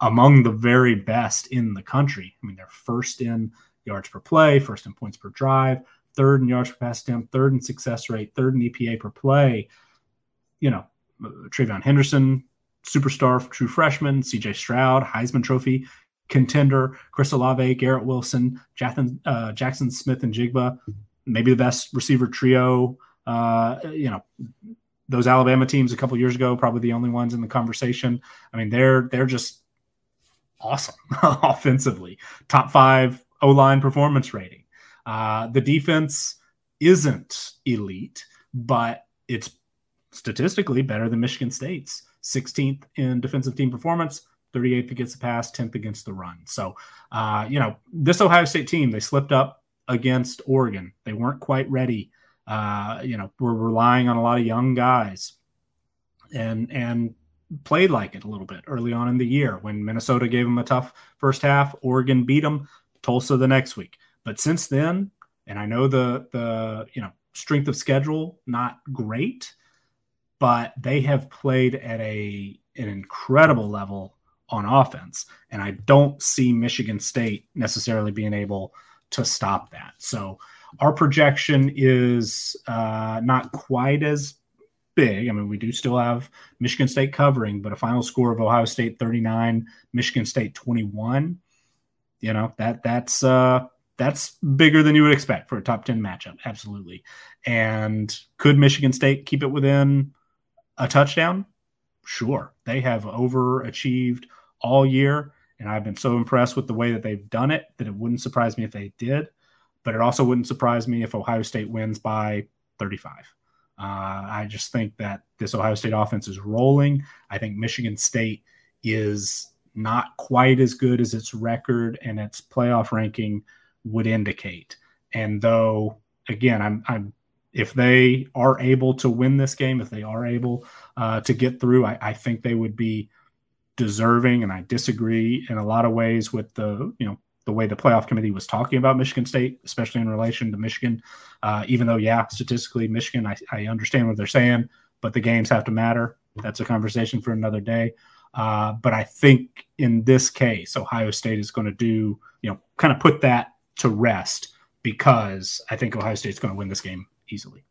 among the very best in the country, I mean they're first in yards per play, first in points per drive, third in yards per pass attempt, third in success rate, third in EPA per play. You know, TreVeyon Henderson, superstar, true freshman, CJ Stroud, Heisman Trophy contender, Chris Olave, Garrett Wilson, Jackson, uh, Jaxon Smith-Njigba, maybe the best receiver trio. Uh, you know, those Alabama teams a couple years ago, probably the only ones in the conversation. I mean, they're they're just awesome offensively. Top five O line performance rating. Uh, the defense isn't elite, but it's statistically better than Michigan State's 16th in defensive team performance, 38th against the pass, 10th against the run. So, uh, you know, this Ohio State team, they slipped up against Oregon. They weren't quite ready. Uh, you know, we're relying on a lot of young guys and, and played like it a little bit early on in the year when Minnesota gave them a tough first half. Oregon beat them. Tulsa the next week. But since then, and I know the the you know strength of schedule not great, but they have played at a an incredible level on offense, and I don't see Michigan State necessarily being able to stop that. So our projection is uh, not quite as big. I mean, we do still have Michigan State covering, but a final score of Ohio State 39, Michigan State 21 you know that that's uh that's bigger than you would expect for a top 10 matchup absolutely and could michigan state keep it within a touchdown? Sure. They have overachieved all year and i've been so impressed with the way that they've done it that it wouldn't surprise me if they did but it also wouldn't surprise me if ohio state wins by 35 uh, i just think that this ohio state offense is rolling. I think michigan state is not quite as good as its record and its playoff ranking would indicate. And though, again, I'm, I'm if they are able to win this game, if they are able uh, to get through, I, I, think they would be deserving. And I disagree in a lot of ways with the you know the way the playoff committee was talking about Michigan State, especially in relation to Michigan. Uh, even though, yeah, statistically, Michigan, I, I understand what they're saying, but the games have to matter. That's a conversation for another day. Uh, but I think in this case, Ohio State is going to do, you know, kind of put that to rest because I think Ohio State's going to win this game easily.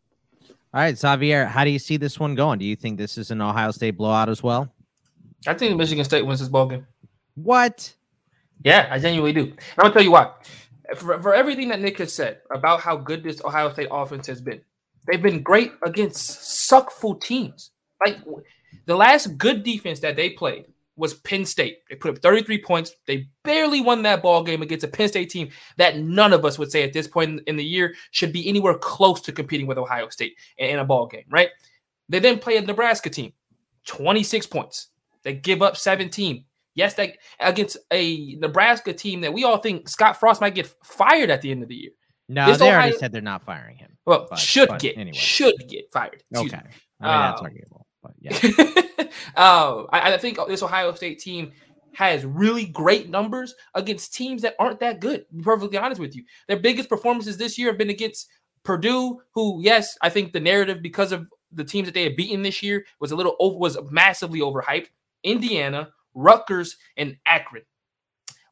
All right, Xavier, how do you see this one going? Do you think this is an Ohio State blowout as well? I think Michigan State wins this ball game. What? Yeah, I genuinely do. I'm gonna tell you why. For, for everything that Nick has said about how good this Ohio State offense has been, they've been great against suckful teams. Like the last good defense that they played was Penn State. They put up 33 points. They barely won that ball game against a Penn State team that none of us would say at this point in the year should be anywhere close to competing with Ohio State in a ball game, right? They then play a Nebraska team, 26 points. They give up 17. Yes, they against a Nebraska team that we all think Scott Frost might get fired at the end of the year. No, this they Ohio, already said they're not firing him. Well, but, should but get anyway. should get fired. Excuse okay, I mean, that's um, arguable, but yeah. uh, I, I think this Ohio State team has really great numbers against teams that aren't that good. To be perfectly honest with you, their biggest performances this year have been against Purdue, who, yes, I think the narrative because of the teams that they had beaten this year was a little over, was massively overhyped. Indiana, Rutgers, and Akron.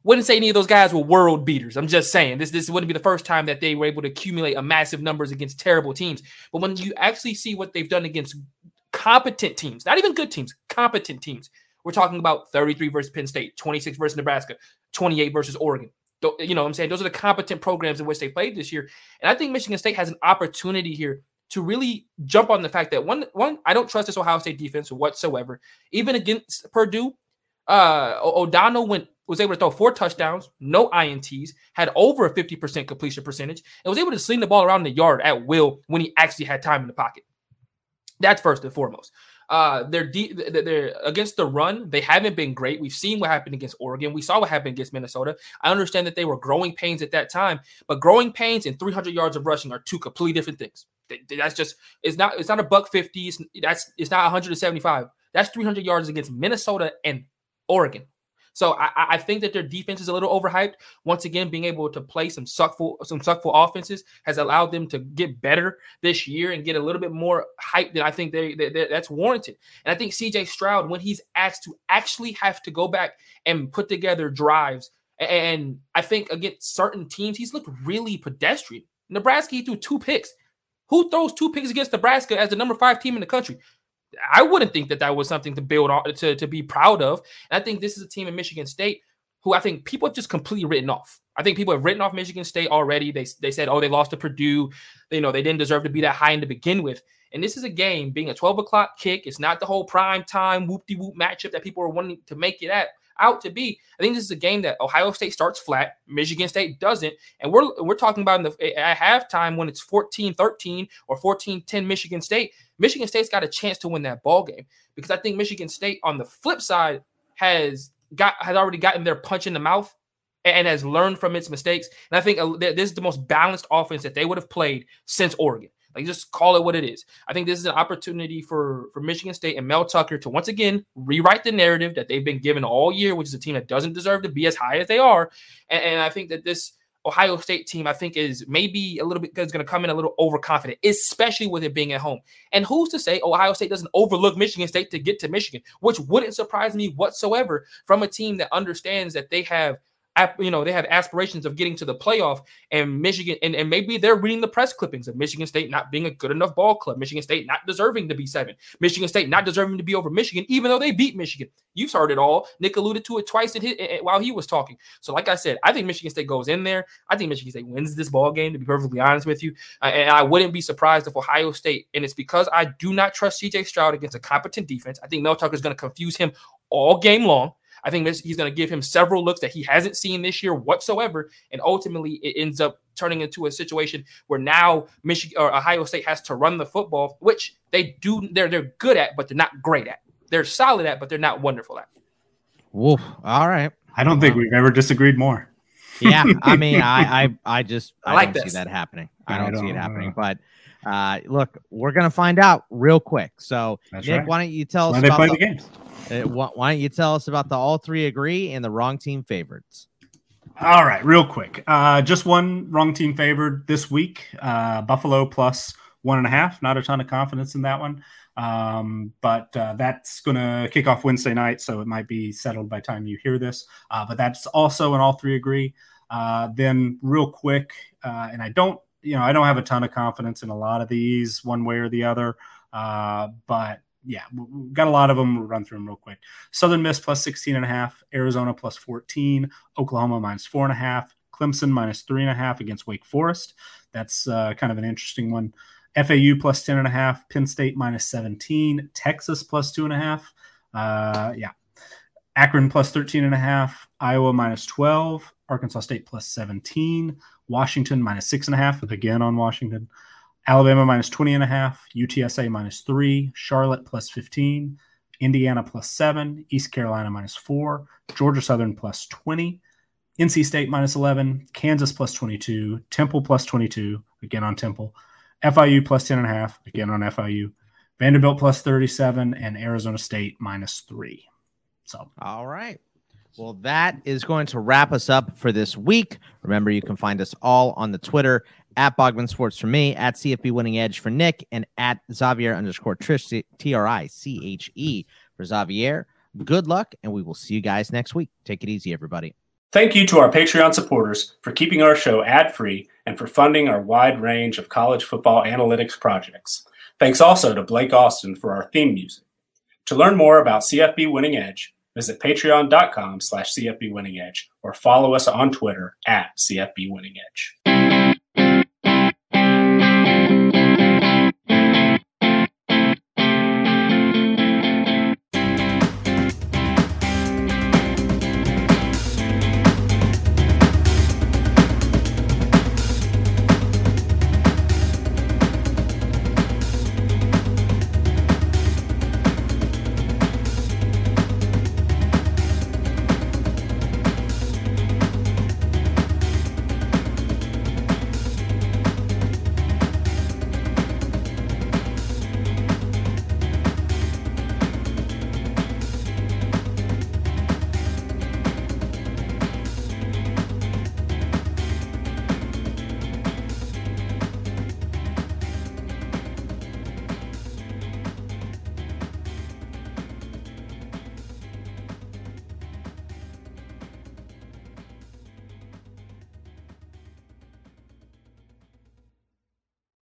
Wouldn't say any of those guys were world beaters. I'm just saying this this wouldn't be the first time that they were able to accumulate a massive numbers against terrible teams. But when you actually see what they've done against competent teams, not even good teams, competent teams, we're talking about 33 versus Penn State, 26 versus Nebraska, 28 versus Oregon. You know what I'm saying? Those are the competent programs in which they played this year. And I think Michigan State has an opportunity here to really jump on the fact that one, one, I don't trust this Ohio State defense whatsoever. Even against Purdue, uh, O'Connell went was able to throw four touchdowns, no ints, had over a 50% completion percentage, and was able to sling the ball around the yard at will when he actually had time in the pocket. That's first and foremost. Uh, they're, they're against the run. They haven't been great. We've seen what happened against Oregon. We saw what happened against Minnesota. I understand that they were growing pains at that time, but growing pains and 300 yards of rushing are two completely different things. That's just it's not it's not a buck 50. It's, that's it's not 175. That's 300 yards against Minnesota and Oregon. So I, I, think that their defense is a little overhyped. Once again, being able to play some suckful some suckful offenses has allowed them to get better this year and get a little bit more hype than I think they, they, they that's warranted. And I think CJ Stroud, when he's asked to actually have to go back and put together drives, and I think against certain teams, he's looked really pedestrian. Nebraska, he threw two picks. Who throws two picks against Nebraska as the number five team in the country? I wouldn't think that that was something to build on to, to be proud of. And I think this is a team in Michigan State who I think people have just completely written off. I think people have written off Michigan State already. They, they said, oh, they lost to Purdue. You know, they didn't deserve to be that high in to begin with. And this is a game being a 12 o'clock kick. It's not the whole prime time whoop de whoop matchup that people are wanting to make it at out to be. I think this is a game that Ohio State starts flat, Michigan State doesn't. And we're we're talking about in the at halftime when it's 14-13 or 14-10 Michigan State. Michigan State's got a chance to win that ball game because I think Michigan State on the flip side has got has already gotten their punch in the mouth and has learned from its mistakes. And I think uh, this is the most balanced offense that they would have played since Oregon. Like just call it what it is. I think this is an opportunity for for Michigan State and Mel Tucker to once again rewrite the narrative that they've been given all year, which is a team that doesn't deserve to be as high as they are. And, and I think that this Ohio State team, I think, is maybe a little bit is going to come in a little overconfident, especially with it being at home. And who's to say Ohio State doesn't overlook Michigan State to get to Michigan, which wouldn't surprise me whatsoever from a team that understands that they have you know, they have aspirations of getting to the playoff and Michigan, and, and maybe they're reading the press clippings of Michigan State not being a good enough ball club, Michigan State not deserving to be seven, Michigan State not deserving to be over Michigan, even though they beat Michigan. You've heard it all. Nick alluded to it twice his, while he was talking. So, like I said, I think Michigan State goes in there. I think Michigan State wins this ball game, to be perfectly honest with you. Uh, and I wouldn't be surprised if Ohio State, and it's because I do not trust CJ Stroud against a competent defense. I think Mel Tucker is going to confuse him all game long. I think this, he's going to give him several looks that he hasn't seen this year whatsoever, and ultimately it ends up turning into a situation where now Michigan or Ohio State has to run the football, which they do. They're they're good at, but they're not great at. They're solid at, but they're not wonderful at. Woof. All right. I don't think we've ever disagreed more. yeah, I mean, I, I, I just, I, I like don't this. see that happening. I don't, I don't see it happening. But uh, look, we're gonna find out real quick. So, That's Nick, right. why don't you tell us? Why they play the, the games? Uh, why don't you tell us about the all three agree and the wrong team favorites? All right, real quick. Uh, just one wrong team favored this week. Uh, Buffalo plus one and a half. Not a ton of confidence in that one. Um, but uh, that's going to kick off Wednesday night, so it might be settled by time you hear this. Uh, but that's also an all three agree. Uh, then, real quick, uh, and I don't, you know, I don't have a ton of confidence in a lot of these, one way or the other. Uh, but yeah, we've got a lot of them. We'll run through them real quick. Southern Miss plus 16 and a half, Arizona plus 14, Oklahoma minus four and a half, Clemson minus three and a half against Wake Forest. That's uh, kind of an interesting one. FAU plus 10 and a half, Penn State minus 17, Texas plus two and a half. Uh, yeah. Akron plus 13 and a half, Iowa minus 12, Arkansas State plus 17, Washington minus six and a half, again on Washington. Alabama minus 20 and a half, UTSA minus three, Charlotte plus 15, Indiana plus seven, East Carolina minus four, Georgia Southern plus 20, NC State minus 11, Kansas plus 22, Temple plus 22, again on Temple, FIU plus 10 and a half, again on FIU, Vanderbilt plus 37, and Arizona State minus three. So, all right. Well, that is going to wrap us up for this week. Remember, you can find us all on the Twitter at Bogman Sports for me, at CFB Winning Edge for Nick, and at Xavier underscore Triche, T R I C H E for Xavier. Good luck, and we will see you guys next week. Take it easy, everybody. Thank you to our Patreon supporters for keeping our show ad free and for funding our wide range of college football analytics projects. Thanks also to Blake Austin for our theme music. To learn more about CFB Winning Edge, visit patreon.com slash CFB Winning Edge or follow us on Twitter at CFB Winning Edge.